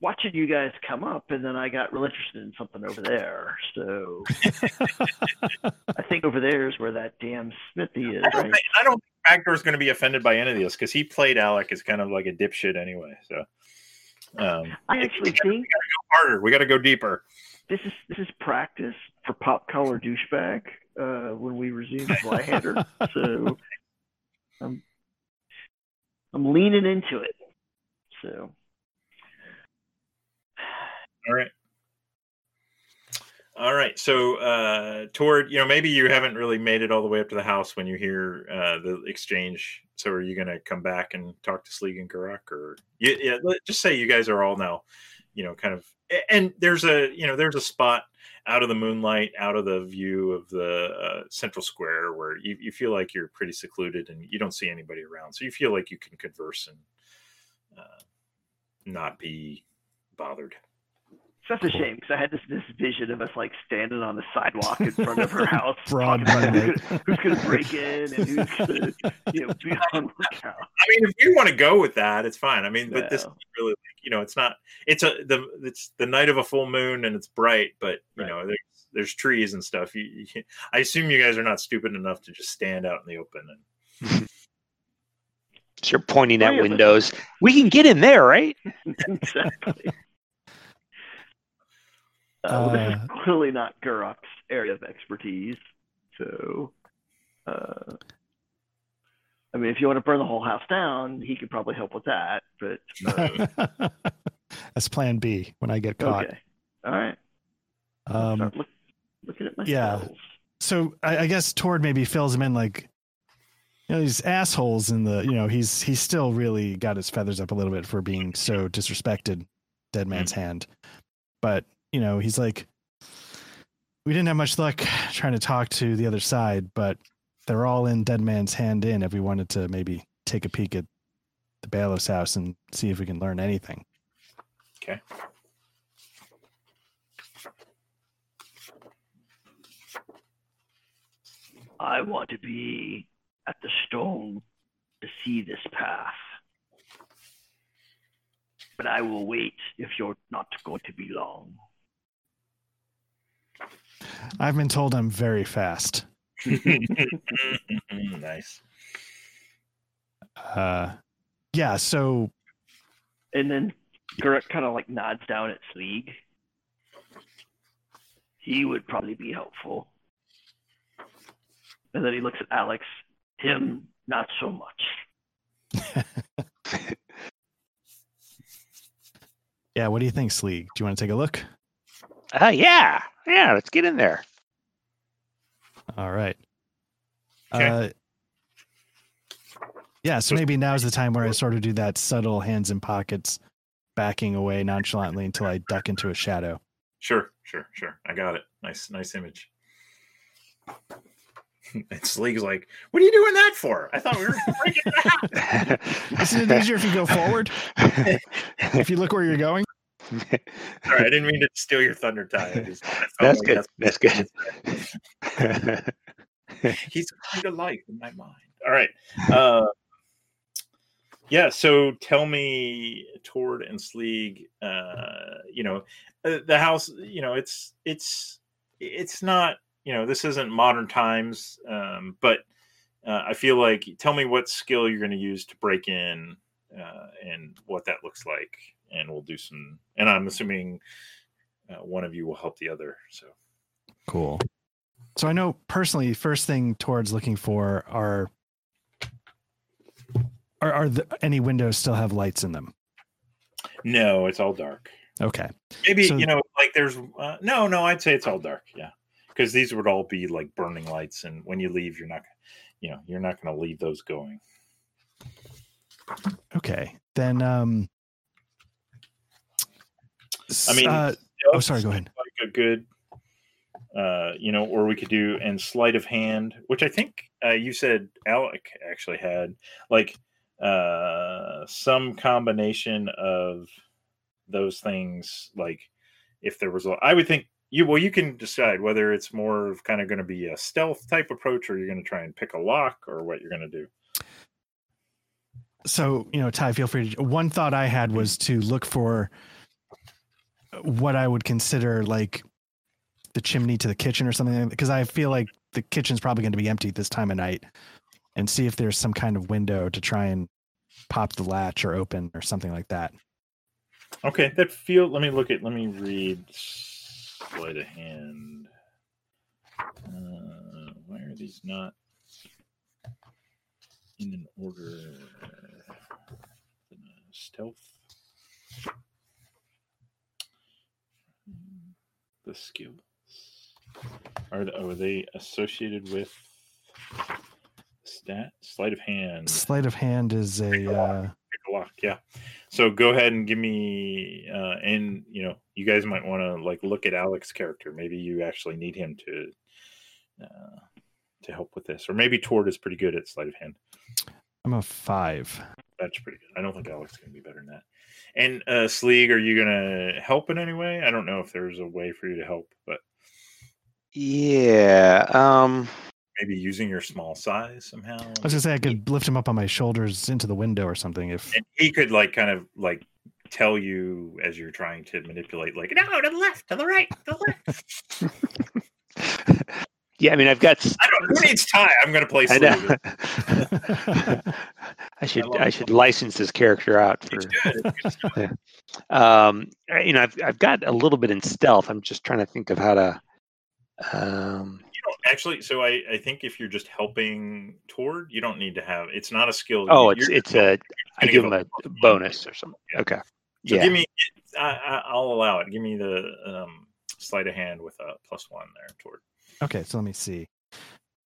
watching you guys come up, and then I got real interested in something over there. So I think over there is where that damn Smithy is, I don't right? think, I don't think Backdoor's going to be offended by any of this because he played Alec as kind of like a dipshit anyway. So, um, I actually think we got to go harder. We got to go deeper. this is this is practice for pop collar douchebag uh, when we resume Flyhander. so I'm I'm leaning into it. So All right. All right. So, uh, Tord you know, maybe you haven't really made it all the way up to the house when you hear uh, the exchange. So, are you going to come back and talk to Sleeg and Gurok, or yeah, yeah? Just say you guys are all now, you know, kind of. And there's a you know there's a spot out of the moonlight, out of the view of the uh, central square where you, you feel like you're pretty secluded and you don't see anybody around. So you feel like you can converse and uh, not be bothered. It's such a shame because I had this this vision of us like standing on the sidewalk in front of her house, Broad talking about who's gonna, who's gonna break in and who's gonna you know be on lookout. I mean, if you want to go with that, it's fine. I mean, but this really, you know, it's not. It's a the it's the night of a full moon and it's bright, but you Right. know, there's there's trees and stuff. You, you, I assume you guys are not stupid enough to just stand out in the open and so you're pointing at Oh, yeah, but- windows. We can get in there, right? exactly. Uh, this is clearly not Gurok's area of expertise. So, uh, I mean, if you want to burn the whole house down, he could probably help with that. But uh, That's plan B when I get caught. okay, all right. Um, Start look, looking at my yeah. so I, I guess Tord maybe fills him in like you know these assholes in the you know he's he's still really got his feathers up a little bit for being so disrespected dead man's hand but you know he's like we didn't have much luck trying to talk to the other side but they're all in dead man's hand in if we wanted to maybe take a peek at the bailiff's house and see if we can learn anything okay. I want to be at the stone to see this path. But I will wait if you're not going to be long. I've been told i'm very fast nice. uh yeah so And then Guruk kind of like nods down at Sleeg. He would probably be helpful. And then he looks at Alex. Him, not so much. yeah what do you think sleeg do you want to take a look Uh, yeah, yeah. Let's get in there. All right. Okay. Uh, yeah, so maybe now's the time where I sort of do that subtle hands in pockets, backing away nonchalantly until I duck into a shadow. Sure, sure, sure. I got it. Nice, nice image. And Sleeg's like, "What are you doing that for? I thought we were breaking the house." Isn't it easier if you go forward? If you look where you're going? Sorry, I didn't mean to steal your thunder tie. I just- I That's like good. That's good. he's coming to life in my mind. All right. Uh, yeah. So tell me, Tord and Sleeg. Uh, you know, uh, the house. You know, it's it's it's not. You know, this isn't modern times. Um, but uh, I feel like tell me what skill you're going to use to break in uh, and what that looks like, and we'll do some. And I'm assuming uh, one of you will help the other. So. Cool. So I know personally, first thing Tord's looking for are are, are the, any windows still have lights in them? No, it's all dark. Okay. Maybe So- you know, like there's uh, no, no. I'd say it's all dark. Yeah, because these would all be like burning lights, and when you leave, you're not, you know, you're not going to leave those going. Okay. Then um I mean, uh, oh sorry, go ahead. Like a good, uh, you know, or we could do and sleight of hand, which I think uh, you said Alec actually had like uh some combination of those things. Like if there was, a, I would think you well, you can decide whether it's more of kind of going to be a stealth type approach, or you're going to try and pick a lock, or what you're going to do. So, you know, Ty, feel free to one thought I had was to look for what I would consider like the chimney to the kitchen or something because I feel like the kitchen's probably going to be empty this time of night and see if there's some kind of window to try and pop the latch or open or something like that. Okay, that feel. Let me look at. Let me read sleight of hand. Uh, why are these not in an order? Stealth. The skills are the, are they associated with stat sleight of hand? Sleight of hand is a uh, pick a lock yeah. So go ahead and give me uh and you know you guys might want to like look at alex's character. Maybe you actually need him to uh to help with this. Or maybe tord is pretty good at sleight of hand. I'm a five. that's pretty good. I don't think alex can be better than that and uh sleeg are you gonna help in any way i don't know if there's a way for you to help but yeah. Um. maybe using your small size somehow I was gonna say I could lift him up on my shoulders into the window or something if and he could like kind of like tell you as you're trying to manipulate like no to the left to the right to the left Yeah. I mean, I've got. I don't. Who needs tie? I'm going to play I know. I should. I it. should license this character out for. It's good. It's. Um. You know, I've I've got a little bit in stealth. I'm just trying to think of how to. Um. You don't actually. So I, I think if you're just helping Tord, you don't need to have. It's not a skill. Oh, You're- it's it's a. I give him a a bonus or something. Yeah. Okay. So yeah. give me. I, I, I'll allow it. Give me the um, sleight of hand with a plus one there Tord. Okay, so let me see.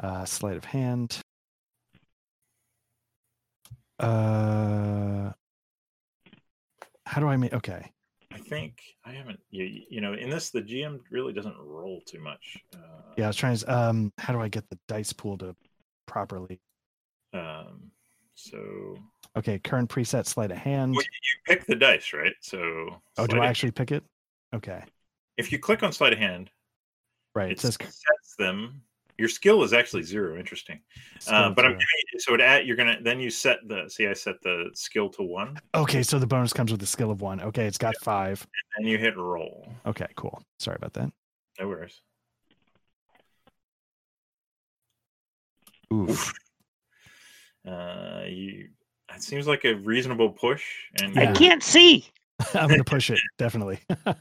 Uh sleight of hand. Uh how do I make okay. I think I haven't. You, you know, in this, the GM really doesn't roll too much. Uh, Yeah, I was trying to um how do I get the dice pool to properly Um. So okay, current preset sleight of hand. well, you pick the dice, right? So. Oh, do I actually pick it? Okay. If you click on sleight of hand, Right. It it says sets them. Your skill is actually zero. Interesting. Uh, skill but I'm giving you, so it at you're gonna then you set the see I set the skill to one Okay, so the bonus comes with a skill of one. Okay, it's got five. and you hit roll. Okay, cool. Sorry about that. No worries. Oof. Uh, you it seems like a reasonable push, and Yeah. I can't see. I'm gonna push it, definitely. uh,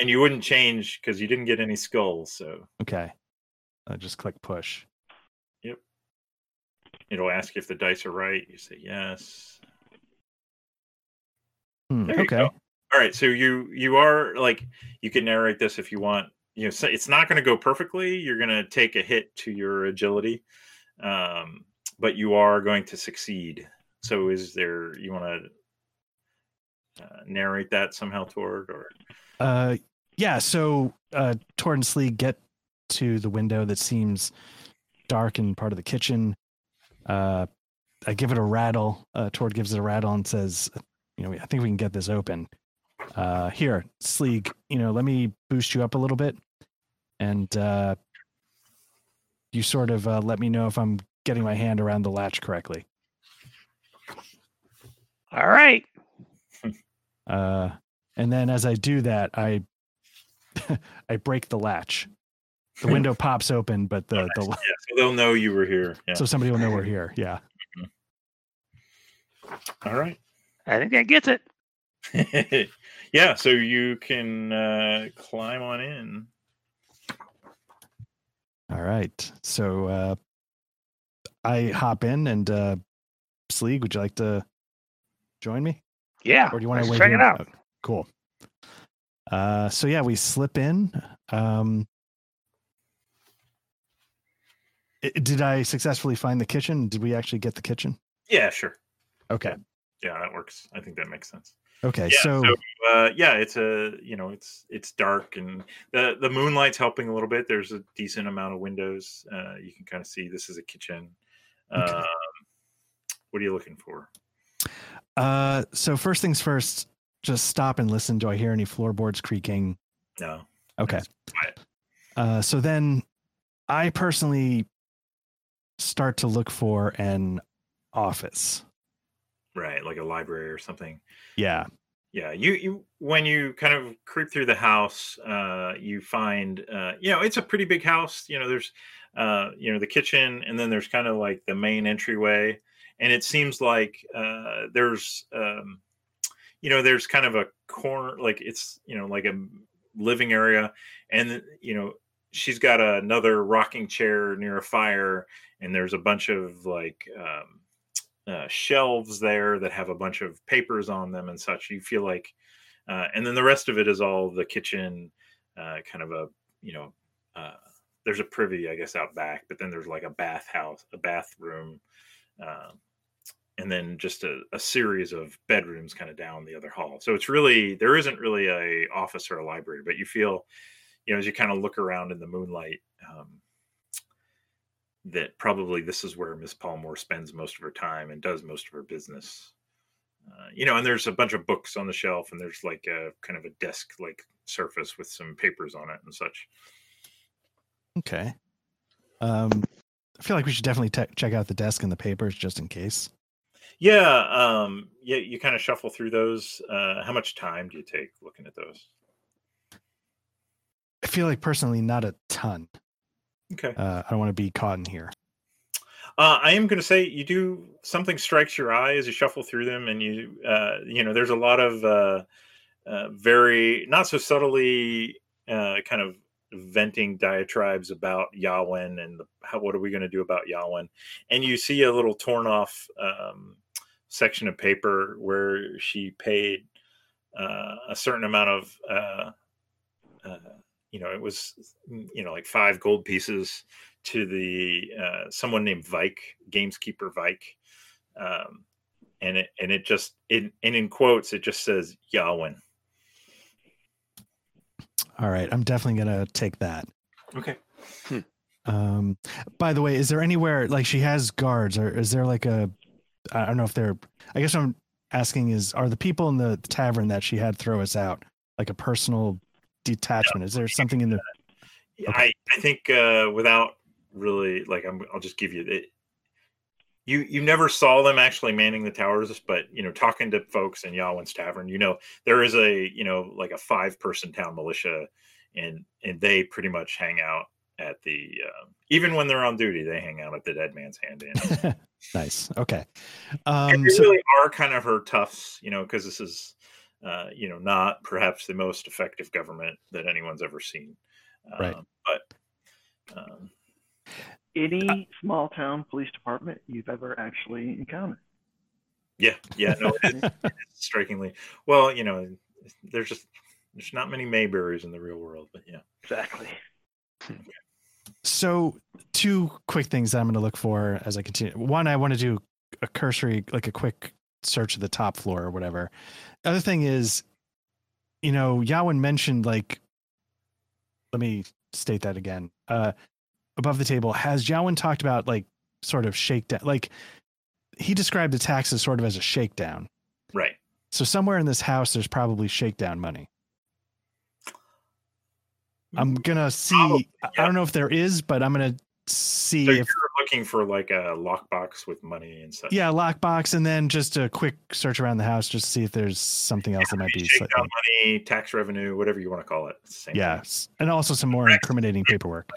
and you wouldn't change because you didn't get any skulls, so okay. I just click push. Yep. It'll ask if the dice are right. You say yes. Hmm, okay. All right, so you you are like you can narrate this if you want. You know, so it's not going to go perfectly. You're going to take a hit to your agility, um, but you are going to succeed. So, is there you want to uh, narrate that somehow Tord or Uh, yeah. So, uh, Tord and Sleeg get to the window that seems dark in part of the kitchen. Uh, I give it a rattle. Uh, Tord gives it a rattle and says, "You know, I think we can get this open. Uh, here, Sleeg, you know, let me boost you up a little bit, and uh, you sort of uh, let me know if I'm getting my hand around the latch correctly." All right. Uh, and then as I do that, I I break the latch. The window pops open, but the the Yeah, so they'll know you were here. Yeah. so somebody will know we're here. Yeah. All right. I think that gets it. yeah, so you can uh, climb on in. All right. So uh, I hop in and uh, Sleeg, would you like to join me? Yeah. Or do you want to wait check it out? Oh, cool. Uh, so yeah, we slip in. Um, did I successfully find the kitchen? Did we actually get the kitchen? Yeah, sure. Okay. Yeah, that works. I think that makes sense. Okay. Yeah, so, so uh, yeah, it's a you know it's it's dark and the the moonlight's helping a little bit. There's a decent amount of windows. Uh, you can kind of see this is a kitchen. Okay. Um, what are you looking for? Uh, so first things first, just stop and listen. Do I hear any floorboards creaking? No. Okay. Uh, so then I personally start to look for an office. Right, like a library or something. Yeah. Yeah, you you when you kind of creep through the house, uh, you find uh, you know it's a pretty big house. You know, there's uh, you know the kitchen, and then there's kind of like the main entryway, and it seems like uh, there's um, you know there's kind of a corner, like it's you know like a living area, and you know she's got another rocking chair near a fire, and there's a bunch of like. Um, uh, shelves there that have a bunch of papers on them and such. You feel like, uh, and then the rest of it is all the kitchen, uh, kind of a you know, uh, there's a privy I guess out back, but then there's like a bathhouse, a bathroom, uh, and then just a, a series of bedrooms kind of down the other hall. So it's really there isn't really a office or a library, but you feel, you know, as you kind of look around in the moonlight. Um, that probably this is where Miss Palmore spends most of her time and does most of her business. Uh, you know, and there's a bunch of books on the shelf, and there's like a kind of a desk like surface with some papers on it and such. Okay. Um, I feel like we should definitely te- check out the desk and the papers just in case. Yeah, um, yeah, you kind of shuffle through those. Uh, how much time do you take looking at those? I feel like personally not a ton. Okay. Uh, I don't want to be caught in here. Uh, I am going to say you do something strikes your eye as you shuffle through them, and you uh, you know there's a lot of uh, uh, very not so subtly uh, kind of venting diatribes about Yawen and the, how what are we going to do about Yawen, and you see a little torn off um, section of paper where she paid uh, a certain amount of uh, uh, you know it was you know like five gold pieces to the uh, someone named Vike, gameskeeper Vike, um, and it and it just it and in quotes it just says Yawen. All right, I'm definitely gonna take that. Okay. Um, by the way, is there anywhere like she has guards, or is there like a? I don't know if they're. I guess what I'm asking is, are the people in the tavern that she had throw us out like a personal detachment? Is there something in the? I I think uh, without really like I'm, I'll just give you it. You you never saw them actually manning the towers, but you know talking to folks in Yawen's tavern, you know there is a you know like a five person town militia, and and they pretty much hang out at the uh, even when they're on duty, they hang out at the dead man's hand inn. nice. Okay. and Um, they so, really are kind of her toughs, you know, because this is, uh, you know, not perhaps the most effective government that anyone's ever seen. Right. Um, but um, Any small town police department you've ever actually encountered. yeah, yeah, no, it is, it is strikingly well. You know, there's just there's not many Mayberries in the real world, but yeah. Exactly. so two quick things that I'm going to look for as I continue. One, I want to do a cursory, like a quick search of the top floor or whatever. The other thing is, you know, Yawen mentioned like, let me state that again. uh, above the table, has Yawen talked about like sort of shakedown? Like he described the taxes sort of as a shakedown. Right. So somewhere in this house, there's probably shakedown money. I'm gonna see. Probably, I- I don't know if there is, but I'm gonna see So if you're looking for like a lockbox with money and stuff. yeah, lockbox, and then just a quick search around the house just to see if there's something else that might be. Shakedown Slightly, money, tax revenue, whatever you want to call it. It's the same thing. yeah, and also some more incriminating paperwork.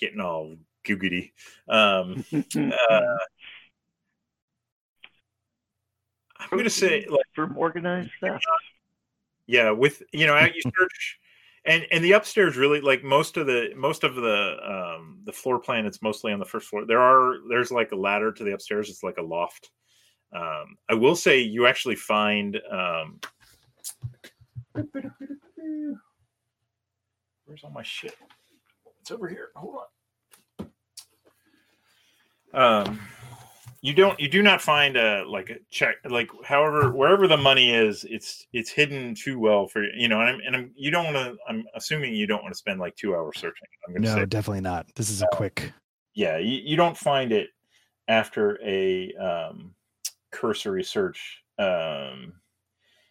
Getting all googity. Um, uh, I'm gonna say like from organized theft. yeah with you know you search and and the upstairs really like most of the most of the um the floor plan it's mostly on the first floor there are there's like a ladder to the upstairs it's like a loft um i will say you actually find um where's all my shit it's over here hold on um you don't you do not find a like a check like however wherever the money is it's it's hidden too well for you know and I'm, and I'm you don't want to I'm assuming you don't want to spend like two hours searching I'm gonna No, say definitely not. This is a quick. yeah you, you don't find it after a um, cursory search um,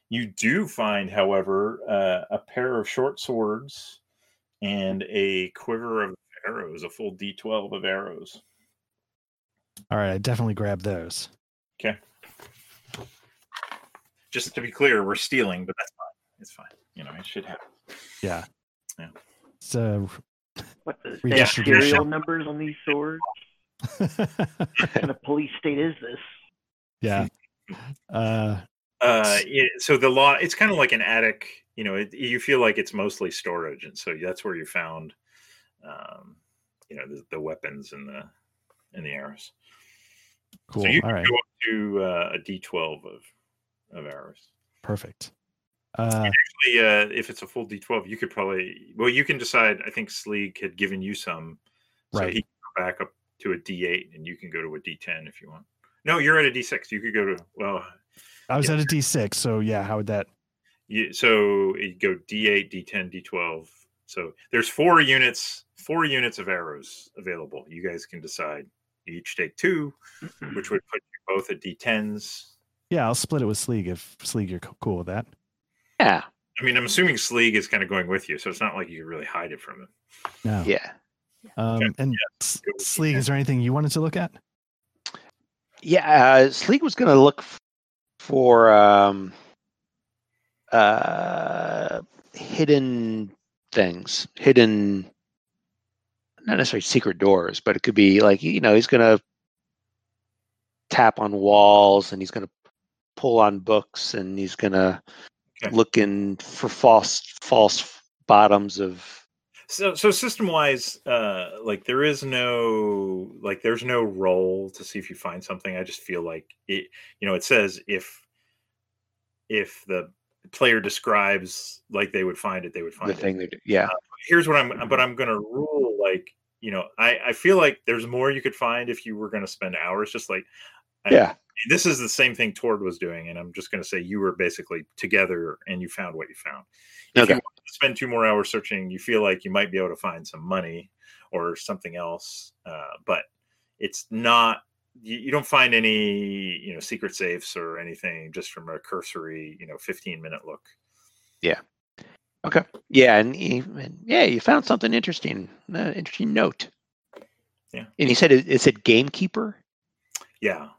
you do find however uh, a pair of short swords and a quiver of arrows a full d12 of arrows All right, I definitely grabbed those. okay just to be clear we're stealing but that's fine it's fine you know it should happen Yeah. Yeah. So What the We serial numbers on these swords? What kind of police state is this? yeah. Uh Uh, yeah, so the law, it's kind of like an attic. You know, it, you feel like it's mostly storage, and so that's where you found, um, you know, the, the weapons and the and the arrows. cool. So you All can right. go up to uh, a D twelve of of arrows. Perfect. Uh Actually, uh, if it's a full D twelve, you could probably well, you can decide. I think Sleeg had given you some, so Right. he can go back up to a D eight, and you can go to a D ten if you want. No, you're at a D six. You could go to well, I was yeah. at a D six, so yeah, how would that You, so you go D8, D10, D12. So there's four units, four units of arrows available. You guys can decide. You each take two, which would put you both at D10s. Yeah, I'll split it with Sleeg if Sleeg you're cool with that. Yeah. I mean, I'm assuming Sleeg is kind of going with you, so it's not like you can really hide it from him. No. Yeah. Um and S- Sleeg, is there anything you wanted to look at? Yeah. Uh, Sleeg was going to look for um, uh, hidden things, hidden, not necessarily secret doors, but it could be like, you know, he's going to tap on walls and he's going to pull on books and he's going to Okay. look in for false, false bottoms of So, so system wise, uh, like there is no like there's no roll to see if you find something. I just feel like it. You know, it says if if the player describes like they would find it, they would find the it. thing that, yeah. here's what I'm but I'm gonna rule like you know I I feel like there's more you could find if you were gonna spend hours just like I- Yeah. this is the same thing Tord was doing and I'm just gonna say you were basically together and you found what you found. If Okay. you to spend two more hours searching, you feel like you might be able to find some money or something else, uh, but it's not. You, you don't find any, you know, secret safes or anything just from a cursory, you know, 15 minute look. Yeah. Okay. Yeah, and, he, and yeah, you found something interesting. Uh, interesting note. Yeah. And he said it, it said gamekeeper. Yeah.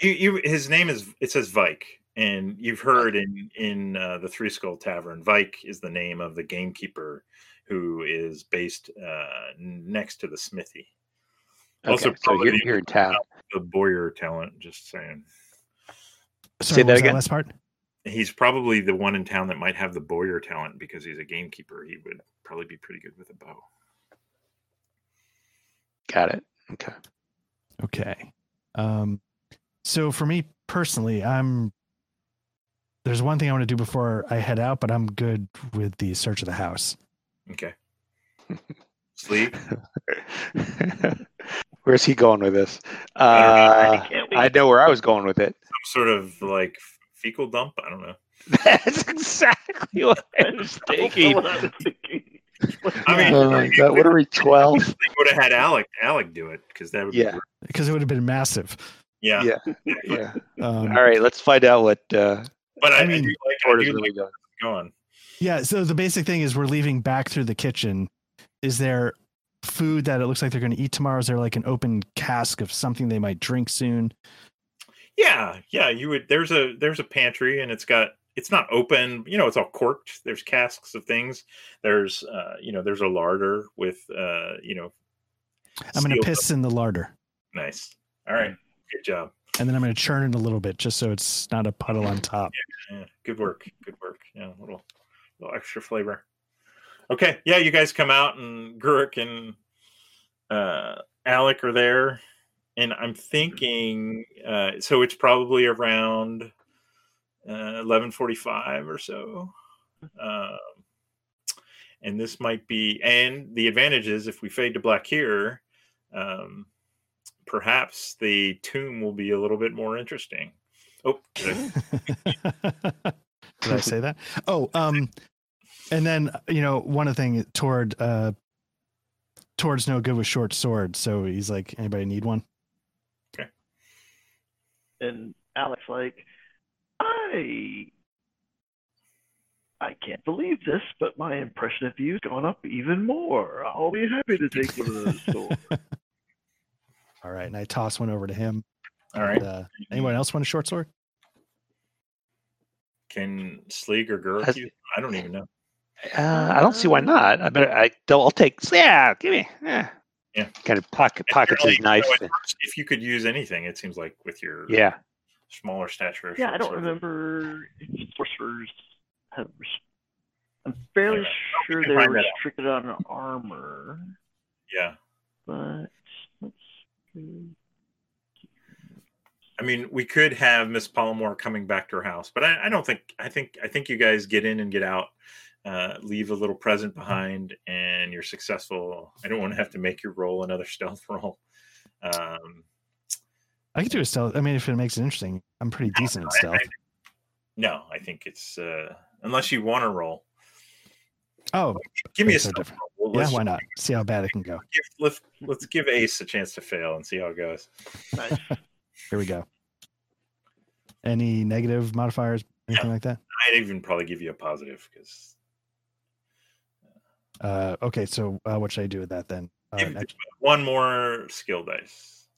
You, you, his name is. It says Vike, and you've heard in in uh, the Three Skull Tavern, Vike is the name of the gamekeeper who is based uh, next to the smithy. Okay, Also so probably here, the- here in town. The Bowyer talent. Just saying, Sorry, Say that was again? last part? he's probably the one in town that might have the Bowyer talent because he's a gamekeeper. He would probably be pretty good with a bow. Got it. Okay. Okay. Um, so for me personally, I'm there's one thing I want to do before I head out, but I'm good with the search of the house. Okay. Sleep. Where's he going with this? I Uh, can't. I know where I was going with it. Some sort of like fecal dump. I don't know. That's exactly what I was thinking. what I was thinking. I mean, Oh my god, what are we twelve? they would have had Alec Alec do it because that would Yeah. because it would have been massive. yeah. Yeah. Yeah. Um, All right, let's find out what uh, But I, I I mean, do like, I do is like really doing. going. Yeah. So the basic thing is we're leaving back through the kitchen. Is there food that it looks like they're going to eat tomorrow? Is there like an open cask of something they might drink soon? Yeah, yeah. You would. There's a there's a pantry and it's got it's not open. You know, it's all corked. There's casks of things. There's uh, you know, there's a larder with uh, you know. I'm going to sealed piss in the larder Nice. All right. Good job. and then I'm going to churn it a little bit just so it's not a puddle on top. Yeah, good work. Good work. Yeah, a little, little extra flavor. Okay. Yeah, you guys come out and Gurok and uh, Alec are there, and I'm thinking uh, so it's probably around uh, 11:45 or so. Um, and this might be, and the advantage is if we fade to black here, um, perhaps the tomb will be a little bit more interesting. Oh, did I Did I say that? Oh, um, and then you know one of the thing Tord uh, Tord's no good with short sword. So he's like, anybody need one? Okay. And Alex like, I I can't believe this, but my impression of you's gone up even more. I'll be happy to take one of those swords. All right, and I toss one over to him. All right. And, uh, anyone else want a short sword? Can Sleeg or Gurok I don't even know. Uh, I don't see why not. I better I I'll take yeah, give me yeah. Yeah. Kind of pocket pockets Generally, his knife. you know, if you could use anything, it seems like with your Yeah. smaller stature. yeah, I don't remember if sorcerers have. I'm fairly Anyway, we sure they're find restricted on armor, Yeah. but let's see. I mean, we could have Miss Palmore coming back to her house, but I, I don't think. I think. I think you guys get in and get out, uh, leave a little present behind, and you're successful. I don't want to have to make you roll another stealth roll. Um, I could do a stealth. I mean, if it makes it interesting, I'm pretty decent at stealth. I- no, I think it's uh, unless you want to roll. Oh, Give me a so stealth different. roll. Well, yeah, let's why not? See how bad it can go. Give, let's let's give Ace a chance to fail and see how it goes. Nice. Here we go. Any negative modifiers, anything like that? I'd even probably give you a positive because Uh, okay, so uh, what should I do with that then? Uh, next- one more skill dice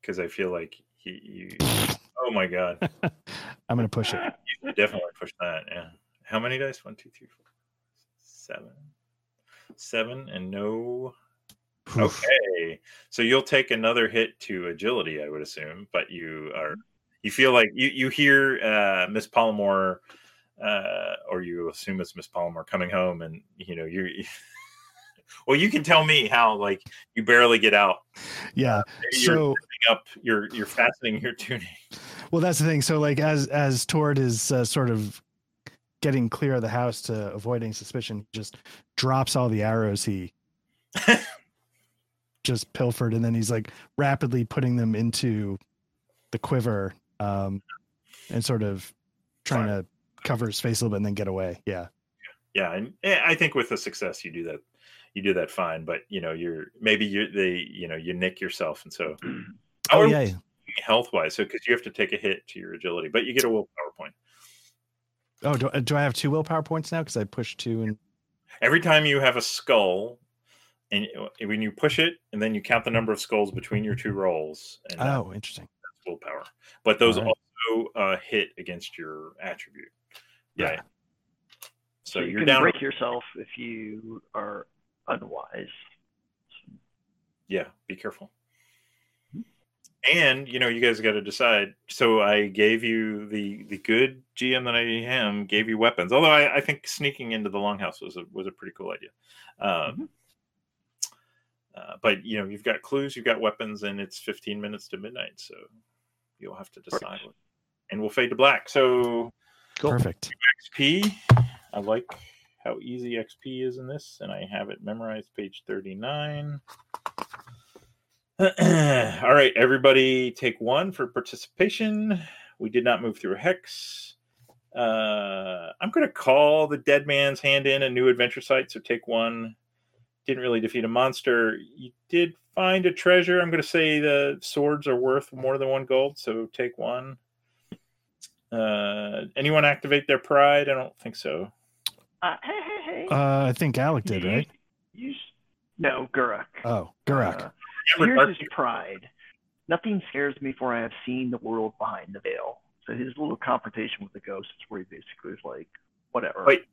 because I feel like he, you. Oh my god, I'm gonna push it. you definitely push that. Yeah. How many dice? One, two, three, four, seven, seven, and no. Oof. Okay, so you'll take another hit to agility, I would assume, but you are you feel like you you hear uh, Miss Palmore, uh, or you assume it's Miss Palmore coming home, and you know you. well, you can tell me how like you barely get out. Yeah. You're So up, you're you're fastening your tunic. Well, that's the thing. So, like, as as Tord is uh, sort of getting clear of the house to avoid any suspicion, he just drops all the arrows he just pilfered, and then he's like rapidly putting them into the quiver, um, and sort of trying to cover his face a little bit and then get away. Yeah. yeah and eh, i think with the success you do that you do that fine but you know you're maybe you they you know you nick yourself and so Oh Or yeah. health wise so because you have to take a hit to your agility but you get a willpower point Oh, do, do I have two willpower points now? Because I pushed two and every time you have a skull and when you push it and then you count the number of skulls between your two rolls and oh, interesting. willpower but those Alright. Also uh, hit against your attribute Yeah. right? So, So you you're can down break yourself if you are unwise. yeah be careful. And you know you guys got to decide. So i gave you the the good gm that i am gave you weapons although i, I think sneaking into the longhouse was a was a pretty cool idea. Um uh, but you know you've got clues you've got weapons and it's 15 minutes to midnight so you'll have to decide what, and we'll fade to black so Cool. Perfect. xp i like how easy xp is inn this and i have it memorized page 39 all right everybody take one for participation we did not move through a hex Uh, I'm going to call the Dead Man's Hand in a new adventure site. So take one. Didn't really defeat a monster. You did find a treasure. I'm going to say the swords are worth more than one gold. So take one. Uh, anyone activate their pride? I don't think so. Uh, hey, hey, hey. Uh, I think Alec did, right? You, s- no, Gurok. Oh, Gurok. Uh, here's his pride. Nothing scares me for I have seen the world behind the veil. So his little confrontation with the ghost is where he basically is like, whatever. Wait.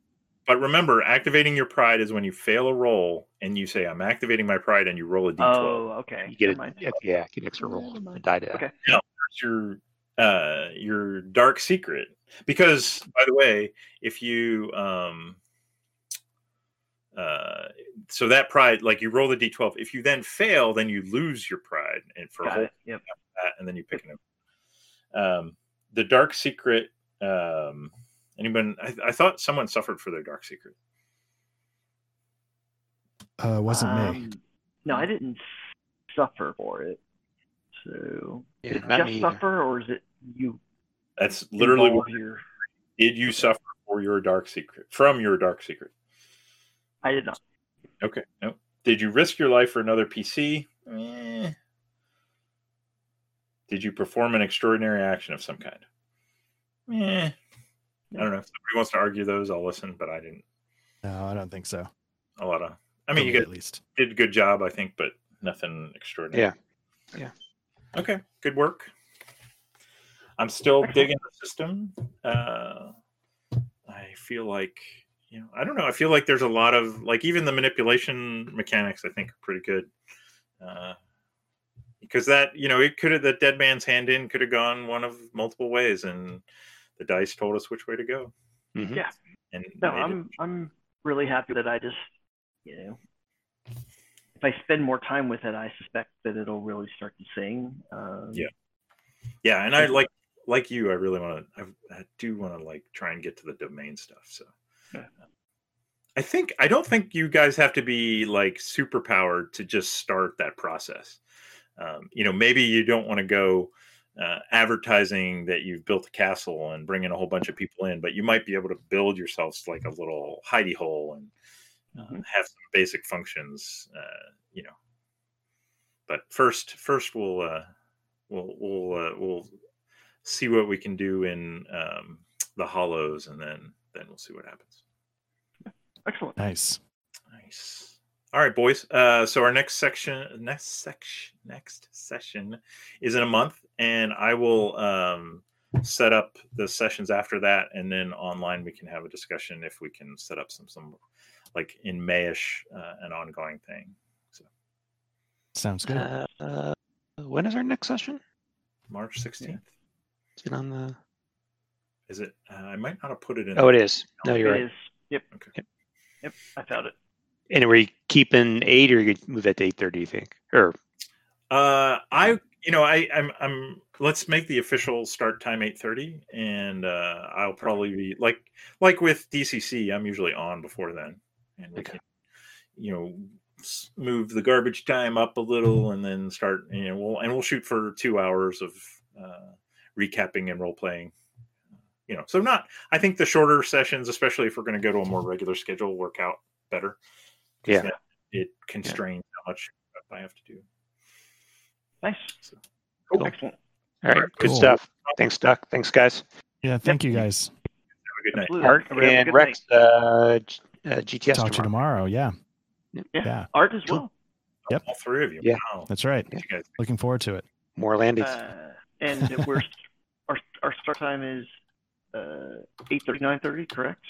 But remember, activating your pride is when you fail a roll and you say, "I'm activating my pride," and you roll a d12. Oh, okay. You get Never a yeah, yeah, get an extra roll. Never mind. die to that. Okay. It's your uh your dark secret because by the way if you um uh so that pride like you roll the d12 if you then fail then you lose your pride and for a Got whole it. Yep. that and then you pick it up um the dark secret um anyone I, I thought someone suffered for their dark secret Uh, wasn't me. Um, No, I didn't suffer for it. So Yeah, did it just me either. suffer, or is it you that's literally what your? did you suffer for your dark secret from your dark secret I did not. Okay. No. Did you risk your life for another PC? Eh. Did you perform an extraordinary action of some kind? Eh. I don't know. If somebody wants to argue those, I'll listen, but I didn't. No, I don't think so. A lot of. I mean, you For me guys at least. did a good job, I think, but nothing extraordinary. Yeah. Yeah. Okay. Good work. I'm still digging the system. Uh, I feel like you know, I don't know. I feel like there's a lot of like even the manipulation mechanics. I think are pretty good. Uh, because that you know it could have the dead man's hand in could have gone one of multiple ways, and the dice told us which way to go. Mhm. Yeah. And No, I'm I'm really happy that I just you know if I spend more time with it, I suspect that it'll really start to sing. Um, Yeah. yeah, and I like like you. I really want to. I, I do want to like try and get to the domain stuff. So. Yeah. I think I don't think you guys have to be like super powered to just start that process. Um, you know, maybe you don't want to go uh, advertising that you've built a castle and bringing a whole bunch of people in, but you might be able to build yourselves like a little hidey hole and uh, Mhm. have some basic functions. Uh, you know, but first, first we'll uh, we'll we'll uh, we'll see what we can do in um, the hollows, and then then we'll see what happens. Excellent. Nice. Nice. All right, boys. Uh, so our next section, next section, next session is in a month, and I will um, set up the sessions after that, and then online we can have a discussion if we can set up some some like in Mayish uh, an ongoing thing. So Sounds good. Uh, uh, when is our next session? March sixteenth. Is it on the? Is it? Uh, I might not have put it in. Oh, it is. No, you're It right. is. Yep. Okay. Yep. Yep. I found it. And are we keeping eight, or you could move that to eight thirty? You think? Or Uh, I you know I I'm I'm let's make the official start time eight thirty, and uh, I'll probably be like like with DCC. I'm usually on before then, and we Okay. can you know move the garbage time up a little, and then start. You know, we'll and we'll shoot for two hours of uh, recapping and role playing. You know, so not. I think the shorter sessions, especially if we're going to go to a more regular schedule, work out better. 'cause Yeah. It constrains how much I have to do. Nice. So, Cool. Excellent. all right, good Cool. stuff. Thanks, Doc. Thanks, guys. Yeah, thank you guys. have a good night. Absolutely. Art Everybody and good Rex, uh, G- uh, GTS Talk to you tomorrow. tomorrow. Yeah, Yeah. yeah, Art as Cool. well. Yep. All three of you. Yeah. Wow. that's right. You guys. Looking forward to it. More landings. Uh, and we're our our start time is uh, eight thirty nine thirty, correct?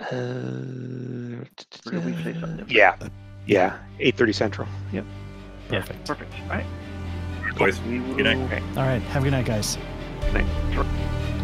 Uh, Or did we say something different? yeah, yeah, eight thirty central. Yep. Yeah, Perfect. Perfect. All right. Boys. We will, Good night. All right. Have a good night, guys. Good night.